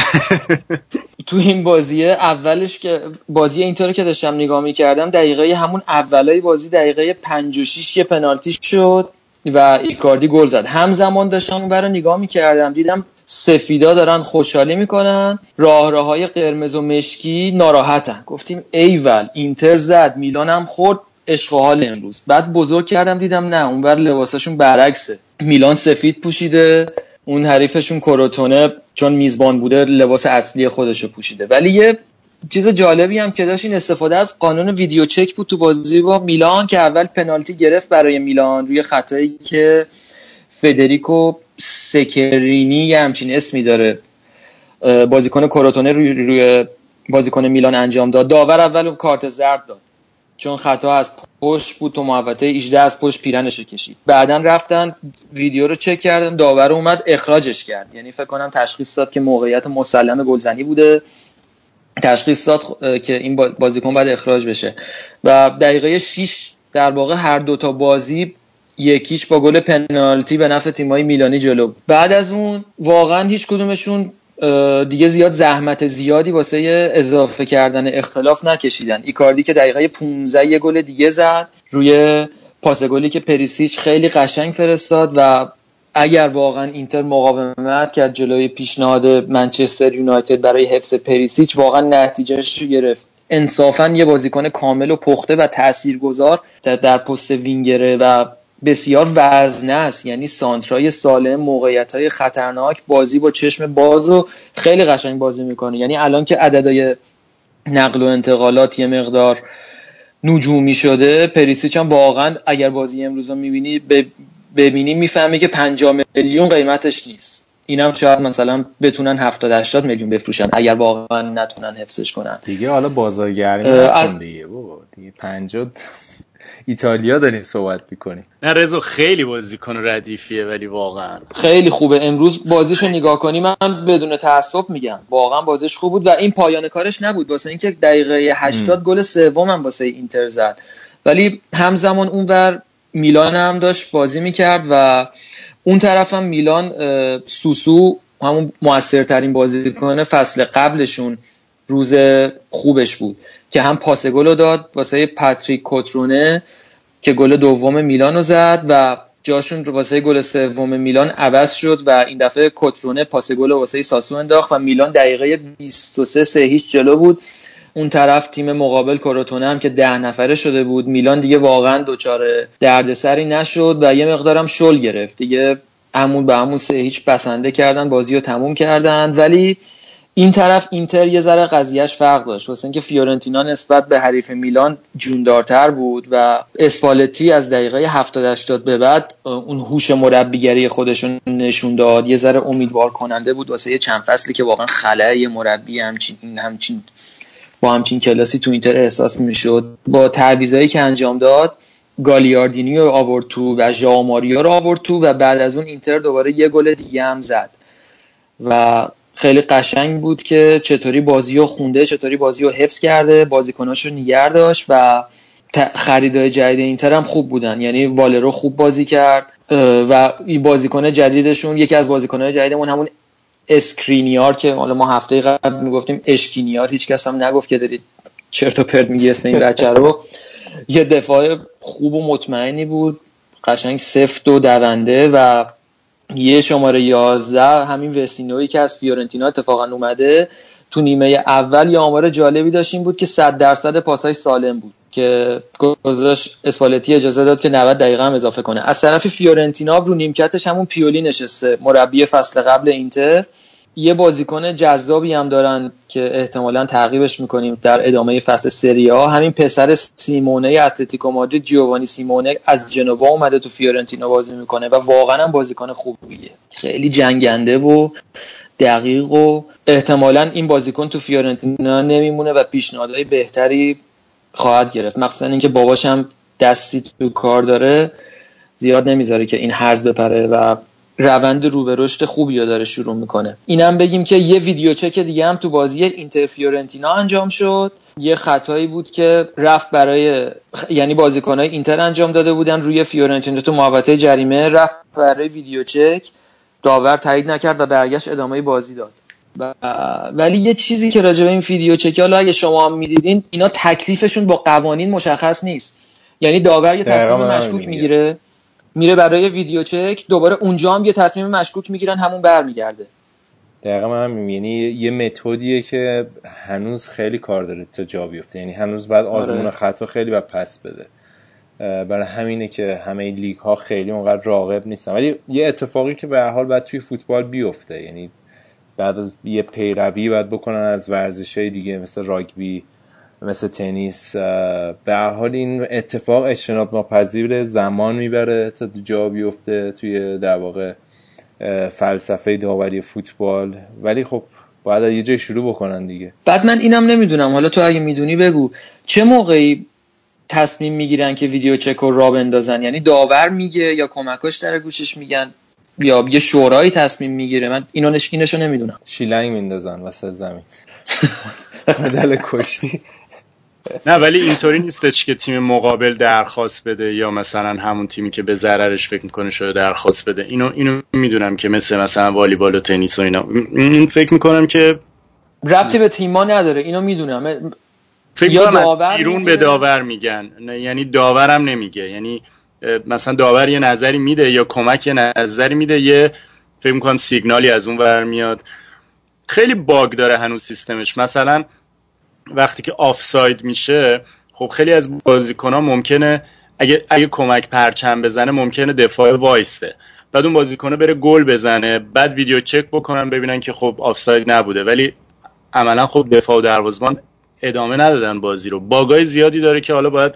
S3: تو این بازی اولش که بازی اینتر رو که داشتم نگاه می‌کردم دقیقه همون اولای بازی دقیقه 5 و 6 یه پنالتی شد و ایکاردی گل زد. همزمان داشتم اون برای نگاه می‌کردم دیدم سفیدا دارن خوشحالی می‌کنن راه راه های قرمز و مشکی ناراحتن. گفتیم ایول اینتر زد میلان هم خورد عشق حال امروز. بعد بزرگ کردم دیدم نه اونور لباساشون برعکسه. میلان سفید پوشیده اون حریفشون کروتونه چون میزبان بوده لباس اصلی خودشو پوشیده. ولی یه چیز جالبی هم که داشت این استفاده از قانون ویدیو چک بود تو بازی با میلان که اول پنالتی گرفت برای میلان روی خطایی که فدریکو سکرینی یه همچین اسمی داره بازیکن کروتونه روی, روی بازیکن میلان انجام داد. داور اول کارت زرد داد. چون خطا از پشت بود تو محوطه 18 از پشت پیرنش رو کشید. بعدا رفتن ویدیو رو چک کردم داور اومد اخراجش کرد. یعنی فکر کنم تشخیص داد که موقعیت مسلم گلزنی بوده. تشخیص داد که این با- بازیکن باید اخراج بشه. و دقیقه 6 در واقع هر دوتا بازی یکیش با گل پنالتی به نفع تیمای میلانی جلو. بعد از اون واقعا هیچ کدومشون دیگه زیاد زحمت زیادی واسه اضافه کردن اختلاف نکشیدن. ایکاردی که دقیقه 15 یه گل دیگه زد روی پاس گلی که پریسیچ خیلی قشنگ فرستاد و اگر واقعا اینتر مقاومت کرد جلوی پیشنهاد منچستر یونایتد برای حفظ پریسیچ واقعا نتیجهش رو گرفت. انصافا یه بازیکن کامل و پخته و تاثیرگذار در, در پست وینگره و بسیار وزنه است. یعنی سانترای سالم موقعیت های خطرناک بازی با چشم باز و خیلی قشنگ بازی می‌کنه. یعنی الان که عددهای نقل و انتقالات یه مقدار نجومی شده پریسیچ هم واقعا اگر بازی امروز رو می‌بینی ببینی می‌فهمی که 50 میلیون قیمتش نیست. اینم شاید مثلا بتونن 70 80 میلیون بفروشن اگر واقعا نتونن حفظش کنن.
S2: دیگه حالا نکن دیگه بابا. دیگه 50 ایتالیا داریم صحبت می‌کنیم.
S4: نه رضا خیلی بازیکن ردیفیه ولی واقعا.
S3: خیلی خوبه. امروز بازیشو نگاه کنی من بدون تعصب میگم. واقعا بازیش خوب بود و این پایان کارش نبود. واسه اینکه دقیقه 80 گل سوم هم واسه اینتر زد. ولی همزمان اونور میلان هم داشت بازی می‌کرد و اون طرف هم میلان سوسو همون موثرترین بازیکن فصل قبلشون روز خوبش بود. که هم پاس گل رو داد واسه پاتریک کوترونه که گل دوم میلان رو زد و جاشون رو واسه گل سوم میلان عوض شد و این دفعه کوترونه پاس گل واسه ساسو انداخت و میلان دقیقه 23 سه هیچ جلو بود. اون طرف تیم مقابل کروتونه هم که ده نفره شده بود. میلان دیگه واقعا دچار دردسری نشد و یه مقدارم شل گرفت. دیگه همون به همون سه هیچ بسنده کردن بازی رو تموم کردن. ولی این طرف اینتر یه ذره قضیهش فرق داشت. واسه اینکه فیورنتینا نسبت به حریف میلان جوندارتر بود و اسپالتی از دقیقه 70 80 به بعد اون هوش مربیگری خودشون نشون داد. یه ذره امیدوار کننده بود واسه یه چند فصلی که واقعا خلأ یه مربی همچین همچین با همچین کلاسی تو اینتر احساس می‌شد. با تعویضایی که انجام داد گالیاردینی رو آورد تو و ژائو ماریا رو آورد تو و بعد از اون اینتر دوباره یه گل دیگه هم زد. و خیلی قشنگ بود که چطوری بازی رو خونده چطوری بازی رو حفظ کرده بازیکناش رو داشت و خریدای جدید اینتر هم خوب بودن. یعنی والرو خوب بازی کرد و این بازیکن جدیدشون یکی از بازیکنهای جدیدمون همون اسکرینیار که حالا ما هفته قبل می‌گفتیم اشکینیار. هیچ کس هم نگفت که دارید چرت و پرت میگی اسم این بچه رو. یه دفاع خوب و مطمئنی بود. قشنگ سفت و دونده و یه شماره 11 همین وسینوی که از فیورنتینا اتفاقا اومده تو نیمه اول یه آمار جالبی داشت این بود که 100 درصد پاسای سالم بود که گذاشت اسپالتی اجازه داد که 90 دقیقه هم اضافه کنه. از طرف فیورنتینا رو نیمکتش همون پیولی نشسته مربی فصل قبل اینتر. یه بازیکن جذابی هم دارن که احتمالا تعقیبش می‌کنیم در ادامه فصل سری ها همین پسر سیمونه اتلتیکو مادرید جیوانی سیمونه از جنوا اومده تو فیورنتینا بازی می‌کنه و واقعا بازیکن خوبیه. خیلی جنگنده و دقیق و احتمالا این بازیکن تو فیورنتینا نمیمونه و پیشنهادهای بهتری خواهد گرفت. مخصوصا اینکه باباش هم دستی تو کار داره زیاد نمی‌ذاره که این هرز بپره و روند رو به رشد خوبی رو داره شروع می‌کنه. اینم بگیم که یه ویدیو چک دیگه هم تو بازی اینتر فیورنتینا انجام شد. یه خطایی بود که رفت برای یعنی بازیکنهای اینتر انجام داده بودن روی فیورنتینا تو محوطه جریمه رفت برای ویدیو چک داور تایید نکرد و برگشت ادامه بازی داد. و ولی یه چیزی که راجع به این ویدیو چک حالا اگه شما هم می‌دیدین اینا تکلیفشون با قوانین مشخص نیست. یعنی داور یه تصمیم مشکوک می‌گیره. میره برای ویدیو چک دوباره اونجا هم یه تصمیم مشکوک می‌گیرن همون برمیگرده.
S2: دقیقا من همین یعنی یه متدیه که هنوز خیلی کار داره تا جا بیفته. یعنی هنوز بعد آزمون
S3: آره.
S2: خطا خیلی باید پس بده. برای همینه که همه لیگ ها خیلی اونقدر راقب نیستن. ولی یه اتفاقی که به هر حال باید توی فوتبال بیفته. یعنی بعد از یه پیروی باید بکنن از ورزش های دیگه مثل راگبی. مثل تنیس به حال این اتفاق اجتناب ناپذیر زمان می‌بره تا جا بیفته توی در واقع فلسفه داوری فوتبال. ولی خب باید از یه جای شروع بکنن دیگه.
S3: بعد من اینم نمی‌دونم. حالا تو اگه می‌دونی بگو. چه موقعی تصمیم می‌گیرن که ویدیو چک رو را بندازن؟ یعنی داور میگه یا کمکاش در گوشش میگن؟ یا یه شورایی تصمیم می‌گیره؟ من اینو نش... اینشو نمی‌دونم.
S2: شیلنگ میندازن وسط زمین. مدل کشتی.
S4: نه ولی اینطوری نیستش که تیم مقابل درخواست بده یا مثلا همون تیمی که به ضررش فکر می‌کنه شده درخواست بده. اینو اینو می‌دونم که مثل مثلا والیبال و تنیس و اینا. این فکر می‌کنم که
S3: ربطی به تیما نداره. اینو می‌دونم.
S4: فکر
S3: یا داور
S4: بیرون. به داور میگن. نه، یعنی داورم نمیگه. یعنی مثلا داور یه نظری میده یا کمک یه نظری میده یه فکر می‌کنم سیگنالی از اون ور میاد. خیلی bug داره هنوز سیستمش. مثلا وقتی که آفساید میشه خب خیلی از بازیکن ها ممکنه اگه اگه کمک پرچم بزنه ممکنه دفاع وایسته. بعد اون بازیکنه بره گل بزنه بعد ویدیو چک بکنن ببینن که خب آفساید نبوده. ولی عملا خب دفاع و دروازه‌بان ادامه ندادن بازی رو. bug ای زیادی داره که حالا باید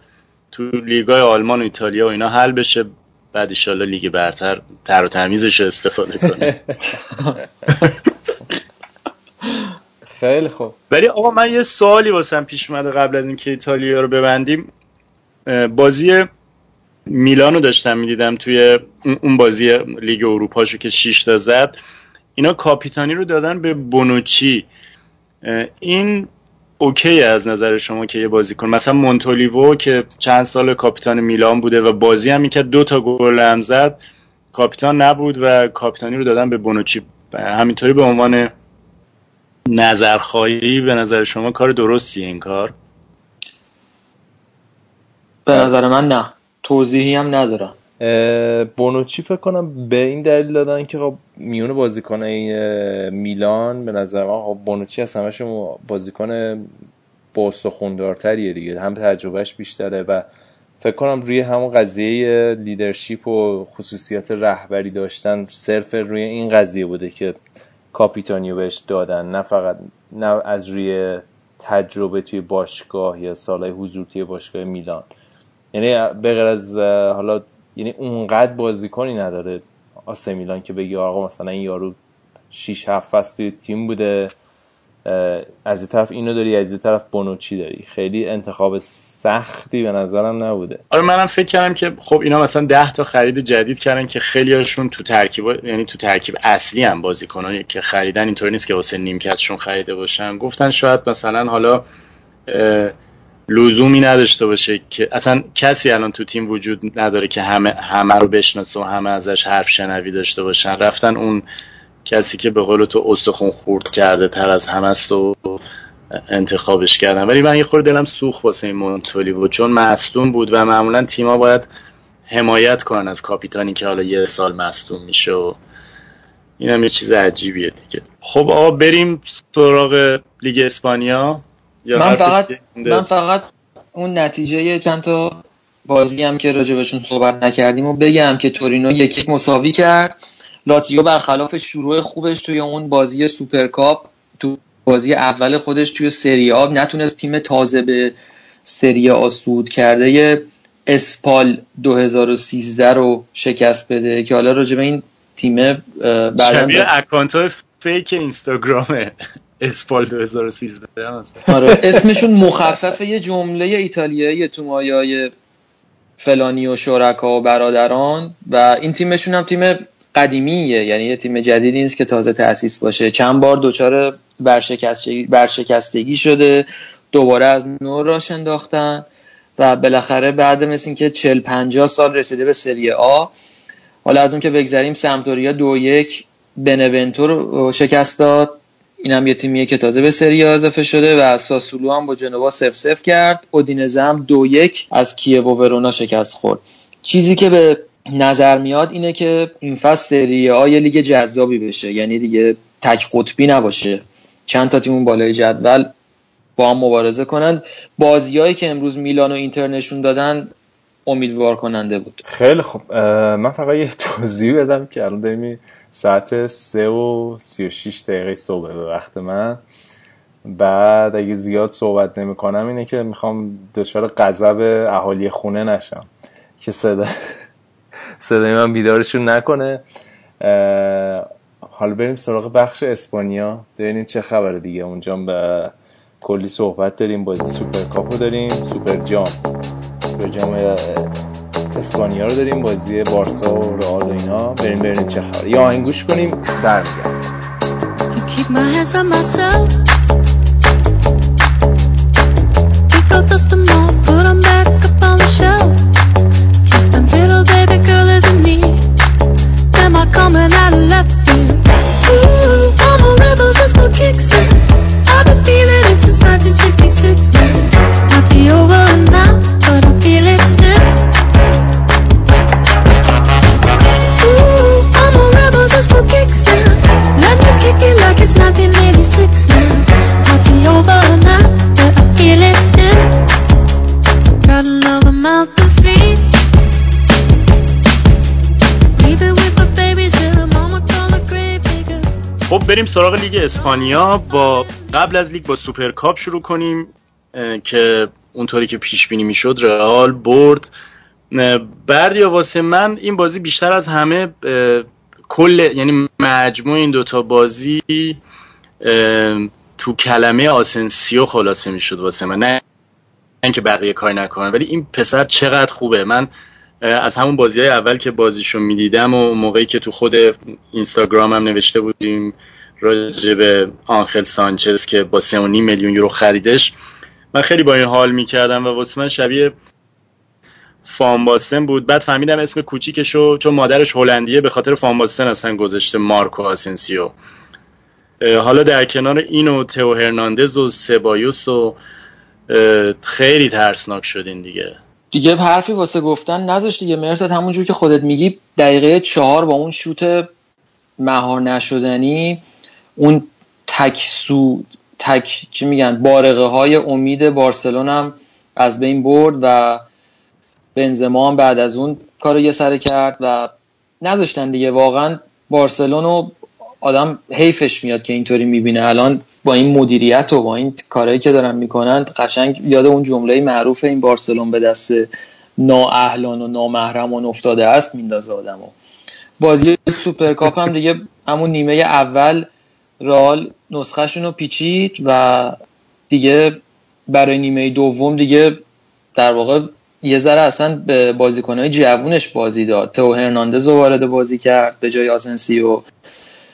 S4: تو لیگای آلمان و ایتالیا و اینا حل بشه بعد ایشالله لیگ برتر تر و تمیزش استفاده کنه.
S2: خیلی خوب.
S4: ولی آقا من یه سوالی واسم پیش اومده قبل از اینکه ایتالیا رو ببندیم. بازی میلانو داشتم می‌دیدم توی اون- بازی لیگ اروپاشو که 6 تا زد. اینا کاپیتانی رو دادن به بونوچی. این اوکی از نظر شما که یه بازیکن مثلا مونتولیوو که چند سال کاپیتان میلان بوده و بازی هم می‌کرد دو تا گل هم زد کاپیتان نبود و کاپیتانی رو دادن به بونوچی. همینطوری به عنوان نظرخواهی به نظر شما کار درستیه این کار؟
S3: به نظر من نه. توضیحی هم ندارم.
S2: بونوچی فکر کنم به این دلیل دادن که خب میون بازیکنای میلان به نظر من خب بونوچی از همشون بازیکن با استخوندارتریه دیگه. هم تجربهش بیشتره و فکر کنم روی همون قضیه لیدرشپ و خصوصیات رهبری داشتن صرف روی این قضیه بوده که کاپیتانیو بهش دادن. نه فقط نه از روی تجربه توی باشگاه یا سالهای حضور توی باشگاه میلان. یعنی به غیر از حالا یعنی اونقدر بازیکنی نداره آسه میلان که بگی آقا مثلا این یارو 6 7 فصل توی تیم بوده. از این طرف اینو داری از این طرف بونوچی داری. خیلی انتخاب سختی به نظرم نبوده.
S4: آره منم فکر کردم که خب اینا مثلا 10 تا خرید جدید کردن که خیلی هاشون تو ترکیب یعنی تو ترکیب اصلی هم بازیکنایی که خریدن اینطوری نیست که واسه نیمکتشون خریده باشن. گفتن شاید مثلا حالا لزومی نداشته باشه که اصلا کسی الان تو تیم وجود نداره که همه همه رو بشناسه و همه ازش حرف شنوی داشته باشن. رفتن اون کسی که به قول تو استخون خورد کرده تر از همه است و انتخابش کردن. ولی من یه خورده دلم سوخت واسه این مونتولی بود. چون مصدوم بود و معمولا تیما باید حمایت کنن از کاپیتانی که حالا یه سال مصدوم میشه و این هم یه چیز عجیبیه دیگه. خب آقا بریم سراغ لیگ اسپانیا. یا
S3: من فقط؟ من فقط اون نتیجه چند تا بازی هم که راجبشون صحبت نکردیم و بگم که تورینو یک یک مساوی کرد. لاتزیو برخلاف شروع خوبش توی اون بازی سوپرکاپ تو بازی اول خودش توی سری آ نتونست تیم تازه به سری آ صعود کرده. یه اسپال 2013 رو شکست بده که حالا راجب این تیم
S4: شبیه اکانت های فیک اینستاگرامه اسپال 2013 مثلا
S3: آره. اسمشون مخفف یه جمله ایتالیایی تو مایای فلانی و شرکا و برادران و این تیمشون هم تیم قدیمیه یعنی یه تیم جدیدی نیست که تازه تأسیس باشه. چند بار دچار برشکستگی, برشکستگی شده دوباره از نو راش انداختن و بالاخره بعد مثل اینکه 40 50 سال رسیده به سری آ حالا از اون که بگذریم سمتوریا دو یک بنونتو رو شکست داد. این هم یه تیمیه که تازه به سری اضافه شده و ساسولو هم با جنوا سف سف کرد. اودینزه هم دو یک از کیو و ورونا شکست خورد. چیزی که به نظر میاد اینه که این فصل سری آ یه لیگ جذابی بشه. یعنی دیگه تک قطبی نباشه. چند تا تیم اون بالای جدول با هم مبارزه کنند بازیایی که امروز میلان و اینتر نشون دادن امیدوار کننده بود.
S2: خیلی اه، من فقط یه توضیح بدم که الان داریم ساعت سه و سی و شیش دقیقه صبح به وقت من. بعد اگه زیاد صحبت نمی کنم اینه که می‌خوام دچار غضب اهالی خونه نشم. که صدا صدای من بیدارشون نکنه. حالا بریم سراغ بخش اسپانیا. ببینیم چه خبره دیگه. اونجا به کلی صحبت داریم. بازی سوپر کاپو داریم. سوپر جام. جام اسپانیا رو داریم. بازی بارسا و رئال و اینا. بریم بریم چه خبره. یا آهنگ گوش کنیم برمیگردیم
S6: keep Am I left field? Ooh, I'm a rebel just for kicks. I've been feeling it since 1966 now. Might be over now, but I feel it still. Ooh, I'm a rebel just for kicks. Let me kick it like it's 1986 now. Might be over now, but I feel it still. Got another mouth
S4: خب بریم سراغ لیگ اسپانیا. با قبل از لیگ با سوپر کاپ شروع کنیم که اونطوری که پیش بینی می‌شد رئال برد. بردیا واسه من این بازی بیشتر از همه کل یعنی مجموع این دوتا بازی تو کلمه آسنسیو خلاصه می‌شد واسه من. نه اینکه بقیه کار نکنن ولی این پسر چقدر خوبه. من از همون بازی های اول که بازیشو می‌دیدم و موقعی که تو خود اینستاگرامم نوشته بودیم راجع به آنخل سانچز که با 3.5 میلیون یورو خریدش من خیلی با این حال می‌کردم و واسه من شبیه فان باستن بود. بعد فهمیدم اسم کوچیکشو چون مادرش هلندیه به خاطر فان باستن اصلا گذاشته مارکو آسنسیو. حالا در کنار این و تئو هرناندز و سبایوس و خیلی ترسناک شدین دیگه.
S3: دیگه حرفی واسه گفتن نذاشت دیگه. مرتاد همونجور که خودت میگی دقیقه چهار با اون شوت مهار نشدنی اون تک سو تک چی میگن بارقه های امید بارسلون هم از بین برد و بنزما هم بعد از اون کارو یه سره کرد و نذاشتن دیگه. واقعا بارسلون رو آدم حیفش میاد که اینطوری می‌بینه. الان با این مدیریت و با این کارهایی که دارن می‌کنن قشنگ یاد اون جمله معروف این بارسلون به دست نااهلان و نامحرمان افتاده است میندازه آدمو. بازی سوپرکاپ هم دیگه همون نیمه اول رئال نسخهشون رو پیچید و دیگه برای نیمه دوم دیگه در واقع یه ذره اصلا به بازیکنهای جوونش بازی داد. تئو هرناندز رو وارد بازی کرد به جای آسنسیو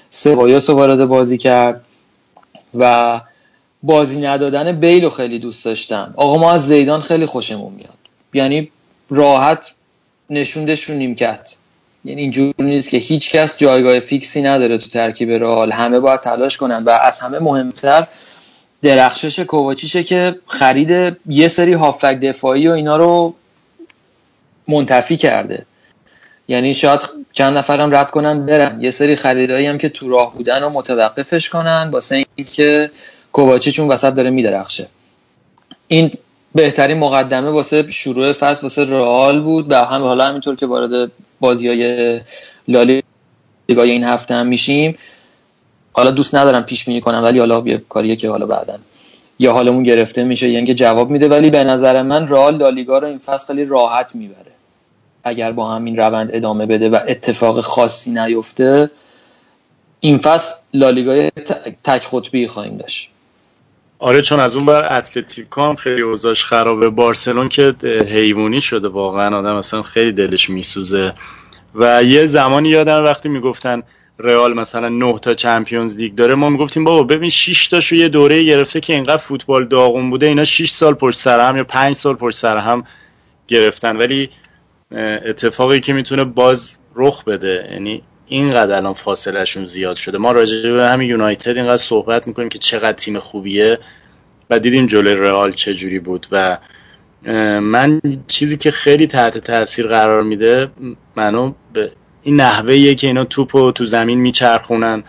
S3: سبایوس رو وارد بازی کرد. و بازی ندادن بیل رو خیلی دوست داشتم. آقا ما از زیدان خیلی خوشمون میاد. یعنی راحت نشوندش رو نیمکت. یعنی اینجوری نیست که هیچ کس جایگاه فیکسی نداره تو ترکیب رئال. همه باید تلاش کنن و از همه مهمتر درخشش کوواچیشه که خرید یه سری هافک دفاعی و اینا رو منتفی کرده. یعنی شاید چند نفرم رد کنن برن. یه سری خریدایی هم که تو راه بودن رو متوقفش کنن واسه اینکه کوواچی چون وسط داره میدرخشه. این بهترین مقدمه واسه شروع فصل واسه رئال بود و هم حالا همینطور که وارد بازی های لالیگا این هفته هم میشیم. حالا دوست ندارم پیش بینی کنم ولی حالا یه کاریه که حالا بعدن یا حالمون گرفته میشه یعنی که جواب میده ولی به نظر من رئال لالیگا رو این فصل خیلی راحت می‌بره. اگر با همین روند ادامه بده و اتفاق خاصی نیفته این فصل لالیگای ت- تک خطبی خواهیم داشت.
S4: آره چون از اون بر اتلتیکو هم خیلی اوضاعش خرابه. بارسلون که حیوانی شده واقعا آدم اصلا خیلی دلش میسوزه. و یه زمانی یادم وقتی می‌گفتن رئال مثلا 9 تا چمپیونز لیگ داره ما می‌گفتیم بابا ببین 6 تاشو یه دوره گرفته که اینقدر فوتبال داغون بوده اینا 6 سال پشت سر هم یا 5 سال پشت سر هم گرفتن. ولی اتفاقی که می‌تونه باز رخ بده یعنی اینقدر الان فاصلهشون زیاد شده. ما راجع به همین یونایتد اینقدر صحبت می‌کنیم که چقدر تیم خوبیه و دیدیم جلوی رئال چه جوری بود. و من چیزی که خیلی تحت تاثیر قرار میده منو به این نحوه که اینا توپو تو زمین میچرخونن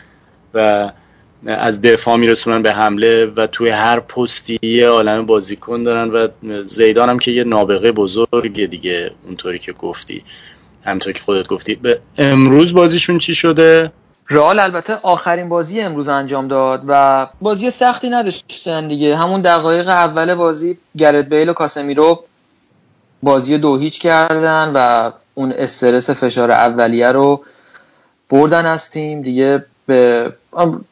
S4: و از دفاع میرسونن به حمله و توی هر پستی یه عالم بازیکن دارن و زیدان هم که یه نابغه بزرگه دیگه اونطوری که گفتی. همطور که خودت گفتی. به امروز بازیشون چی شده؟
S3: رئال البته آخرین بازی امروز انجام داد و بازی سختی نداشتن دیگه. همون دقایق اول بازی گرت بیل و کاسمیرو بازی دو هیچ کردن و اون استرس فشار اولیه رو بردن از تیم. دیگه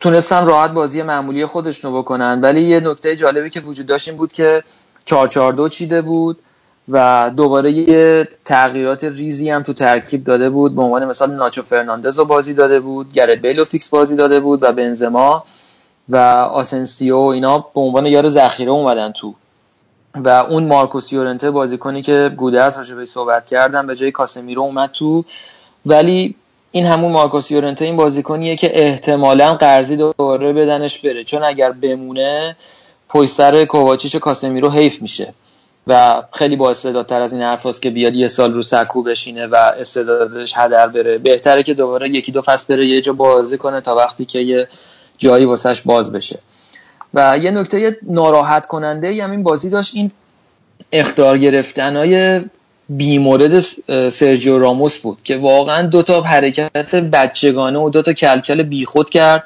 S3: تونستن راحت بازی معمولی خودشونو بکنن. ولی یه نکته جالبی که وجود داشت این بود که 442 چیده بود و دوباره یه تغییرات ریزی هم تو ترکیب داده بود. به عنوان مثال ناچو فرناندز رو بازی داده بود گرت بیل رو فیکس بازی داده بود و بنزما و آسنسیو اینا به عنوان یار ذخیره اومدن تو. و اون مارکوس یورنته بازیکنی که گودرز راجع صحبت کردم به جای کاسمیرو اومد تو. ولی این همون مارکوس یورنته این بازیکنیه که احتمالا قرضی دوباره بدنش بره. چون اگر بمونه پشت سر کوواچیچ و کاسمیرو حیف میشه. و خیلی با استعدادتر از این حرف که بیاد یه سال رو سکو بشینه و استعدادش هدر بره. بهتره که دوباره یکی دو فصل بره یه جا بازی کنه تا وقتی که یه جایی واسش باز بشه. و یه نکته ناراحت کننده هم این بازی داشت. این اختار گرفتن های بیمورد سرجیو راموس بود که واقعا دو تا حرکت بچگانه و دو تا کلکل بیخود کرد.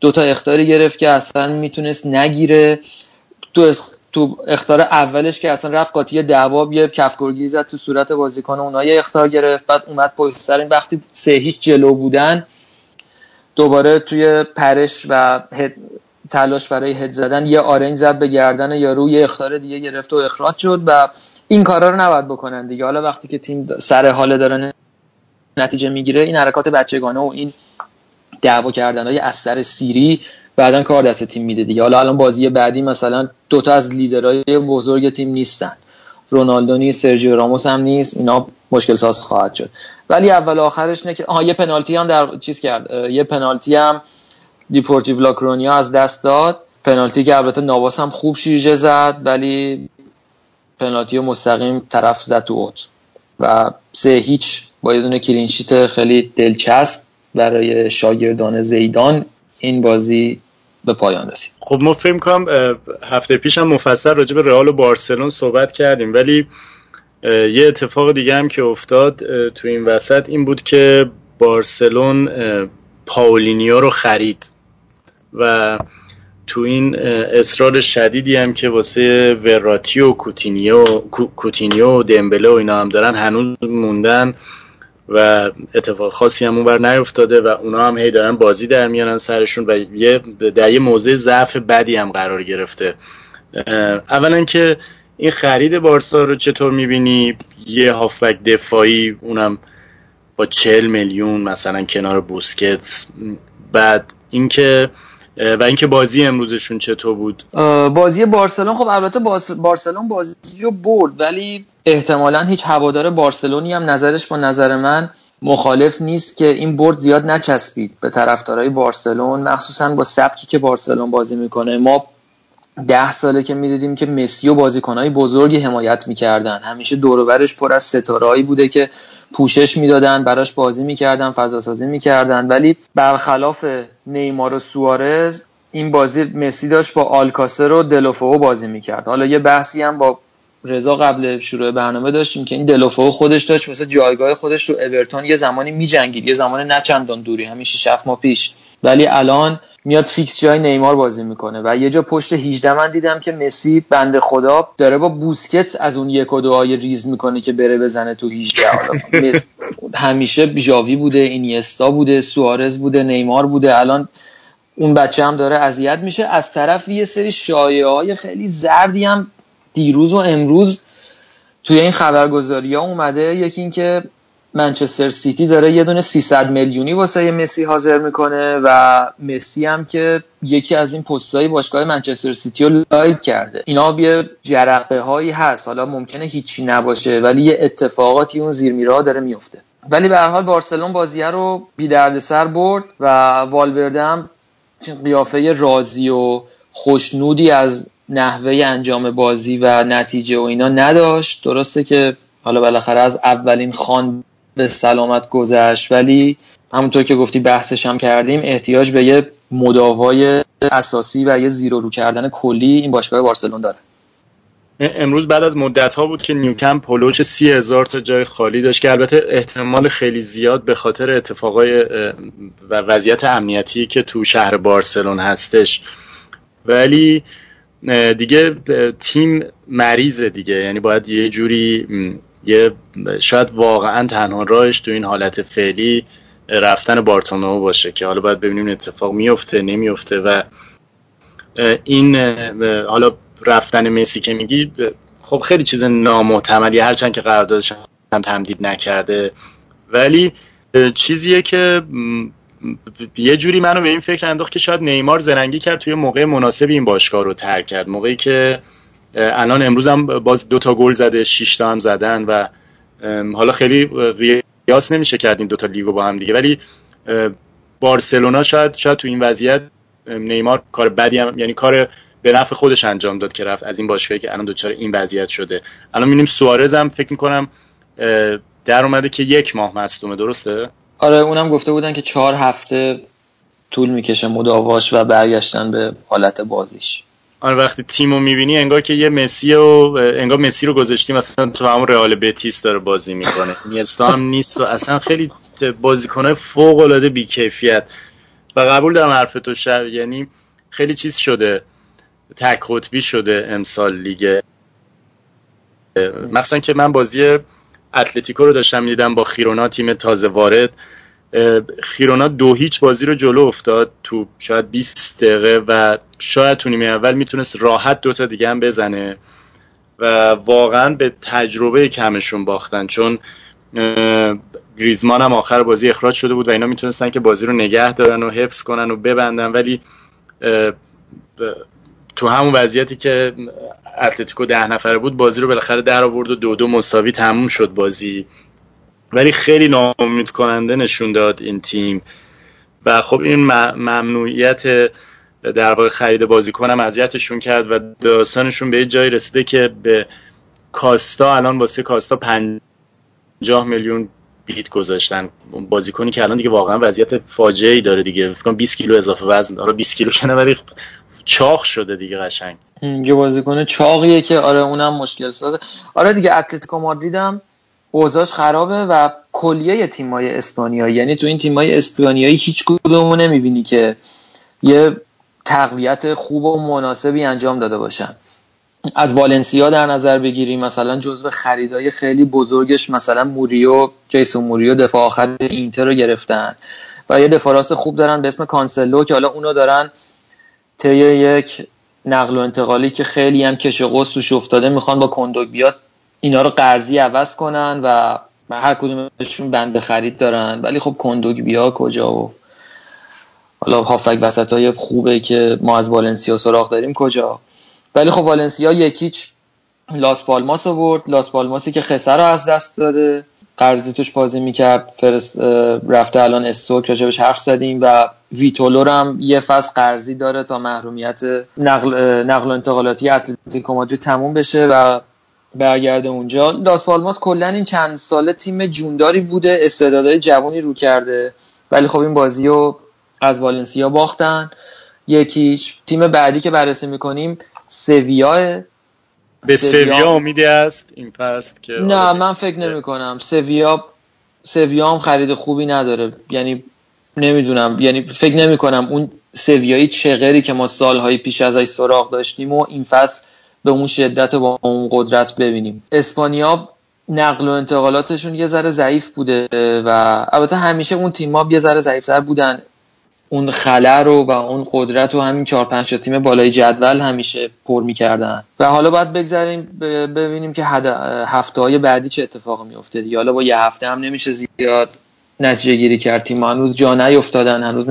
S3: دو تا اختاری گرفت که اصلا می‌تونست نگیره. تو تو اختار اولش که اصلا رفت قاطی دعوا یه کفگرگی زد تو صورت بازیکن اونها یه اختار گرفت. بعد اومد پشت سر این وقتی سه هیچ جلو بودن دوباره توی پرش و تلاش برای هد زدن یه آرنج زد به گردن یا روی اختار دیگه گرفت و اخراج شد و این کارا رو نباید بکنن دیگه. حالا وقتی که تیم سر حال داره نتیجه می‌گیره این حرکات بچگانه و این دعوا کردن های اثر سیری بعدا کار دست تیم میده دیگه. حالا الان بازی بعدی مثلا دوتا از لیدرهای بزرگ تیم نیستن. رونالدو نیست سرجیو راموس هم نیست. اینا مشکل ساز خواهد شد. ولی اول آخرش نه که آها یه پنالتی هم در چیز کرد. یه پنالتی هم دپورتیوو لاکرونیا از دست داد. پنالتی که البته نواس هم خوب شیرجه زد ولی پنالتی و مستقیم طرف زد تو اوت و سه هیچ با یه دونه clean sheet خیلی دلچسب برای شاگردان زیدان این بازی به پایان رسید.
S4: خب ما فکر کنم هفته پیش هم مفصل راجع به رئال و بارسلون صحبت کردیم ولی یه اتفاق دیگه هم که افتاد تو این وسط این بود که بارسلون پاولینیو رو خرید. و تو این اصرار شدیدی هم که واسه وراتی و کوتینیو کوتینیو و دمبله و اینا هم دارن هنوز موندن و اتفاق خاصی هم اونور نیفتاده و اونا هم هی دارن بازی در میانن سرشون و یه در یه موضع ضعف بدی هم قرار گرفته. اولا که این خرید بارسا رو چطور می‌بینی؟ یه هافبک دفاعی اونم با چل میلیون مثلا کنار بوسکتس. بعد اینکه و اینکه بازی امروزشون چطور بود؟
S3: بازی بارسلون خب البته بارسلون بازی رو برد ولی احتمالا هیچ هوادار بارسلونی هم نظرش با نظر من مخالف نیست که این برد زیاد نچسبید به طرفدارای بارسلون مخصوصا با سبکی که بارسلون بازی می‌کنه. ما ده ساله که می‌دیدیم که مسی و بازیکنهای بزرگی حمایت می‌کردن. همیشه دوروبرش پر از ستارهایی بوده که پوشش می‌دادن براش بازی می‌کردن فضا سازی می‌کردن. ولی برخلاف نیمار و سوارز این بازی مسی داشت با آلکاسر و دلوفو بازی می‌کرد. حالا یه بحثی هم با رضا قبل شروع برنامه داشتیم که این دلوفو خودش داشت مثل جایگاه خودش رو اورتون یه زمانی میجنگید یه زمان نچندان دوری همیشه شف ما پیش. ولی الان میاد فیکس جای نیمار بازی می‌کنه و یه جا پشت 18 من دیدم که مسی بنده خدا داره با بوسکتس از اون یک و دو ریز می‌کنه که بره بزنه تو 18 همیشه ژاوی بوده اینیستا بوده سوارز بوده نیمار بوده. الان اون بچه هم داره اذیت میشه. از طرف یه سری شایعه های خیلی زردی هم دیروز و امروز توی این خبرگزاری ها اومده. یکی اینکه منچستر سیتی داره یه دونه 300 میلیونی واسه مسی حاضر می‌کنه و مسی هم که یکی از این پستای باشگاه منچستر سیتی رو like کرده. اینا یه جرقه هایی هست. حالا ممکنه هیچی نباشه ولی یه اتفاقاتی اون زیر میرا داره میفته ولی به هر حال بارسلون بازیه رو بی دردسر برد و والورده هم قیافه راضی و خوشنودی از نحوه انجام بازی و نتیجه و اینا نداشت. درسته که حالا بالاخره از اولین خان به سلامت گذشت. ولی همونطور که گفتی بحثش هم کردیم احتیاج به یه مداوای اساسی و یه زیرو رو کردن کلی این باشگاه بارسلون داره.
S4: امروز بعد از مدت ها بود که نیوکم پولوچ سی هزار تا جای خالی داشت که البته احتمال خیلی زیاد به خاطر اتفاقای و وضعیت امنیتی که تو شهر بارسلون هستش. ولی دیگه تیم مریضه دیگه. یعنی باید یه جوری یه شاید واقعا تنها راهش تو این حالت فعلی رفتن بارتومئو باشه که حالا باید ببینیم اتفاق میفته نمیفته و این حالا رفتن مسی که میگی خب خیلی چیز نامحتملی هرچند که قراردادش هم تمدید نکرده. ولی چیزیه که یه جوری منو به این فکر انداخت که شاید نیمار زرنگی کرد توی موقع مناسب این باشگاه رو ترک کرد. موقعی که الان امروز هم باز دو تا گل زده 6 تا هم زدن و حالا خیلی قیاس نمیشه کرد این دوتا لیگو با هم دیگه. ولی بارسلونا شاید شاید تو این وضعیت نیمار کار بدی هم یعنی کار به نفع خودش انجام داد که رفت از این باشگاهی که الان دچار این وضعیت شده. الان می‌بینیم سوارز هم فکر می‌کنم در اومده که یک ماه مصدومه درسته؟
S3: آره اونم گفته بودن که چهار هفته طول می‌کشه مداواش و برگشتن به حالت بازیش.
S4: آره وقتی تیمو می‌بینی انگار که یه مسی و انگار مسی رو گذاشتیم مثلا تو همون رئال بتیس داره بازی می‌کنه. نیستا هم نیست و اصلا خیلی بازیکنه فوق العاده بیکیفیت. و قبول دارم حرف تو شب یعنی خیلی چیز شده. تک قطبی شده امسال لیگ مثلا که من بازی اتلتیکو رو داشتم می‌دیدم با خیرونا تیم تازه وارد. خیرونا دو هیچ بازی رو جلو افتاد تو شاید 20 دقیقه و شاید تو نیمه اول می‌تونست راحت دوتا دیگه هم بزنه و واقعا به تجربه کمشون باختن چون گریزمان هم آخر بازی اخراج شده بود و اینا می‌تونستن که بازی رو نگه دارن و حفظ کنن و ببندن ولی تو همون وضعیتی که اتلتیکو ده نفره بود بازی رو بالاخره در آورد و دو دو مساوی تموم شد بازی. ولی خیلی ناامید کننده نشون داد این تیم. و خب این ممنوعیت در واقع خرید بازیکن هم اذیتشون کرد و داستانشون به یه جایی رسیده که به کاستا الان واسه کاستا 50 میلیون بیت گذاشتن. بازیکنی که الان دیگه واقعا وضعیت فاجعه ای داره دیگه. فکر کنم 20 کیلو اضافه وزن داره. 20 کیلو کنه ولی چاق شده دیگه قشنگ.
S3: یه بازیکن چاقیه که آره اونم مشکل سازه. آره دیگه اتلتیکو مادرید هم اوضاعش خرابه و کلیه تیمای اسپانیایی یعنی تو این تیمای اسپانیایی هیچ کدومو نمی‌بینی که یه تقویت خوب و مناسبی انجام داده باشن. از والنسیا در نظر بگیریم مثلا جزو خریدای خیلی بزرگش مثلا موریو جیسون موریو دفاع آخر اینتر رو گرفتن و یه دفاع راست خوب دارن به اسم کانسلو که حالا اونو دارن طی یک نقل و انتقالی که خیلی هم کش و قوس توش افتاده می‌خوان با کندوگ بیاد اینا رو قرضی عوض کنن و هر کدومشون بند خرید دارن. ولی خب کندوگبیا کجا و حالا هافک وسط های خوبه که ما از والنسیا سراغ داریم کجا. ولی خب والنسیا یک هیچ لاس پالماس برد. لاس پالماسی که خسه رو از دست داده. قرضی توش بازی می‌کرد. فرس رفته الان استوک راجبش حرف زدیم و ویتولو رو هم یه فصل قرضی داره تا محرومیت نقل, نقل و انتقالاتی اتلتیکو مادرید تموم بشه و برگرده اونجا. لاس پالماس کلا این چند ساله تیم جونداری بوده استعدادهای جوانی رو کرده. ولی خب این بازی رو از والنسیا باختن. یکیش تیم بعدی که بررسی می‌کنیم سویا.
S4: به
S3: سویا.
S4: امیدی است؟ این فصل که
S3: نه من فکر نمی کنم سویا سویا هم خرید خوبی نداره. یعنی نمی‌دونم. یعنی فکر نمی کنم اون سویایی چغری که ما سالهای پیش ازش سراغ داشتیم و این فصل به اون شدت و با اون قدرت ببینیم. اسپانیا نقل و انتقالاتشون یه ذره ضعیف بوده و البته همیشه اون تیم‌ها یه ذره ضعیفتر بودن. اون خلا رو و اون قدرت رو همین چهار پنج تیم بالای جدول همیشه پر می‌کردن. و حالا باید بگذاریم ببینیم که هفته های بعدی چه اتفاقی میفته دیگه. حالا با یه هفته هم نمیشه زیاد نتیجه گیری کرد. تیم هنوز جا نیفتادن. هنوز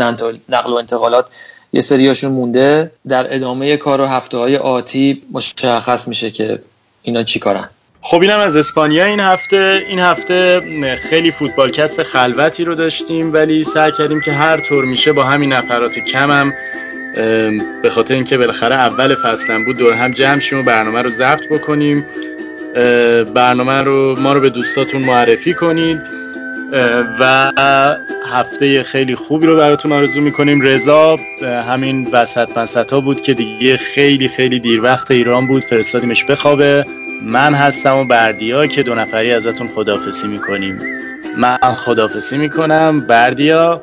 S3: نقل و انتقالات یه سریاشون مونده در ادامه کار و هفته های آتی مشخص میشه که اینا چی کارن.
S4: خب اینم از اسپانیا این هفته. این هفته خیلی فوتبالکست خلوتی رو داشتیم ولی سعی کردیم که هر طور میشه با همین نفرات کمم به خاطر اینکه بالاخره اول فصلم بود دور هم جمع شیم و برنامه رو ضبط بکنیم. برنامه رو ما رو به دوستاتون معرفی کنید. و هفته خیلی خوبی رو براتون آرزو می‌کنیم. رضا همین وسط وسط ها بود که دیگه خیلی خیلی دیر وقت ایران بود. فرستادیمش بخوابه. من هستم و بردیا که دو نفری ازتون خدافسی می‌کنیم. من خدافسی می‌کنم. بردیا.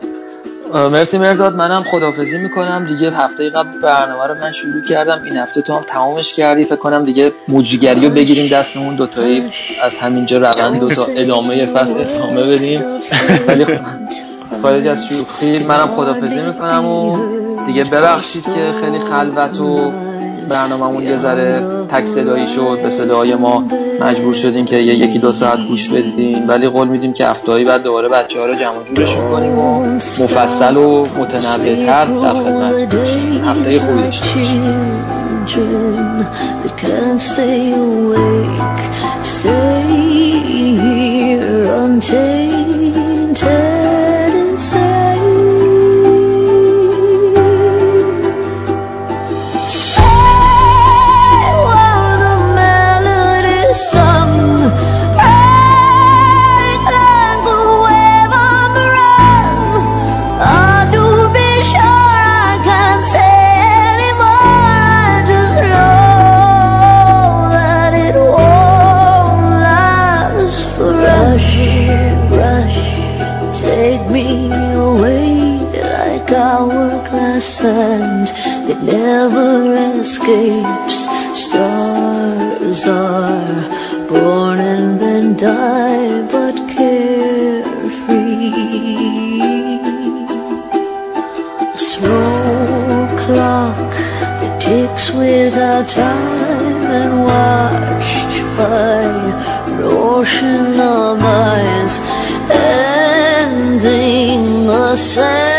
S3: مرسی مرداد. منم خدافزی می‌کنم. دیگه هفته قبل برنامه رو من شروع کردم. این هفته تو هم تمامش کردی. فکر کنم دیگه مجریگری رو بگیریم دستمون دوتایی. از همینجا روند دو تا ادامه فصل ادامه بدیم. ولی خب خارج از شوخی منم خدافزی می‌کنم و دیگه ببخشید که خیلی خلوت و برنامهمون یه ذره تک صدایی شد به صدای ما مجبور شدیم که یکی دو ساعت گوش بدیم. ولی قول میدیم که هفتهایی بعد دوباره بچه ها رو جمع جورشون کنیم و مفصل و متنوعتر در خدمت باشیم. هفته خوبی داشته باشیم.
S6: Escapes. Stars are born and then die, but carefree. A small clock that ticks without time and watched by an ocean of eyes, ending, ascending,